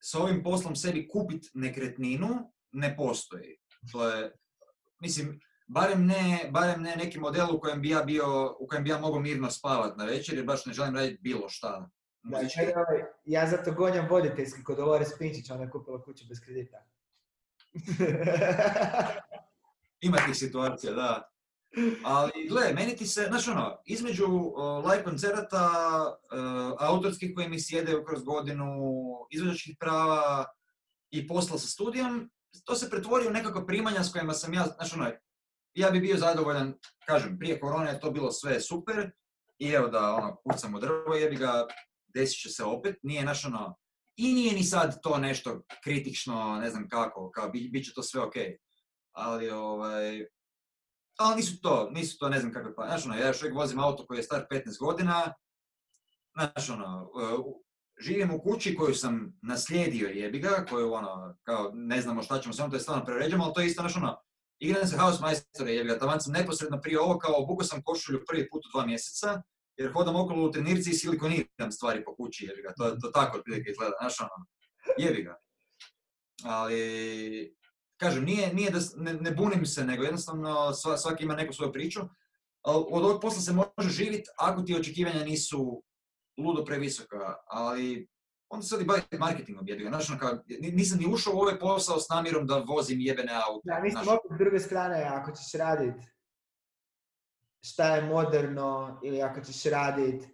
s ovim poslom sebi kupiti nekretninu, ne postoji. To je, mislim, barem ne, barem ne neki model u kojem bi ja bio, u kojem bi ja mogao mirno spavati na večer, jer baš ne želim raditi bilo šta. Da, ja, ja zato gonjam voditeljski kod Dolores Pinčić, ona je kupila kuću bez kredita. Ima tih situacija, da. Ali, gle, meni ti se, znaš ono, između uh, live koncerata, uh, autorskih koji mi sjede kroz godinu, izvođačkih prava i posla sa studijom, to se pretvori u nekako primanja s kojima sam ja, znaš ono, ja bi bio zadovoljan, kažem, prije korone je to bilo sve super i evo da ono, kucam u drvo, jebi ga, desit će se opet, nije naš ono, i nije ni sad to nešto kritično, ne znam kako, kao bi, bit će to sve ok. Ali ovaj, ali nisu to, nisu to ne znam kakve pa, znaš ono, ja još uvijek vozim auto koji je star 15 godina, znaš ono, živim u kući koju sam naslijedio jebi ga, koju ono, kao ne znamo šta ćemo, samo to je stvarno preuređujemo, ali to je isto, znaš ono, igram se House Majstore, jer ga taman sam neposredno prije ovo kao obukao sam košulju prvi put u dva mjeseca, jer hodam okolo u trenirci i silikoniram stvari po kući, jer ga, to, to tako otprilike izgleda, znaš ono, jebi ga. Ali, kažem, nije, nije da, ne, ne bunim se, nego jednostavno svaki ima neku svoju priču, od ovog posla se može živjeti ako ti očekivanja nisu ludo previsoka, ali onda se odi baviti marketingom jebiga. Znaš, ono kao, nisam ni ušao u ovaj posao s namjerom da vozim jebene auto. Da, mislim, opet s druge strane, ako ćeš radit šta je moderno, ili ako ćeš radit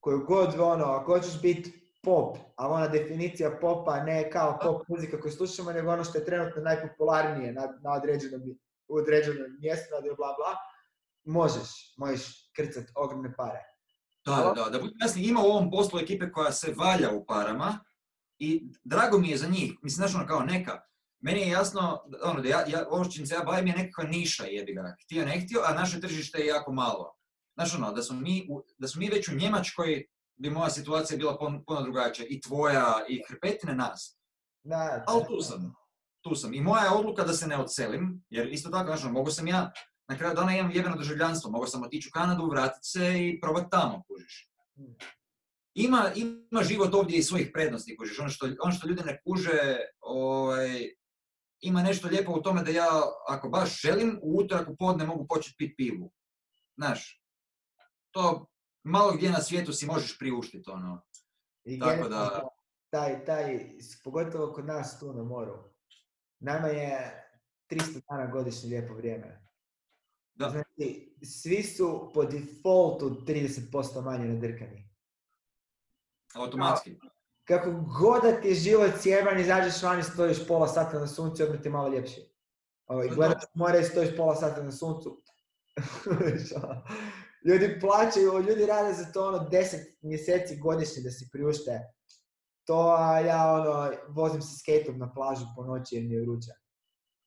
koju god ono, ako hoćeš biti pop, a ona definicija popa ne kao pop muzika koju slušamo, nego ono što je trenutno najpopularnije na, na određenom, u određenom mjestu, bla bla, možeš, možeš krcat ogromne pare. Da, da, da, budem jasni, ima u ovom poslu ekipe koja se valja u parama i drago mi je za njih, mislim, znaš ono kao neka, meni je jasno, ono, da ja, ja, ovo čim se ja bavim je nekakva niša jebi ga, htio ne htio, a naše tržište je jako malo. Znaš ono, da smo mi, da smo mi već u Njemačkoj, bi moja situacija bila puno drugačija, i tvoja, i hrpetine nas. Da, Ali tu sam, tu sam. I moja je odluka da se ne odselim, jer isto tako, znaš, ono, mogu sam ja na kraju dana imam jebeno državljanstvo, mogu sam otići u Kanadu, vratiti se i probati tamo, kužiš. Ima, ima život ovdje i svojih prednosti, kužiš. Ono što, ono što ljudi ne kuže, ovaj, ima nešto lijepo u tome da ja, ako baš želim, u utorak u podne mogu početi piti pivu. Znaš, to malo gdje na svijetu si možeš priuštiti ono. I Tako da- taj, taj, pogotovo kod nas tu na moru, nama je 300 dana godišnje lijepo vrijeme. Da. Znači, svi su po defaultu 30% manje nadrkani. Automatski. Kako god da ti je život sjeban, izađeš van i stojiš pola sata na suncu, odmah ti je malo To je gledaš more i stojiš pola sata na suncu. ljudi plaćaju, ljudi rade za to ono 10 mjeseci godišnje da si priušte. To, a ja ono, vozim se skateom na plažu po noći jer mi je vruće.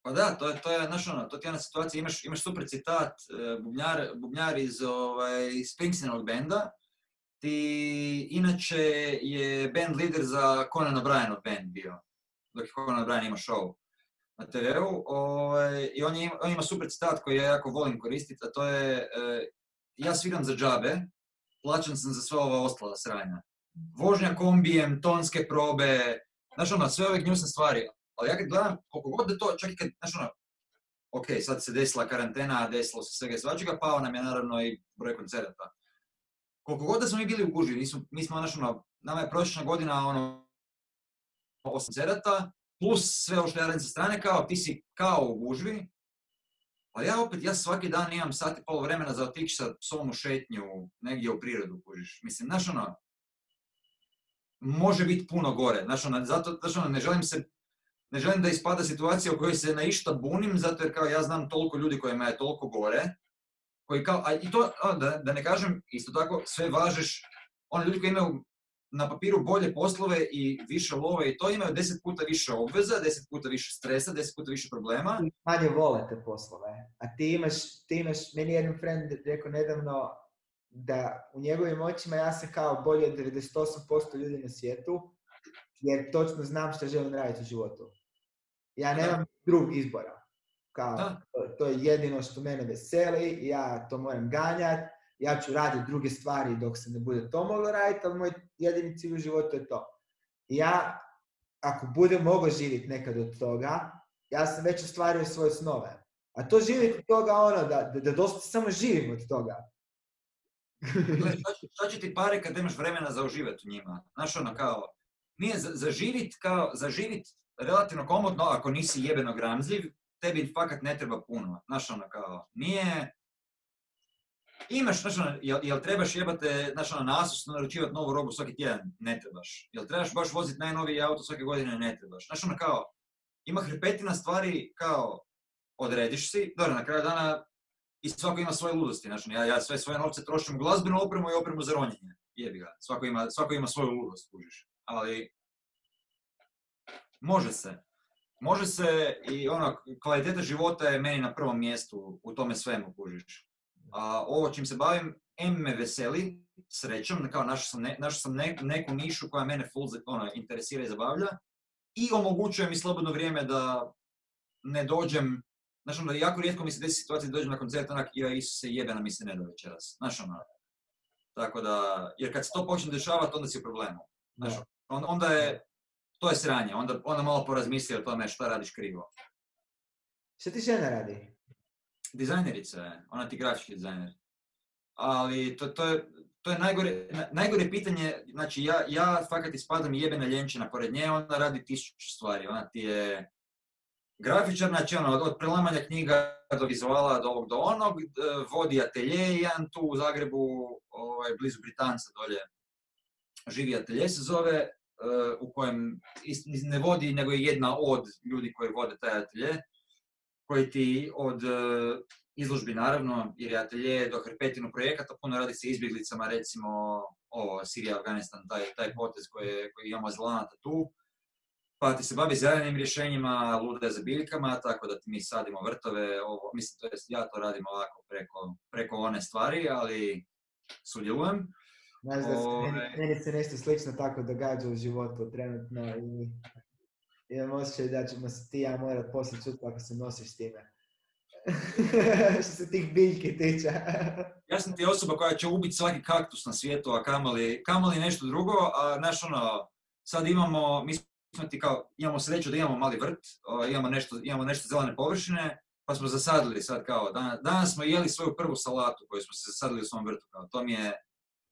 Pa da, to je, to je, znaš ono, to ti je ona situacija, imaš, imaš super citat, e, bubnjar, bubnjar iz ovaj, Springsteenovog benda, ti, inače je band lider za Conan O'Brienov band bio, dok je Conan O'Brien ima show na TV-u, ovaj, i on, je, on ima super citat koji ja jako volim koristiti, a to je, e, ja sviram za džabe, plaćan sam za sva ova ostala sranja. Vožnja kombijem, tonske probe, znaš ono, sve ove gnjusne stvari, ali ja kad gledam, koliko god da to, čak i kad, znaš ono, ok, sad se desila karantena, desilo se svega i svačega, pao nam je naravno i broj koncerata. Koliko god da smo mi bili u nismo, mi smo, znaš ono, nama je prosječna godina, ono, 8 koncerata, plus sve ovo što ja radim sa strane, kao ti si kao u gužvi, ali ja opet, ja svaki dan imam sat i pol vremena za otići sa psom u šetnju, negdje u prirodu, kužiš. Mislim, znaš ono, može biti puno gore. Znaš ono, zato, znaš ono, ne želim se ne želim da ispada situacija u kojoj se na išta bunim, zato jer kao ja znam toliko ljudi kojima je toliko gore, koji kao, a i to, a, da, da ne kažem, isto tako, sve važeš, oni ljudi koji imaju na papiru bolje poslove i više love i to imaju deset puta više obveza, deset puta više stresa, deset puta više problema. Manje vole te poslove. A ti imaš, ti imaš, meni je jedan friend rekao nedavno da u njegovim očima ja sam kao bolji od 98% ljudi na svijetu, jer točno znam što želim raditi u životu. Ja nemam drugog izbora. Kao, to, to je jedino što mene veseli, ja to moram ganjati, ja ću raditi druge stvari dok se ne bude to moglo raditi, ali moj jedini cilj u životu je to. Ja, ako budem mogao živjeti nekad od toga, ja sam već ostvario svoje snove. A to živjeti od toga ono, da, da, da doslovce samo živim od toga. Šta, će- ti pare kad nemaš vremena za uživati u njima? Znaš ono kao, nije za, zaživit kao, zaživit relativno komodno ako nisi jebeno gramzljiv, tebi fakat ne treba puno. Znaš ono kao, nije... Imaš, ono, jel, jel trebaš jebate, ono, na Asus naručivati novu robu svaki tjedan? Ne trebaš. Jel trebaš baš voziti najnoviji auto svake godine? Ne trebaš. Znaš ono kao, ima hrpetina stvari kao, odrediš si, dobro, na kraju dana i svako ima svoje ludosti, znači ja, ja sve svoje novce trošim u glazbenu opremu i opremu za ronjenje. Jebi ga, svako ima, svako ima svoju ludost, kužiš. Ali, može se. Može se i ono, kvaliteta života je meni na prvom mjestu u tome svemu, kužiš. A ovo čim se bavim, M me veseli, srećom, kao našao sam, ne, našao sam ne- neku nišu koja mene full za- ono, interesira i zabavlja i omogućuje mi slobodno vrijeme da ne dođem Znaš, ono, jako rijetko mi se desi situacija da dođem na koncert onak, ja Isuse, jebena mi se ne da večeras. Znaš, ono, tako da, jer kad se to počne dešavati, onda si u problemu. Znaš, on- onda je, to je sranje, onda, onda malo porazmisli o tome šta radiš krivo. Što ti žena radi? Dizajnerica je, ona ti grafički dizajner. Ali to, to je, to je najgore, na- najgore pitanje, znači ja, ja fakat ispadam jebena ljenčina pored nje, ona radi tisuću stvari, ona ti je grafičar, znači ono, od, od prelamanja knjiga do vizuala, do ovog do onog, vodi atelje jedan tu u Zagrebu, ovaj, blizu Britanca dolje, živi atelje se zove, e, u kojem ne vodi, nego je jedna od ljudi koji vode taj atelje, koji ti od e, izložbi naravno, jer je atelje do hrpetinu projekata, puno radi se izbjeglicama, recimo ovo, Sirija, Afganistan, taj, taj potez koji, koji imamo Azilanata tu, pa ti se bavi zelenim rješenjima, lude za biljkama, tako da ti mi sadimo vrtove, ovo, mislim, to jest ja to radim ovako preko, preko one stvari, ali sudjelujem. Znaš da se, meni, meni se nešto slično tako događa u životu trenutno i imam osjećaj da ćemo se ti ja morat poslije čuti kako se nosiš s time. što se tih biljki tiče. Ja sam ti osoba koja će ubiti svaki kaktus na svijetu, a kamoli, kamoli nešto drugo, a znaš ono, sad imamo, mi smo ti kao, imamo sreću da imamo mali vrt, imamo nešto, imamo nešto zelene površine, pa smo zasadili sad kao, danas, danas smo jeli svoju prvu salatu koju smo se zasadili u svom vrtu, kao, to mi je,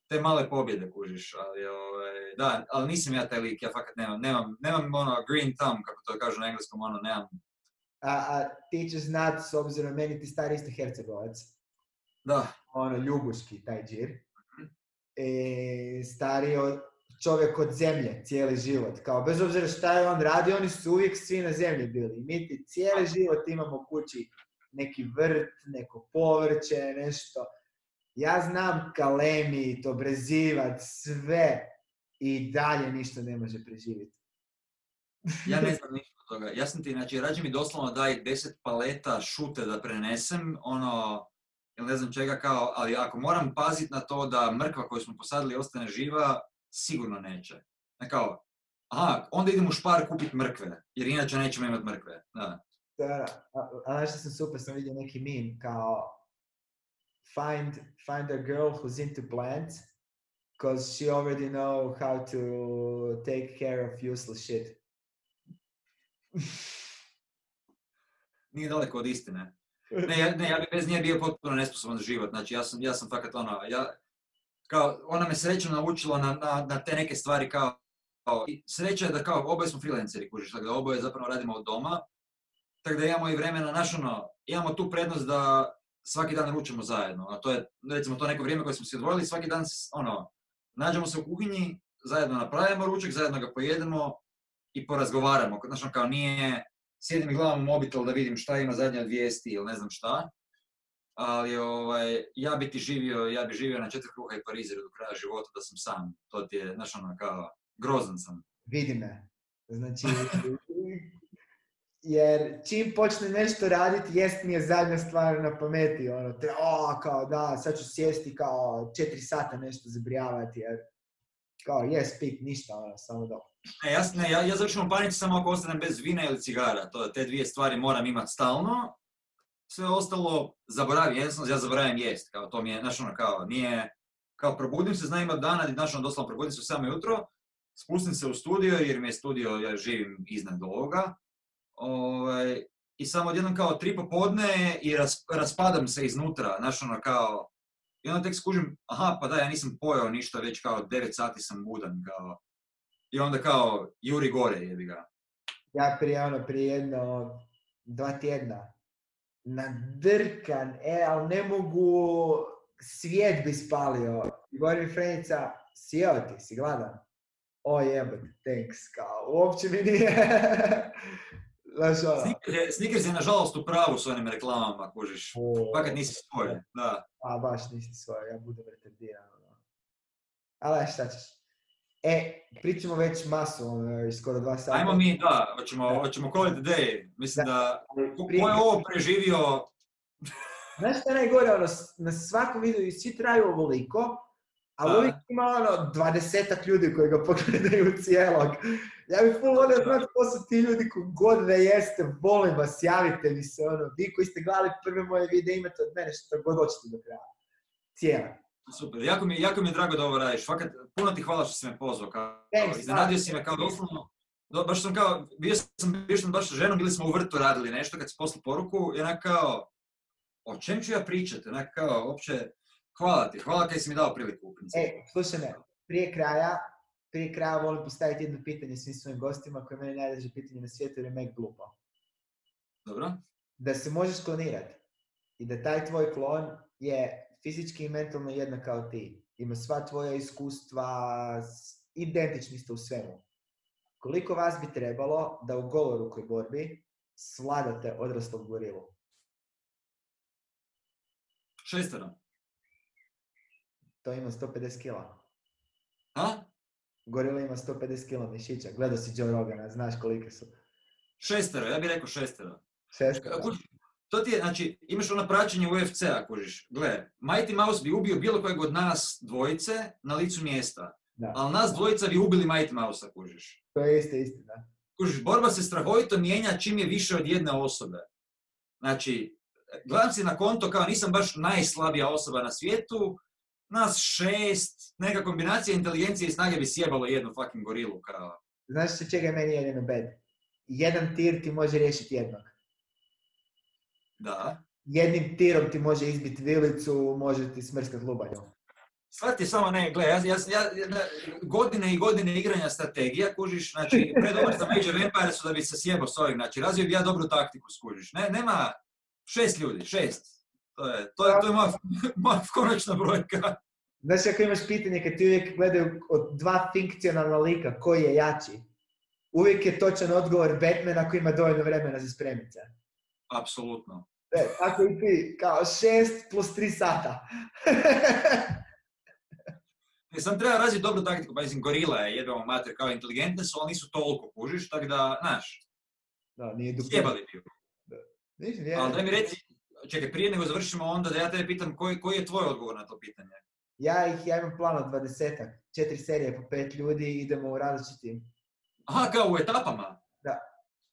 te male pobjede kužiš, ali ovaj, da, ali nisam ja taj lik, ja fakat nemam, nemam, nemam ono green thumb, kako to kažu na engleskom, ono, nemam, A, a ti ćeš znat, s obzirom, meni ti stari isto Hercegovac, da, ono, Ljubuški, taj džir. E, stari od, čovjek od zemlje, cijeli život. Kao, bez obzira šta je on radi, oni su uvijek svi na zemlji bili. Mi ti cijeli život imamo kući neki vrt, neko povrće, nešto. Ja znam kalemit, obrezivac, sve i dalje ništa ne može preživjeti. ja ne znam ništa od toga. Ja sam ti, znači, rađe mi doslovno daj 10 paleta šute da prenesem, ono, ili ne znam čega kao, ali ako moram paziti na to da mrkva koju smo posadili ostane živa, sigurno neće. Ne kao, aha, onda idem u špar kupit mrkve, jer inače nećemo imati mrkve. Da. Da, da. A, a znaš što sam super, sam vidio neki meme kao find, find a girl who's into plants because she already know how to take care of useless shit. Nije daleko od istine. Ne, ja, ne, ja bi bez nje bio potpuno nesposoban za život. Znači, ja sam, ja sam fakat ono, ja, kao, ona me srećom naučila na, na, na te neke stvari kao, kao i sreća je da kao oboje smo freelanceri, kužiš, tako da oboje zapravo radimo od doma, tako da imamo i vremena, naš ono, imamo tu prednost da svaki dan ručamo zajedno, a to je, recimo, to neko vrijeme koje smo si odvojili, svaki dan, ono, nađemo se u kuhinji, zajedno napravimo ručak, zajedno ga pojedemo i porazgovaramo, ono, kao nije, sjedim i gledam mobitel da vidim šta ima zadnje od vijesti ili ne znam šta, ali ovaj, ja bi ti živio, ja bi živio na četiri kruha i parizeru do kraja života da sam sam. To ti je, znaš ono, kao, grozan sam. Vidi me. Znači, jer čim počne nešto raditi, jest mi je zadnja stvar na pameti, ono, te, o, kao da, sad ću sjesti kao četiri sata nešto zabrijavati, jer kao, jes, pit, ništa, ono, samo da. Ne, ja, ne, ja, ja završim u panici samo ako ostanem bez vina ili cigara. To, te dvije stvari moram imati stalno. Sve ostalo zaboravim, jednostavno ja zaboravim jest. Kao, to mi je, znaš ono, kao, nije, kao probudim se, znam imat dana, znaš ono, doslovno probudim se u 7 ujutro, spustim se u studio, jer mi je studio, ja živim iznad ovoga, ovaj, i samo odjednom kao tri popodne i ras, raspadam se iznutra, znaš ono, kao, i onda tek skužim, aha, pa da, ja nisam pojao ništa, već kao 9 sati sam budan, kao, i onda kao, juri gore, jebi ga. Ja prije, ono, prije jedno, dva tjedna, nadrkan, e, ali ne mogu, svijet bi spalio. I govori mi Frenica, sjeo ti, si gladan? O jebote, thanks, kao, uopće mi nije, Snickers je, Snickers je nažalost u pravu s onim reklamama, kužiš. Fakat nisi svoj, da. a baš nisi svoj, ja budem retardiran, ono. Ali šta ćeš? E, pričamo već masu, ono, skoro dva sata. Ajmo mi, da, hoćemo, hoćemo call it day. Mislim da, Ali ko, ko je ovo preživio, Znaš šta je najgore, ono, na svakom videu svi traju ovoliko, ali Da. uvijek ima ono dvadesetak ljudi koji ga pogledaju cijelog. Ja bih full volio znati ko su ti ljudi ko god da jeste, volim vas, javite mi se, ono, vi koji ste gledali prve moje videe imate od mene što god hoćete do kraja. Cijela. super, jako mi, jako mi je drago da ovo radiš. Fakat, puno ti hvala što si me pozvao. Kao, Thanks, iznenadio si me kao doslovno. Do, baš sam kao, bio sam, bio sam baš ženom, bili smo u vrtu radili nešto kad si poslao poruku i onak kao, o čem ću ja pričati? Onak kao, uopće, hvala ti, hvala kaj si mi dao priliku u principu. E, slušaj me, prije kraja, prije kraja volim postaviti jedno pitanje svim svojim gostima koje je meni najdraže pitanje na svijetu jer je mek glupo. Dobro? da se možeš klonirati i da taj tvoj klon je fizički i mentalno jednak kao ti. Ima sva tvoja iskustva, identični ste u svemu. Koliko vas bi trebalo da u golorukoj borbi svladate odraslog gorilu? Šestero. To ima 150 kila. A? Gorila ima 150 kila mišića. Gledao si Joe Rogana, znaš kolike su. Šestero, ja bih rekao šestero. Šest. Kužiš, to ti je, znači, imaš ono praćenje UFC-a, kužiš. Gle, Mighty Mouse bi ubio bilo kojeg od nas dvojice na licu mjesta. Da. Ali nas dvojica bi ubili Mighty Mouse-a, kužiš. To je isto istina. Kužiš, borba se strahovito mijenja čim je više od jedne osobe. Znači, gledam si na konto kao nisam baš najslabija osoba na svijetu, nas šest, neka kombinacija inteligencije i snage bi sjebalo jednu fucking gorilu, kao. Znaš se čega je meni jedino bed? Jedan tir ti može riješiti jednog. Da. jednim tirom ti može izbiti vilicu, može ti smrskat lubanju. Stvar ti je samo, ne, gle, ja, ja, ja, godine i godine igranja strategija, kužiš, znači, predobar za Major Empire su da bi se sjebao s ovim, znači, razvio bi ja dobru taktiku, skužiš. Ne, nema šest ljudi, šest. To je, to je, to je moja, moja konačna brojka. Znaš, ako imaš pitanje kad ti uvijek gledaju od dva fikcionalna lika, koji je jači? Uvijek je točan odgovor Batman ako ima dovoljno vremena za spremice. Apsolutno. E, tako i ti, kao šest plus tri sata. Ne, sam treba razviti dobru taktiku, pa mislim, gorila je jednom mater kao inteligentne su, ali nisu toliko kužiš, tako da, znaš, Da, nije duplo. sjebali bi. Nisam, je. Ali daj mi reci, čekaj, prije nego završimo onda da ja tebe pitam koji, koji je tvoj odgovor na to pitanje? Ja ih, ja imam plan od dvadesetak. Četiri serije po pet ljudi, idemo u različitim. Aha, kao u etapama? Da.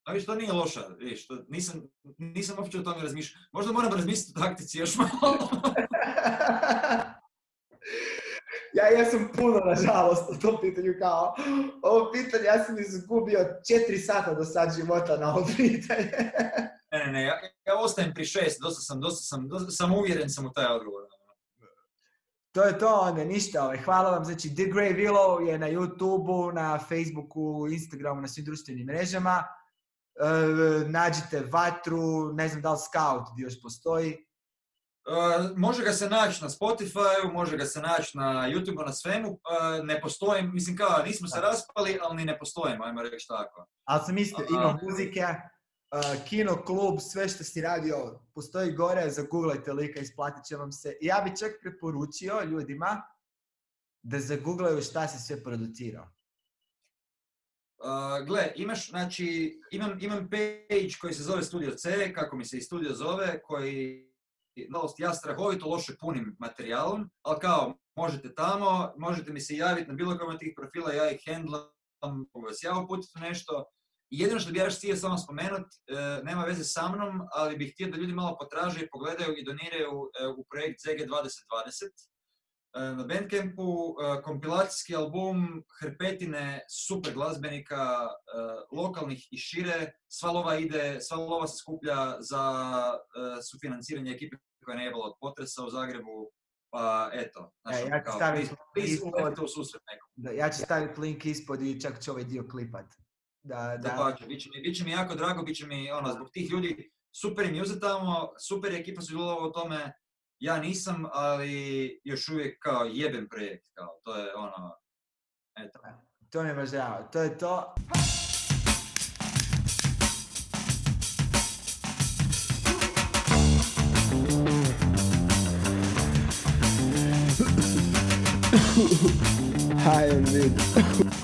A viš, to nije loša, viš, to nisam, nisam uopće o tome razmišljao. Možda moram razmisliti o taktici još malo. ja jesam puno, nažalost, o tom pitanju kao, ovo pitanje, ja sam izgubio četiri sata do sad života na ovo pitanje. Ne, ne, ne, ja, ja ostajem pri šest, dosta sam, dosta sam, dosta sam uvjeren sam u taj odgovor. to je to, onda ništa, ovaj, hvala vam, znači The Grey Willow je na YouTubeu, na Facebooku, Instagramu, na svim društvenim mrežama. E, nađite Vatru, ne znam da li Scout gdje još postoji. Uh, može ga se naći na Spotify, može ga se naći na YouTube, na svemu. Uh, ne postojim, mislim kao, nismo se raspali, ali ni ne postojimo, ajmo reći tako. Ali sam isto, ima muzike, uh, kino, klub, sve što si radio, postoji gore, zaguglajte lika, isplatit će vam se. Ja bi čak preporučio ljudima da zaguglaju šta si sve producirao. Uh, gle, imaš, znači, imam, imam page koji se zove Studio C, kako mi se i studio zove, koji, nažalost, ja strahovito loše punim materijalom, ali kao, možete tamo, možete mi se javiti na bilo kojem od tih profila, ja ih handlam, mogu vas ja uputiti nešto. I jedino što bi ja još htio samo spomenut, e, nema veze sa mnom, ali bih htio da ljudi malo potraže i pogledaju i doniraju e, u projekt ZG 2020. E, na Bandcampu kompilacijski album hrpetine super glazbenika, lokalnih i šire. Sva lova ide, sva lova se skuplja za sufinanciranje ekipe koja je najebala od potresa u Zagrebu. Pa eto, E, ono ja ću kao, staviti please, please, ispod- uletite u susret nekom. Da, ja ću staviti link ispod i čak ću ovaj dio klipat. Da, da, Dapače, bit će mi, bit će mi jako drago, bit će mi, ono, zbog tih ljudi, super im je uzeti tamo, super je ekipa sudjelovala u tome, ja nisam, ali još uvijek kao jebem projekt, kao, to je ono, eto. to žao. To je to. Hi, I'm.